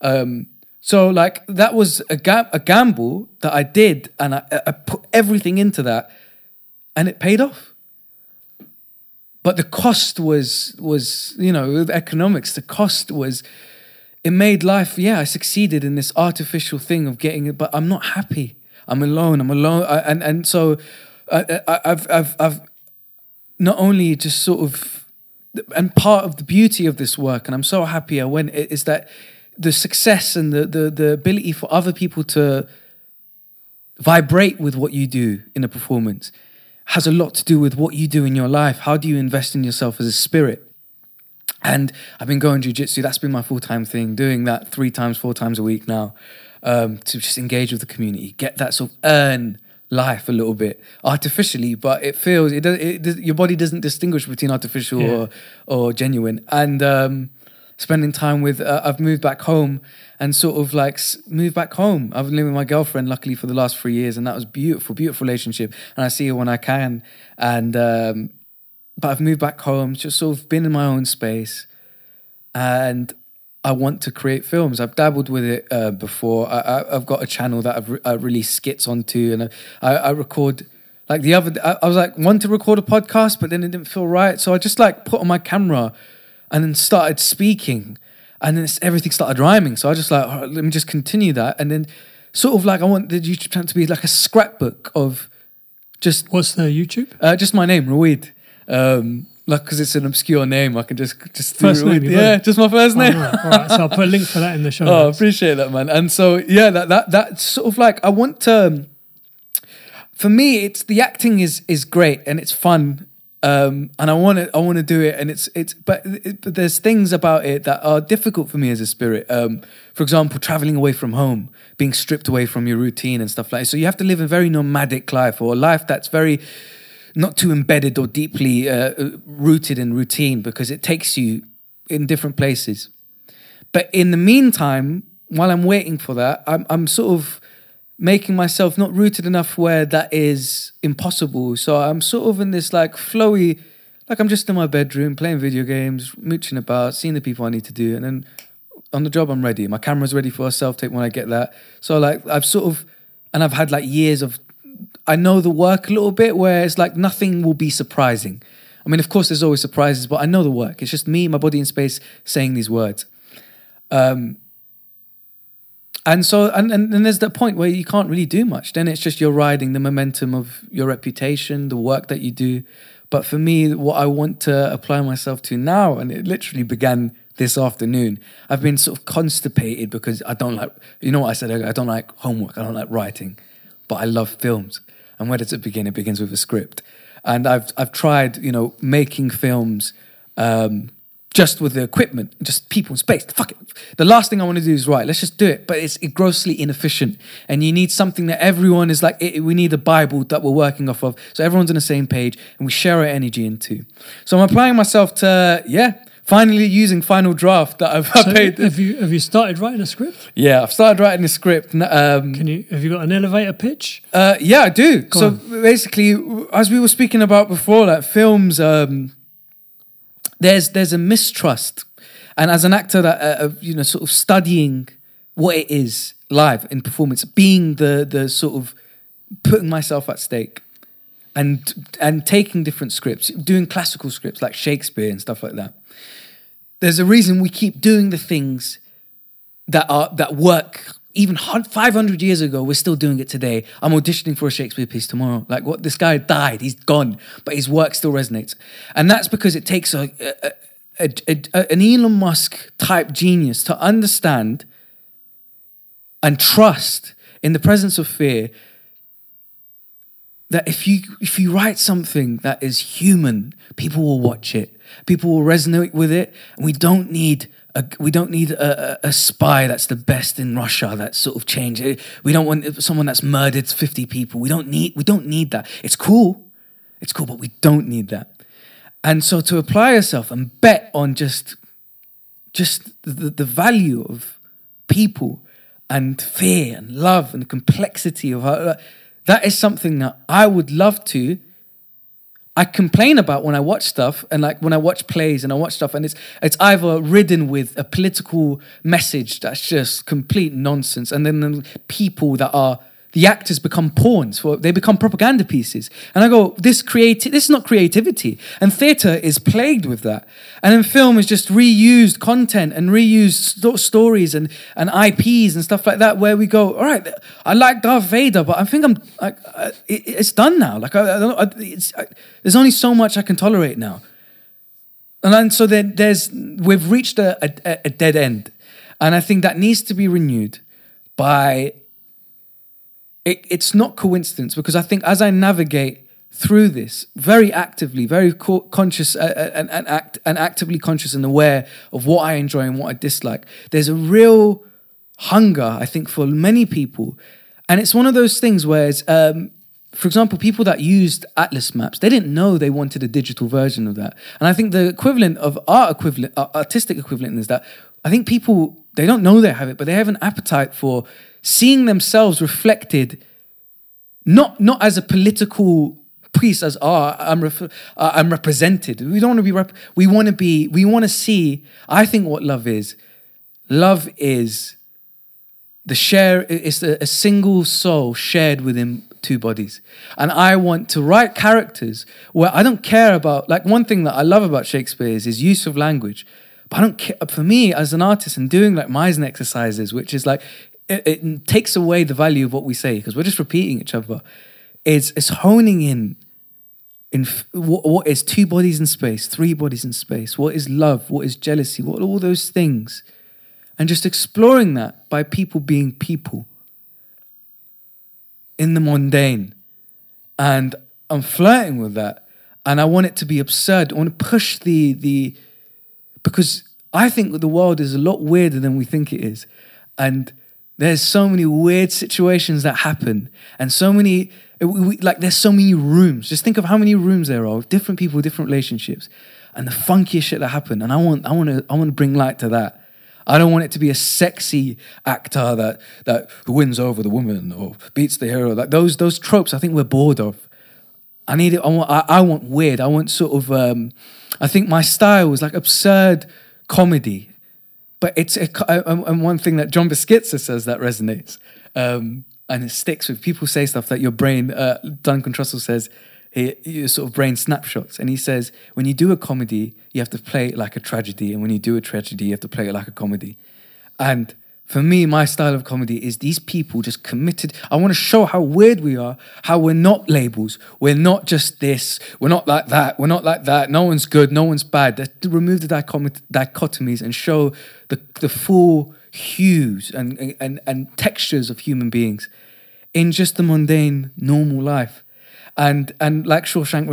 Um, so like that was a ga- a gamble that I did, and I, I put everything into that, and it paid off but the cost was was you know economics the cost was it made life yeah i succeeded in this artificial thing of getting it but i'm not happy i'm alone i'm alone I, and and so I, i've i've i've not only just sort of and part of the beauty of this work and i'm so happy i went is that the success and the the, the ability for other people to vibrate with what you do in a performance has a lot to do with what you do in your life. How do you invest in yourself as a spirit? And I've been going jujitsu. That's been my full time thing. Doing that three times, four times a week now, um, to just engage with the community, get that sort of earn life a little bit artificially, but it feels it, does, it does, your body doesn't distinguish between artificial Yeah. or or genuine. And um, spending time with, uh, I've moved back home and sort of like moved back home. I've been living with my girlfriend, luckily for the last three years, and that was beautiful, beautiful relationship. And I see her when I can, and um, but I've moved back home, just sort of been in my own space, and I want to create films. I've dabbled with it uh, before. I, I've got a channel that I've re- I released skits onto, and I, I, record. Like the other, I, I was like, want to record a podcast, but then it didn't feel right. So I just like put on my camera, and then started speaking, and then it's, everything started rhyming. So I just like, "All right, let me just continue that, and then sort of like I want the YouTube channel to be like a scrapbook of just What's the YouTube? uh, just my name, Rawaed. Um, like because it's an obscure name, I can just just First name. Yeah, just my first Oh, name. right. All right, so I'll put a link for that in the show. Oh, notes. appreciate that, man. And so, yeah, that that that's sort of like I want to. um, For me, it's the acting is is great and it's fun, um, and I want to I want to do it, and it's it's but, it, but there's things about it that are difficult for me as a spirit. Um, for example, traveling away from home, being stripped away from your routine and stuff like. that. So you have to live a very nomadic life or a life that's very not too embedded or deeply uh, rooted in routine because it takes you in different places. But in the meantime, while I'm waiting for that, I'm I'm sort of making myself not rooted enough where that is impossible. So I'm sort of in this like flowy, like I'm just in my bedroom playing video games, mooching about, seeing the people I need to do, and then on the job I'm ready. My camera's ready for a self tape when I get that. So like I've sort of, and I've had like years of, I know the work a little bit where it's like nothing will be surprising. I mean, of course, there's always surprises, but I know the work. It's just me, my body in space, saying these words. Um, and so, and, and then there's that point where you can't really do much. Then it's just you're riding the momentum of your reputation, the work that you do. But for me, what I want to apply myself to now, and it literally began this afternoon, I've been sort of constipated because I don't like, you know what I said I don't like homework, I don't like writing, but I love films. And where does it begin? It begins with a script. And I've, I've tried, you know, making films um, just with the equipment, just people in space. Fuck it. The last thing I want to do is right. Let's just do it. But it's grossly inefficient, and you need something that everyone is like. It, we need a Bible that we're working off of, so everyone's on the same page, and we share our energy into. So I'm applying myself to yeah. Finally, using Final Draft that I've So paid. have you have you started writing a script? Yeah, I've started writing a script. Um, Can you have you got an elevator pitch? uh, yeah, I do. so on. basically, as we were speaking about before, like films, um, there's there's a mistrust, and as an actor, that uh, of, you know, sort of studying what it is live in performance, being the the sort of putting myself at stake, and and taking different scripts, doing classical scripts like Shakespeare and stuff like that. There's a reason we keep doing the things that are that work even 500 years ago, we're still doing it today. I'm auditioning for a Shakespeare piece tomorrow. Like, what? This guy died, he's gone, but his work still resonates. And that's because it takes a, a, a, a an Elon Musk type genius to understand and trust in the presence of fear that if you if you write something that is human, people will watch it. People will resonate with it, and we don't need a, we don't need a, a, spy that's the best in Russia. That sort of change. We don't want someone that's murdered fifty people. We don't need we don't need that. It's cool, it's cool, but we don't need that. And so to apply yourself and bet on just just the, the value of people and fear and love and the complexity of how, that is something that I would love to I complain about when I watch stuff and like when I watch plays and I watch stuff and it's it's either ridden with a political message that's just complete nonsense and then the people that are the actors become pawns for they become propaganda pieces. And i go this this is not creativity. And theater is plagued with that. And then film is just reused content and reused st- stories and and ips and stuff like that where we go all right i like darth vader but i think i'm like uh, it, it's done now. Like I, I, I, there's only so much i can tolerate now. And then so then there's we've reached a, a, a dead end. And i think that needs to be renewed by it, it's not coincidence because I think as I navigate through this very actively, very co- conscious uh, uh, and, and, act, and actively conscious and aware of what I enjoy and what I dislike, there's a real hunger, I think, for many people. And it's one of those things where, it's, um, for example, people that used Atlas maps, they didn't know they wanted a digital version of that. And I think the equivalent of art equivalent, uh, artistic equivalent is that I think people, they don't know they have it, but they have an appetite for seeing themselves reflected not not as a political piece as oh I'm ref- uh, I'm represented. We don't want to be rep- we want to be we want to see I think what love is love is the share is a, a single soul shared within two bodies. And I want to write characters where I don't care about like one thing that I love about Shakespeare is his use of language. But I don't care for me as an artist and doing like Meisner exercises, which is like it, it takes away the value of what we say because we're just repeating each other. It's it's honing in in what, what is two bodies in space, three bodies in space. What is love? What is jealousy? What all those things, and just exploring that by people being people in the mundane, and I'm flirting with that, and I want it to be absurd. I want to push the the because I think the world is a lot weirder than we think it is, and there's so many weird situations that happen, and so many we, like there's so many rooms. Just think of how many rooms there are, different people, different relationships, and the funkiest shit that happen. And I want, I want to, I want to bring light to that. I don't want it to be a sexy actor that that who wins over the woman or beats the hero. Like those those tropes, I think we're bored of. I need it. I want. I, I want weird. I want sort of. Um, I think my style is like absurd comedy but it's a, and one thing that John Beskidse says that resonates, um, and it sticks with people say stuff that your brain. Uh, Duncan Trussell says sort of brain snapshots, and he says when you do a comedy, you have to play it like a tragedy, and when you do a tragedy, you have to play it like a comedy, and for me, my style of comedy is these people just committed. I want to show how weird we are, how we're not labels. We're not just this. We're not like that. We're not like that. No one's good. No one's bad. remove the dichotomies and show the, the full hues and, and, and textures of human beings in just the mundane, normal life. And and like Shawshank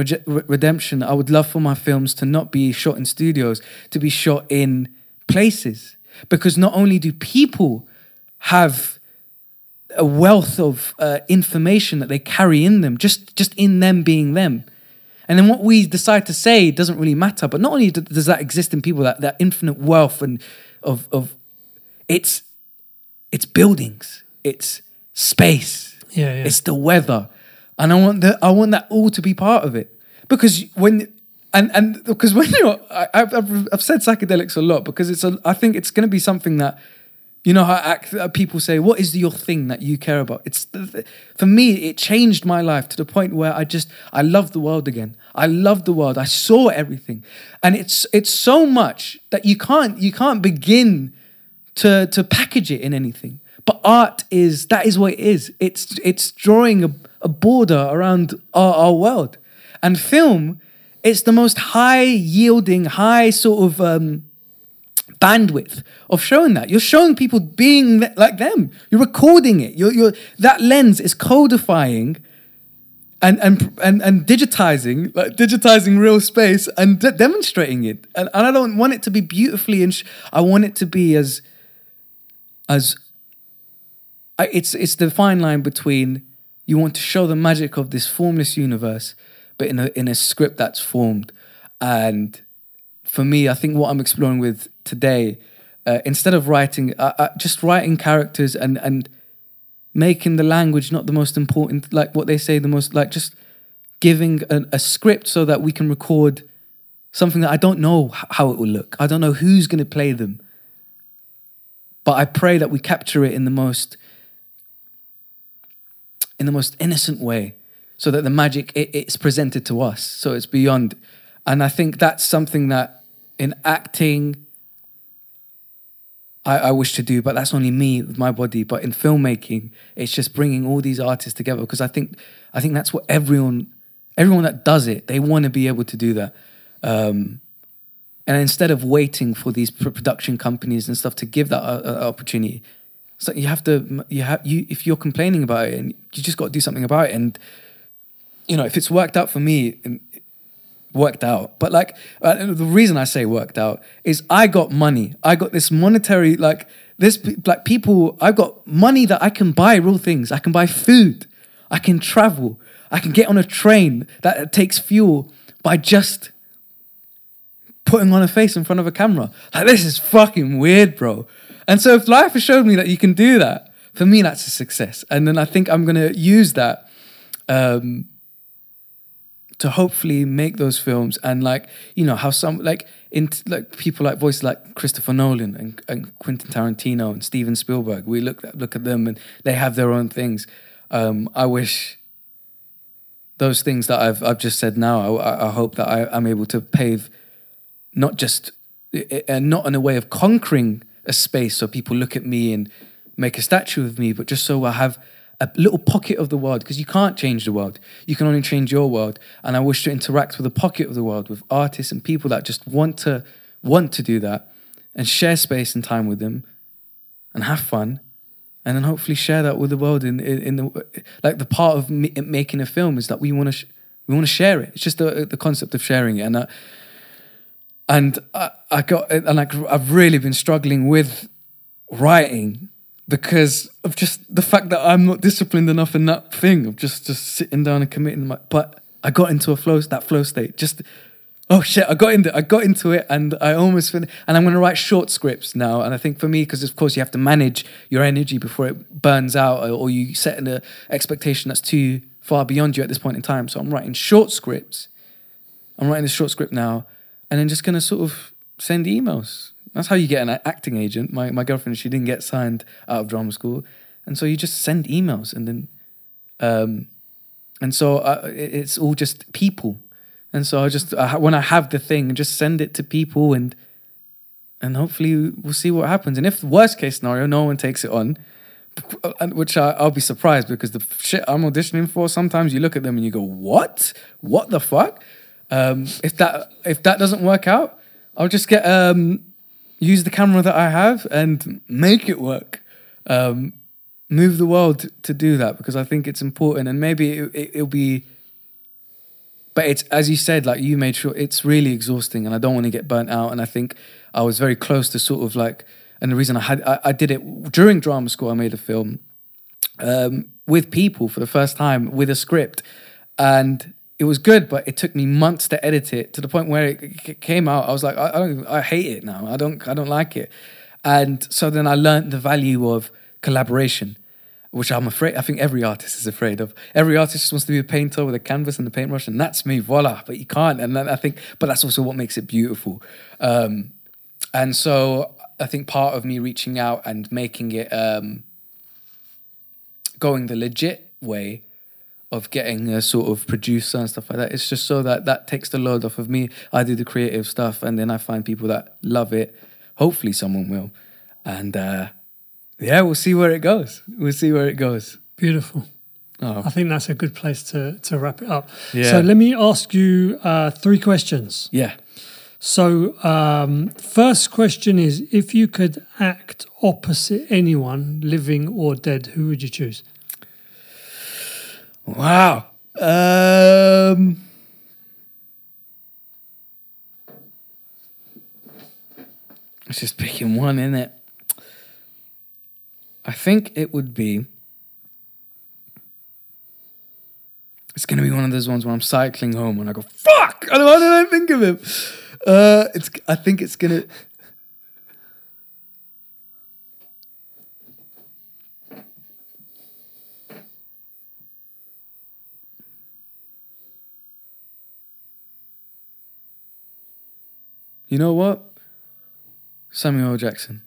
Redemption, I would love for my films to not be shot in studios, to be shot in places because not only do people have a wealth of uh, information that they carry in them, just just in them being them. And then what we decide to say doesn't really matter. But not only does that exist in people, that, that infinite wealth and of of it's it's buildings, it's space, yeah, yeah. it's the weather, and I want that I want that all to be part of it. Because when and and because when you're I, have I've said psychedelics a lot because it's a I think it's going to be something that you know how uh, people say what is your thing that you care about? It's for me it changed my life to the point where I just I love the world again. I love the world. I saw everything. And it's it's so much that you can't you can't begin to to package it in anything. But art is that is what it is. It's it's drawing a, a border around our, our world, and film. It's the most high yielding, high sort of um, bandwidth of showing that. You're showing people being like them. You're recording it. You're, you're that lens is codifying and and and, and digitizing like digitizing real space and de- demonstrating it and, and i don't want it to be beautifully sh- i want it to be as as I, it's it's the fine line between you want to show the magic of this formless universe but in a in a script that's formed and for me i think what i'm exploring with today uh, instead of writing uh, uh, just writing characters and and making the language not the most important, like what they say, the most, like just giving a, a script so that we can record something that I don't know how it will look. I don't know who's going to play them. But I pray that we capture it in the most in the most innocent way so that the magic it, it's presented to us so it's beyond and i think that's something that in acting I, I wish to do, but that's only me with my body. But in filmmaking, it's just bringing all these artists together because I think I think that's what everyone everyone that does it they want to be able to do that. Um, and instead of waiting for these production companies and stuff to give that uh, uh, so you have to you have you if you're complaining about it and you just got to do something about it. And you know if it's worked out for me, and worked out. But like uh, the reason I say worked out is I got money. I got this monetary like this like people. I got money that I can buy real things. I can buy food. I can travel. I can get on a train that takes fuel by just putting on a face in front of a camera. Like this is fucking weird, bro. And so if life has showed me that you can do that, for me that's a success. And then I think I'm gonna use that um, to hopefully make those films and like you know how some like in like people like voices like Christopher Nolan and, and Quentin Tarantino and Steven Spielberg we look look at them and they have their own things um, I wish those things that I've I've just said now I, I hope that I, I'm able to pave not just and not in a way of conquering a space so people look at me and make a statue of me but just so I have a little pocket of the world because you can't change the world. You can only change your world. And I wish to interact with a pocket of the world with artists and people that just want to want to do that and share space and time with them and have fun and then hopefully share that with the world in in, in the like the part of me, making a film is that we want to sh- we want to share it. It's just the the concept of sharing it and uh, and I, I got and like I've really been struggling with writing because of just the fact that I'm not disciplined enough in that thing of just just sitting down and committing. My, but I got into a flow that flow state. Just oh shit, I got into I got into it and I almost finished. And I'm going to write short scripts now. And I think for me, because of course you have to manage your energy before it burns out, or, or you set an uh, expectation that's too far beyond you at this point in time. So I'm writing short scripts. I'm writing a short script now, and then just going to sort of send emails that's how you get an acting agent. My my girlfriend, she didn't get signed out of drama school, and so you just send emails, and then, um, and so uh, it's all just people, and so I just uh, when I have the thing, just send it to people, and and hopefully we'll see what happens. And if worst case scenario, no one takes it on, which I, I'll be surprised because the shit I'm auditioning for, sometimes you look at them and you go, what, what the fuck? Um, if that if that doesn't work out, I'll just get um, use the camera that I have and make it work. Um, move the world to do that because I think it's important and maybe it, it, it'll be. But it's as you said, like you made sure it's really exhausting, and I don't want to get burnt out. And I think I was very close to sort of like, and the reason I had I, I did it during drama school. I made a film um, with people for the first time with a script, and it was good, but it took me months to edit it to the point where it came out. I was like, I, I don't, I hate it now. I don't, I don't like it. And so then I learned the value of collaboration, which I'm afraid. I think every artist is afraid of. Every artist just wants to be a painter with a canvas and a paintbrush, and that's me. Voila! But you can't. And then I think, but that's also what makes it beautiful. Um, and so I think part of me reaching out and making it um, going the legit way of getting a sort of producer and stuff like that. It's just so that that takes the load off of me. I do the creative stuff, and then I find people that love it. Hopefully, someone will, and uh, Yeah, we'll see where it goes. We'll see where it goes. Beautiful. Oh, I think that's a good place to, to wrap it up. Yeah. So let me ask you uh, three questions. yeah. So, um, first question is if you could act opposite anyone, living or dead, who would you choose? Wow. Um, it's just picking one, is it? I think it would be. It's gonna be one of those ones where I'm cycling home and I go, "Fuck! Why did I think of him?" Uh, it's. I think it's gonna. You know what? Samuel L. Jackson.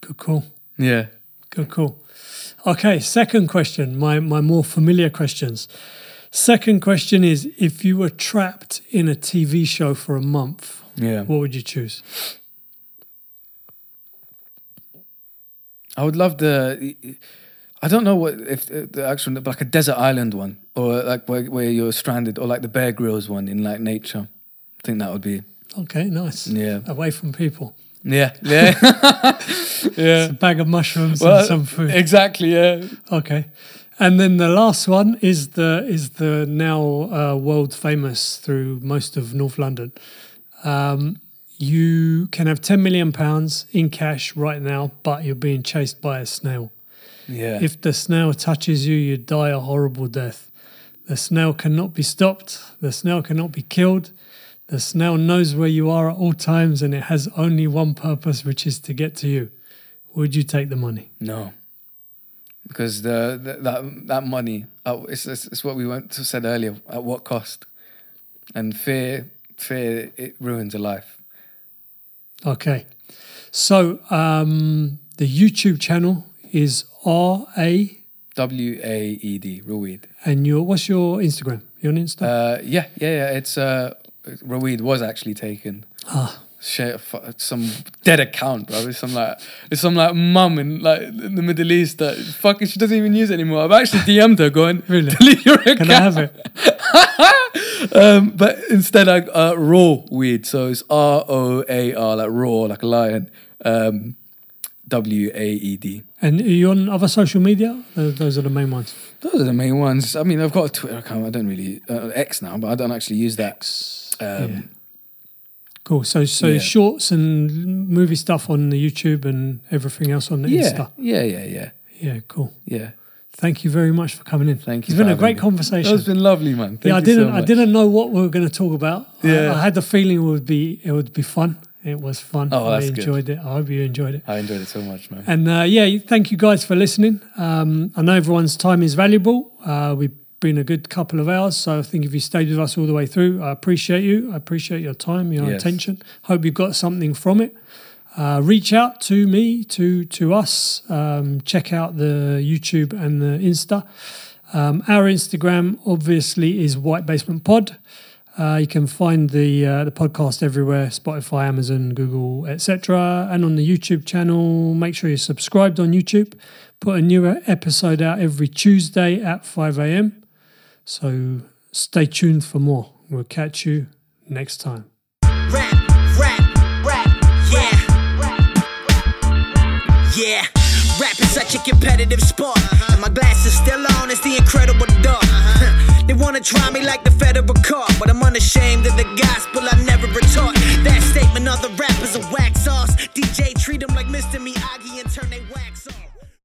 Good call. Yeah. Good call. Okay, second question, my, my more familiar questions. Second question is if you were trapped in a TV show for a month, Yeah. what would you choose? I would love the. I don't know what if uh, the actual like a desert island one or like where, where you're stranded or like the Bear Grylls one in like nature. I think that would be Okay, nice. yeah Away from people. yeah yeah yeah. A bag of mushrooms Well, and some food. Exactly yeah. Okay. And then the last one is the is the now uh, world famous through most of North London. Um, you can have ten million pounds in cash right now, but you're being chased by a snail. Yeah. If the snail touches you, you die a horrible death. The snail cannot be stopped. The snail cannot be killed. The snail knows where you are at all times, and it has only one purpose, which is to get to you. Would you take the money? no. Because the, the that that money, uh, it's, it's it's what we went to said earlier. At what cost? And fear, fear, it ruins a life. Okay. So um, the YouTube channel is R A, W A E D, Rawaed. and your what's your Instagram? You on Insta? Uh, yeah, yeah, yeah. It's uh, Rawaed was actually taken. ah, shit, some dead account, bro. It's some like it's some like mum in like in the Middle East that fucking she doesn't even use it anymore. I've actually DM'd her going, Really? delete your account. can I have it? um, but instead, I uh, raw weed. So it's R O A R, like raw, like a lion. Um, W A E D. And are you on other social media? Those are the main ones. Those are the main ones. I mean, I've got a Twitter account. I don't really uh, X now, but I don't actually use that. Um, Yeah. Cool. So so Yeah. shorts and movie stuff on the YouTube and everything else on the yeah, Insta. yeah, yeah, yeah, Yeah, cool. yeah. Thank you very much for coming in. Thank you It's been a great me. conversation. It's been lovely, man. Thank yeah, I didn't So I didn't know what we were going to talk about. Yeah. I, had the feeling it would be it would be fun. It was fun. Oh, I that's good. enjoyed it. I hope you enjoyed it. I enjoyed it so much, man. And uh, yeah, thank you guys for listening. Um, I know everyone's time is valuable. Uh, we've been a good couple of hours, so I think if you stayed with us all the way through, I appreciate you. I appreciate your time, your Yes. attention. Hope you got something from it. Uh, reach out to me, to to us. Um, check out the YouTube and the Insta. Um, our Instagram obviously is White Basement Pod. Uh, you can find the uh, the podcast everywhere: Spotify, Amazon, Google, etc. And on the YouTube channel, make sure you're subscribed on YouTube. Put a new episode out every Tuesday at 5 a.m. So stay tuned for more. We'll catch you next time. Rap, rap, rap, yeah. Yeah, rap is such a competitive sport. And my still on, it's the incredible. They wanna try me like the federal court, but I'm unashamed of the gospel I never retort. That statement, rappers are wax sauce. DJ treat them like Mr. Miyagi and turn they wax off.